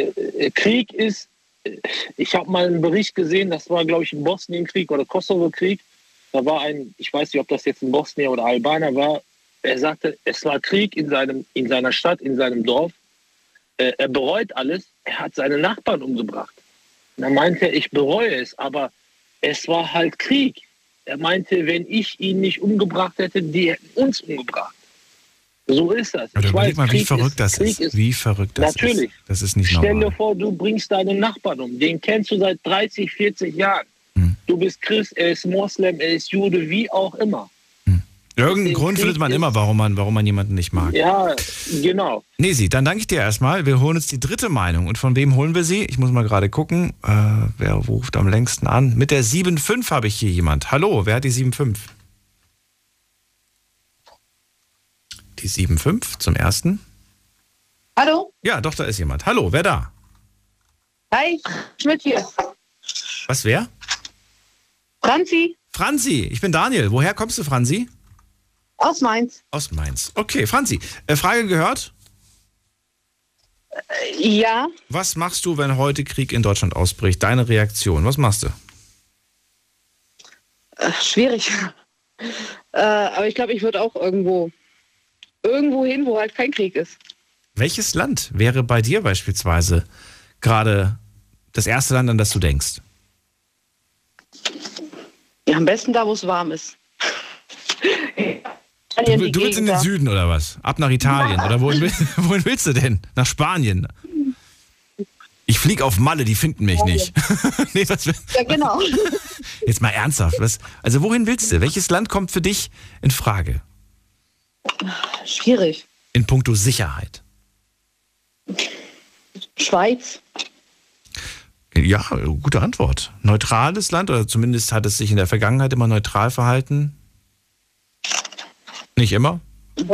Äh, äh, Krieg ist, äh, ich habe mal einen Bericht gesehen, das war, glaube ich, ein Bosnienkrieg oder Kosovo-Krieg. Da war ein, ich weiß nicht, ob das jetzt ein Bosnier oder Albaner war, er sagte, es war Krieg in, seinem, in seiner Stadt, in seinem Dorf. Äh, er bereut alles, er hat seine Nachbarn umgebracht. Und er meinte, ich bereue es, aber es war halt Krieg. Er meinte, wenn ich ihn nicht umgebracht hätte, die hätten uns umgebracht. So ist das. Aber Ich überleg weiß, mal, wie verrückt ist, das Krieg ist. Wie verrückt das Natürlich. ist. Das ist nicht Stell normal. dir vor, du bringst deinen Nachbarn um. Den kennst du seit 30, 40 Jahren. Hm. Du bist Christ, er ist Moslem, er ist Jude, wie auch immer. Irgendeinen Grund findet man immer, warum man, warum man jemanden nicht mag. Ja, genau. Nesi, dann danke ich dir erstmal. Wir holen uns die dritte Meinung. Und von wem holen wir sie? Ich muss mal gerade gucken. Äh, wer ruft am längsten an? Mit der 7.5 habe ich hier jemand. Hallo, wer hat die 7.5? Die 7.5 zum ersten. Hallo? Ja, doch, da ist jemand. Hallo, wer da? Hi, Schmidt hier. Was, wer? Franzi Franzi, ich bin Daniel. Woher kommst du, Franzi? Aus Mainz. Aus Mainz. Okay, Franzi, äh, Frage gehört. Äh, Ja, Was machst du, wenn heute Krieg in Deutschland ausbricht? Deine Reaktion, was machst du? äh, schwierig. aber ich glaube, ich würde auch irgendwo, irgendwo hin, wo halt kein Krieg ist. Welches Land wäre bei dir beispielsweise gerade das erste Land, an das du denkst? Ja, am besten da, wo es warm ist. Du, du willst in den Süden oder was? Ab nach Italien? Oder wohin, wohin willst du denn? Nach Spanien? Ich flieg auf Malle, die finden mich nicht. nee, was, Ja, genau. jetzt mal ernsthaft. Was, also wohin willst du? Welches Land kommt für dich in Frage? Schwierig. In puncto Sicherheit. Schweiz. Ja, gute Antwort. Neutrales Land oder zumindest hat es sich in der Vergangenheit immer neutral verhalten? Nicht immer,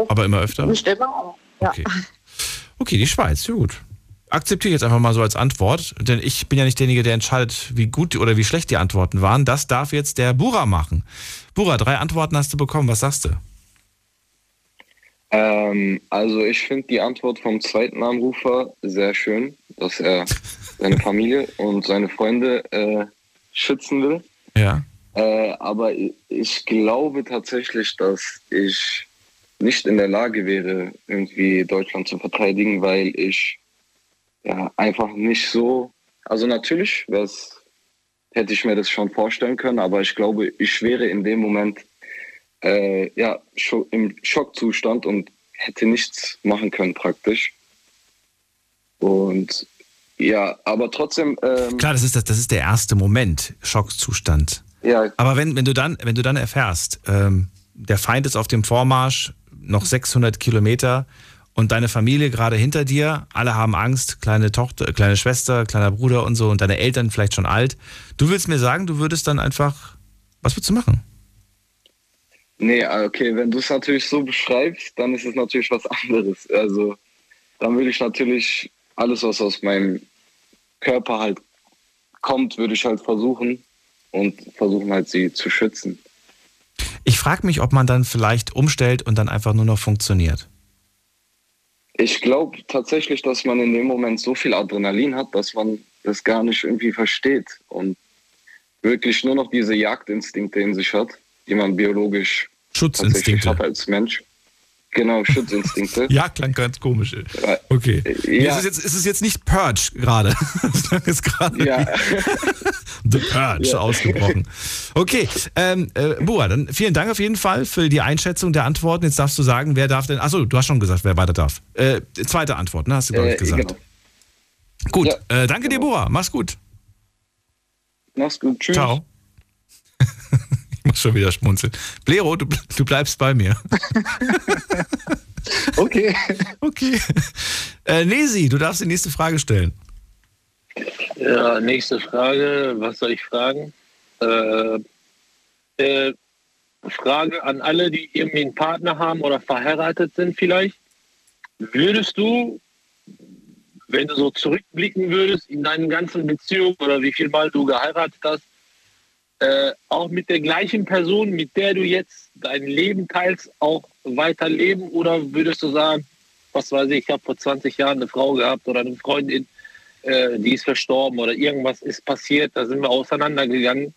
aber immer öfter? Nicht immer, aber ja. Okay. Okay, die Schweiz, ja gut. akzeptiere ich jetzt einfach mal so als Antwort, denn ich bin ja nicht derjenige, der entscheidet, wie gut oder wie schlecht die Antworten waren. Das darf jetzt der Bura machen. Bura, drei Antworten hast du bekommen. Was sagst du? Ähm, also ich finde die Antwort vom zweiten Anrufer sehr schön, dass er seine Familie und seine Freunde äh, schützen will. Ja. Äh, aber ich glaube tatsächlich, dass ich nicht in der Lage wäre, irgendwie Deutschland zu verteidigen, weil ich ja einfach nicht so. Also natürlich hätte ich mir das schon vorstellen können, aber ich glaube, ich wäre in dem Moment äh, ja im Schockzustand und hätte nichts machen können praktisch. Und ja, aber trotzdem. Ähm, Klar, das ist das, das ist der erste Moment, Schockzustand. Ja. Aber wenn, wenn du dann, wenn du dann erfährst, ähm, der Feind ist auf dem Vormarsch, noch 600 Kilometer und deine Familie gerade hinter dir, alle haben Angst, kleine Tochter, kleine Schwester, kleiner Bruder und so und deine Eltern vielleicht schon alt. Du willst mir sagen, du würdest dann einfach, was würdest du machen? Nee, okay, wenn du es natürlich so beschreibst, dann ist es natürlich was anderes. Also dann würde ich natürlich alles, was aus meinem Körper halt kommt, würde ich halt versuchen und versuchen halt sie zu schützen. Ich frage mich, ob man dann vielleicht umstellt und dann einfach nur noch funktioniert. Ich glaube tatsächlich, dass man in dem Moment so viel Adrenalin hat, dass man das gar nicht irgendwie versteht und wirklich nur noch diese Jagdinstinkte in sich hat, die man biologisch Schutzinstinkte hat als Mensch. Genau, Schutzinstinkte. ja, klang ganz komisch. Okay. Ja. Ist, es jetzt, ist es jetzt nicht Purge gerade? Ist gerade ja. The Purge ja. ausgebrochen. Okay, ähm, äh, Bua, dann vielen Dank auf jeden Fall für die Einschätzung der Antworten. Jetzt darfst du sagen, wer darf denn. Achso, du hast schon gesagt, wer weiter darf. Äh, zweite Antwort, ne? Hast du, glaube ich, gesagt. Genau. Gut, ja. äh, danke dir, Bua. Mach's gut. Mach's gut. Tschüss. Ciao. Muss schon wieder schmunzeln. Blero, du, du bleibst bei mir. okay. Okay. Äh, Nesi, du darfst die nächste Frage stellen. Ja, nächste Frage. Was soll ich fragen? Äh, äh, Frage an alle, die irgendwie einen Partner haben oder verheiratet sind vielleicht. Würdest du, wenn du so zurückblicken würdest in deinen ganzen Beziehungen oder wie viel Mal du geheiratet hast, äh, auch mit der gleichen Person, mit der du jetzt dein Leben teilst, auch weiterleben? Oder würdest du sagen, was weiß ich, ich habe vor 20 Jahren eine Frau gehabt oder eine Freundin, äh, die ist verstorben oder irgendwas ist passiert, da sind wir auseinandergegangen.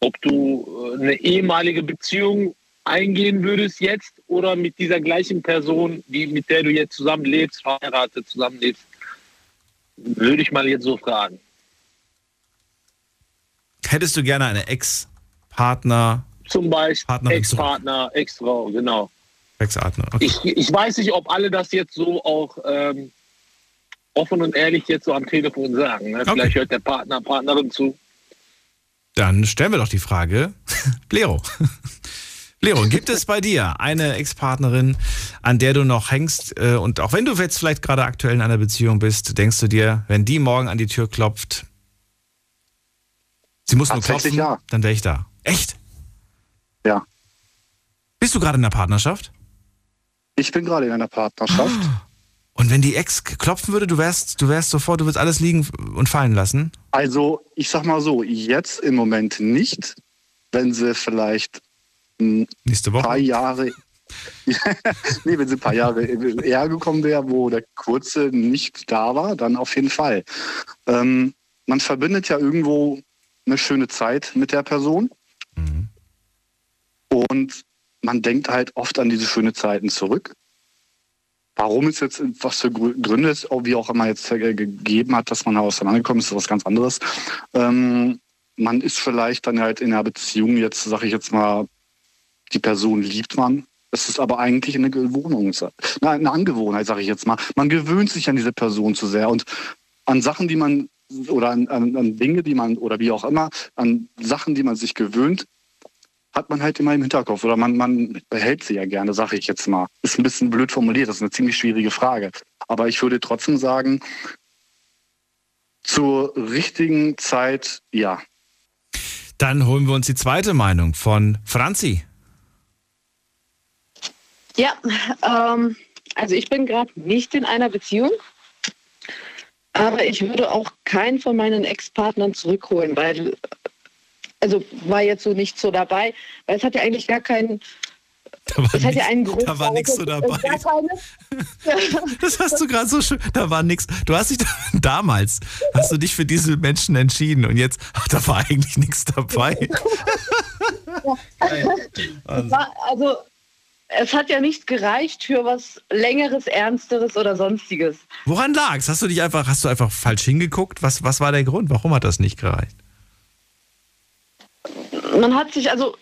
Ob du äh, eine ehemalige Beziehung eingehen würdest jetzt oder mit dieser gleichen Person, die, mit der du jetzt zusammenlebst, verheiratet zusammenlebst, würde ich mal jetzt so fragen. Hättest du gerne eine Ex-Partner? Zum Beispiel Ex-Partner, Ex-Frau, genau. Ex-Partner, okay. Ich, ich weiß nicht, ob alle das jetzt so auch ähm, offen und ehrlich jetzt so am Telefon sagen. Ne? Vielleicht okay. hört der Partner, Partnerin zu. Dann stellen wir doch die Frage, Lero. Lero, gibt es bei dir eine Ex-Partnerin, an der du noch hängst äh, und auch wenn du jetzt vielleicht gerade aktuell in einer Beziehung bist, denkst du dir, wenn die morgen an die Tür klopft, Sie muss nur klopfen, ja. dann wäre ich da. Echt? Ja. Bist du gerade in einer Partnerschaft? Ich bin gerade in einer Partnerschaft. Und wenn die Ex klopfen würde, du wärst, du wärst sofort, du würdest alles liegen und fallen lassen? Also, ich sag mal so, jetzt im Moment nicht. Wenn sie vielleicht ein Nächste Woche. paar Jahre. nee, wenn sie ein paar Jahre eher gekommen wäre, wo der Kurze nicht da war, dann auf jeden Fall. Ähm, man verbindet ja irgendwo eine schöne Zeit mit der Person. Mhm. Und man denkt halt oft an diese schönen Zeiten zurück. Warum es jetzt, was für Gründe es, wie auch immer jetzt gegeben hat, dass man auseinandergekommen ist, ist was ganz anderes. Ähm, man ist vielleicht dann halt in einer Beziehung, jetzt sage ich jetzt mal, die Person liebt man. Es ist aber eigentlich eine Gewohnung, eine Angewohnheit, sage ich jetzt mal. Man gewöhnt sich an diese Person zu sehr und an Sachen, die man oder an, an, an Dinge, die man oder wie auch immer, an Sachen, die man sich gewöhnt, hat man halt immer im Hinterkopf oder man, man behält sie ja gerne, sage ich jetzt mal. Ist ein bisschen blöd formuliert, das ist eine ziemlich schwierige Frage. Aber ich würde trotzdem sagen, zur richtigen Zeit ja. Dann holen wir uns die zweite Meinung von Franzi. Ja, ähm, also ich bin gerade nicht in einer Beziehung. Aber ich würde auch keinen von meinen Ex-Partnern zurückholen, weil, also war jetzt so nicht so dabei, weil es hat ja eigentlich gar keinen, es hat ja einen Grund. da war nichts so dabei. Das hast du gerade so schön. Da war nix. Du hast dich damals, hast du dich für diese Menschen entschieden und jetzt, ach, da war eigentlich nichts dabei. Es war, also es hat ja nicht gereicht für was längeres, ernsteres oder sonstiges. Woran lag's? Hast du dich einfach, hast du einfach falsch hingeguckt? Was, was war der Grund? Warum hat das nicht gereicht? Man hat sich also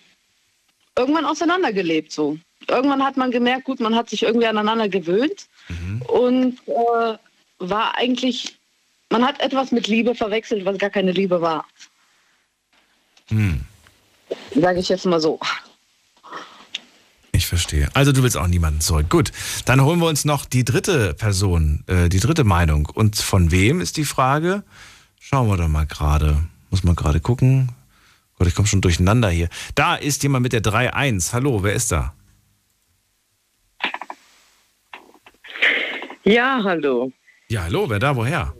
irgendwann auseinandergelebt so. Irgendwann hat man gemerkt, gut, man hat sich irgendwie aneinander gewöhnt und äh, war eigentlich, man hat etwas mit Liebe verwechselt, was gar keine Liebe war. Hm, Sage ich jetzt mal so. Ich verstehe. Also du willst auch niemanden zurück. Gut, dann holen wir uns noch die dritte Person, äh, die dritte Meinung. Und von wem ist die Frage? Schauen wir doch mal gerade. Muss man gerade gucken. Gott, ich komme schon durcheinander hier. Da ist jemand mit der 3-1. Hallo, wer ist da? Ja, hallo. Ja, hallo, wer da? Woher?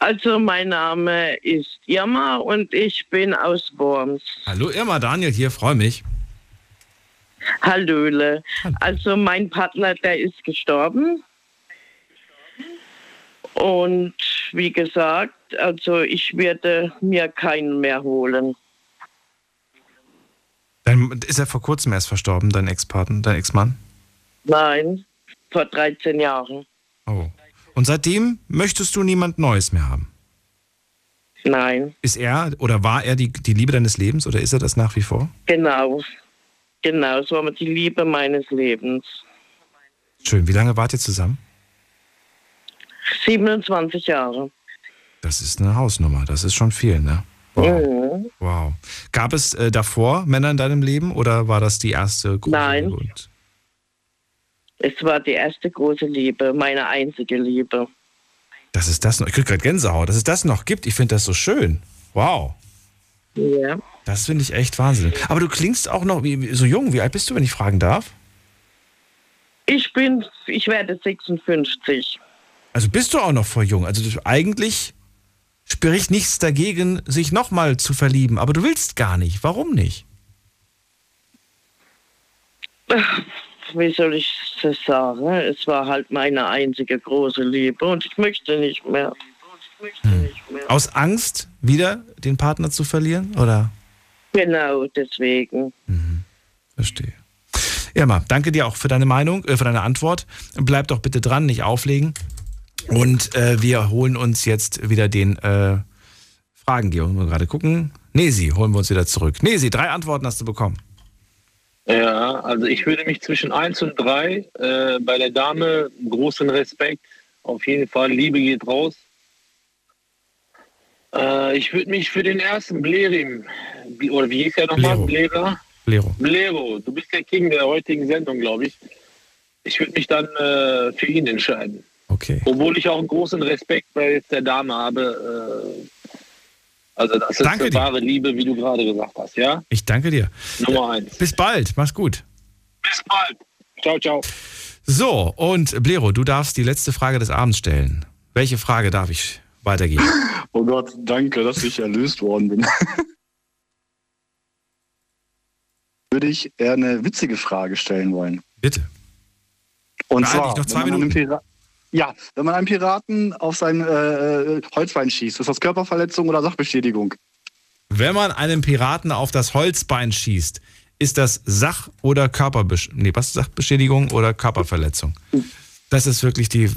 Also mein Name ist Irma und ich bin aus Worms. Hallo Irma, Daniel hier, freue mich. Hallöle. Also mein Partner, der ist gestorben. Und wie gesagt, also ich werde mir keinen mehr holen. Dein, ist er vor kurzem erst verstorben, dein Ex-Partner, dein Ex-Mann? Nein, vor 13 Jahren. Oh. Und seitdem möchtest du niemand Neues mehr haben? Nein. Ist er oder war er die, die Liebe deines Lebens oder ist er das nach wie vor? Genau. Genau, so war die Liebe meines Lebens. Schön. Wie lange wart ihr zusammen? 27 Jahre. Das ist eine Hausnummer. Das ist schon viel, ne? Wow. Mhm. wow. Gab es äh, davor Männer in deinem Leben oder war das die erste große Nein. Liebe? Und Es war die erste große Liebe, meine einzige Liebe. dass es das noch, ich krieg gerade Gänsehaut, dass es das noch gibt. Ich finde das so schön. Wow. Ja. Das finde ich echt Wahnsinn. Aber du klingst auch noch wie, so jung. Wie alt bist du, wenn ich fragen darf? Ich bin, ich werde 56. Also bist du auch noch voll jung. Also du, eigentlich spricht nichts dagegen, sich nochmal zu verlieben. Aber du willst gar nicht. Warum nicht? Wie soll ich das sagen? Es war halt meine einzige große Liebe und ich möchte nicht mehr. Aus Angst, wieder den Partner zu verlieren? Oder? Genau, deswegen. Verstehe. Irma, danke dir auch für deine Meinung, äh, für deine Antwort. Bleib doch bitte dran, nicht auflegen. Und äh, wir holen uns jetzt wieder den äh, Fragengeber. Mal gerade gucken. Nesi, holen wir uns wieder zurück. Nesi, drei Antworten hast du bekommen. Ja, also ich würde mich zwischen 1 und 3 äh, bei der Dame großen Respekt. Auf jeden Fall, Liebe geht raus. Äh, ich würde mich für den ersten Blerim, oder wie hieß er nochmal? Blera? Lero. Blero, du bist der King der heutigen Sendung, glaube ich. Ich würde mich dann äh, für ihn entscheiden. Okay. Obwohl ich auch einen großen Respekt bei der Dame habe. Äh, also das ist Danke eine dir. wahre Liebe, wie du gerade gesagt hast, ja? Ich danke dir. Nummer eins. Bis bald. Mach's gut. Bis bald. Ciao, ciao. So, und Blero, du darfst die letzte Frage des Abends stellen. Welche Frage darf ich weitergeben? Oh Gott, danke, dass ich erlöst worden bin. Würde ich eher eine witzige Frage stellen wollen. Bitte. Und zwar, dich, noch zwei wenn man einem Minuten. Ja, wenn man einen Piraten auf sein äh, Holzbein schießt, ist das Körperverletzung oder Sachbeschädigung? Wenn man einem Piraten auf das Holzbein schießt, ist das Sach- oder Körperbesch nee, was Sachbeschädigung oder Körperverletzung? Das ist wirklich die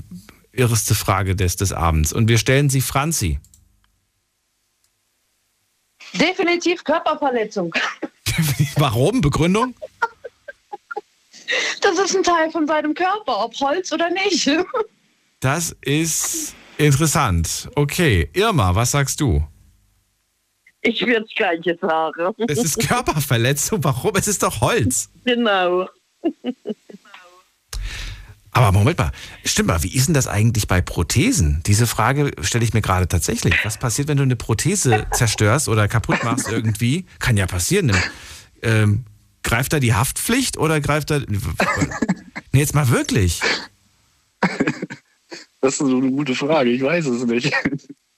irreste Frage des, des Abends. Und wir stellen sie Franzi. Definitiv Körperverletzung. Warum? Begründung? Das ist ein Teil von seinem Körper, ob Holz oder nicht. Das ist interessant. Okay, Irma, was sagst du? Ich würde das Gleiche sagen. Es ist Körperverletzung. Warum? Es ist doch Holz. Genau. Aber Moment mal, stimmt mal, wie ist denn das eigentlich bei Prothesen? Diese Frage stelle ich mir gerade tatsächlich. Was passiert, wenn du eine Prothese zerstörst oder kaputt machst irgendwie? Kann ja passieren. Ähm, greift da die Haftpflicht oder greift da. Nee, jetzt mal wirklich. Das ist so eine gute Frage, ich weiß es nicht.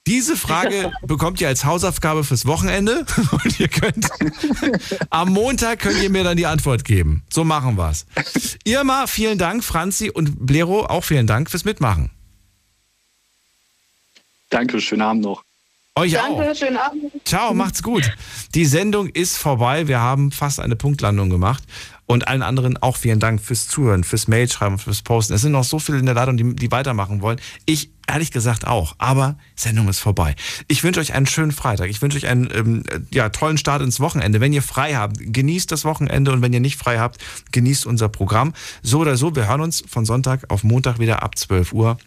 Diese Frage bekommt ihr als Hausaufgabe fürs Wochenende und ihr könnt am Montag könnt ihr mir dann die Antwort geben. So machen wir's. Irma, vielen Dank, Franzi und Blero, auch vielen Dank fürs Mitmachen. Danke, schönen Abend noch. Euch Danke, auch. schönen Abend. Ciao, macht's gut. Die Sendung ist vorbei. Wir haben fast eine Punktlandung gemacht. Und allen anderen auch vielen Dank fürs Zuhören, fürs Mailschreiben, fürs Posten. Es sind noch so viele in der Leitung, die, die weitermachen wollen. Ich ehrlich gesagt auch. Aber Sendung ist vorbei. Ich wünsche euch einen schönen Freitag. Ich wünsche euch einen ähm, ja, tollen Start ins Wochenende. Wenn ihr frei habt, genießt das Wochenende. Und wenn ihr nicht frei habt, genießt unser Programm. So oder so, wir hören uns von Sonntag auf Montag wieder ab 12 Uhr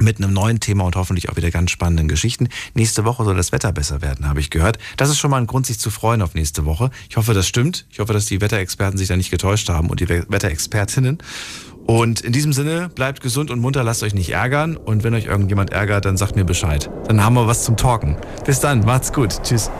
mit einem neuen Thema und hoffentlich auch wieder ganz spannenden Geschichten. Nächste Woche soll das Wetter besser werden, habe ich gehört. Das ist schon mal ein Grund, sich zu freuen auf nächste Woche. Ich hoffe, das stimmt. Ich hoffe, dass die Wetterexperten sich da nicht getäuscht haben und die Wetterexpertinnen. Und in diesem Sinne, bleibt gesund und munter, lasst euch nicht ärgern. Und wenn euch irgendjemand ärgert, dann sagt mir Bescheid. Dann haben wir was zum Talken. Bis dann, macht's gut. Tschüss.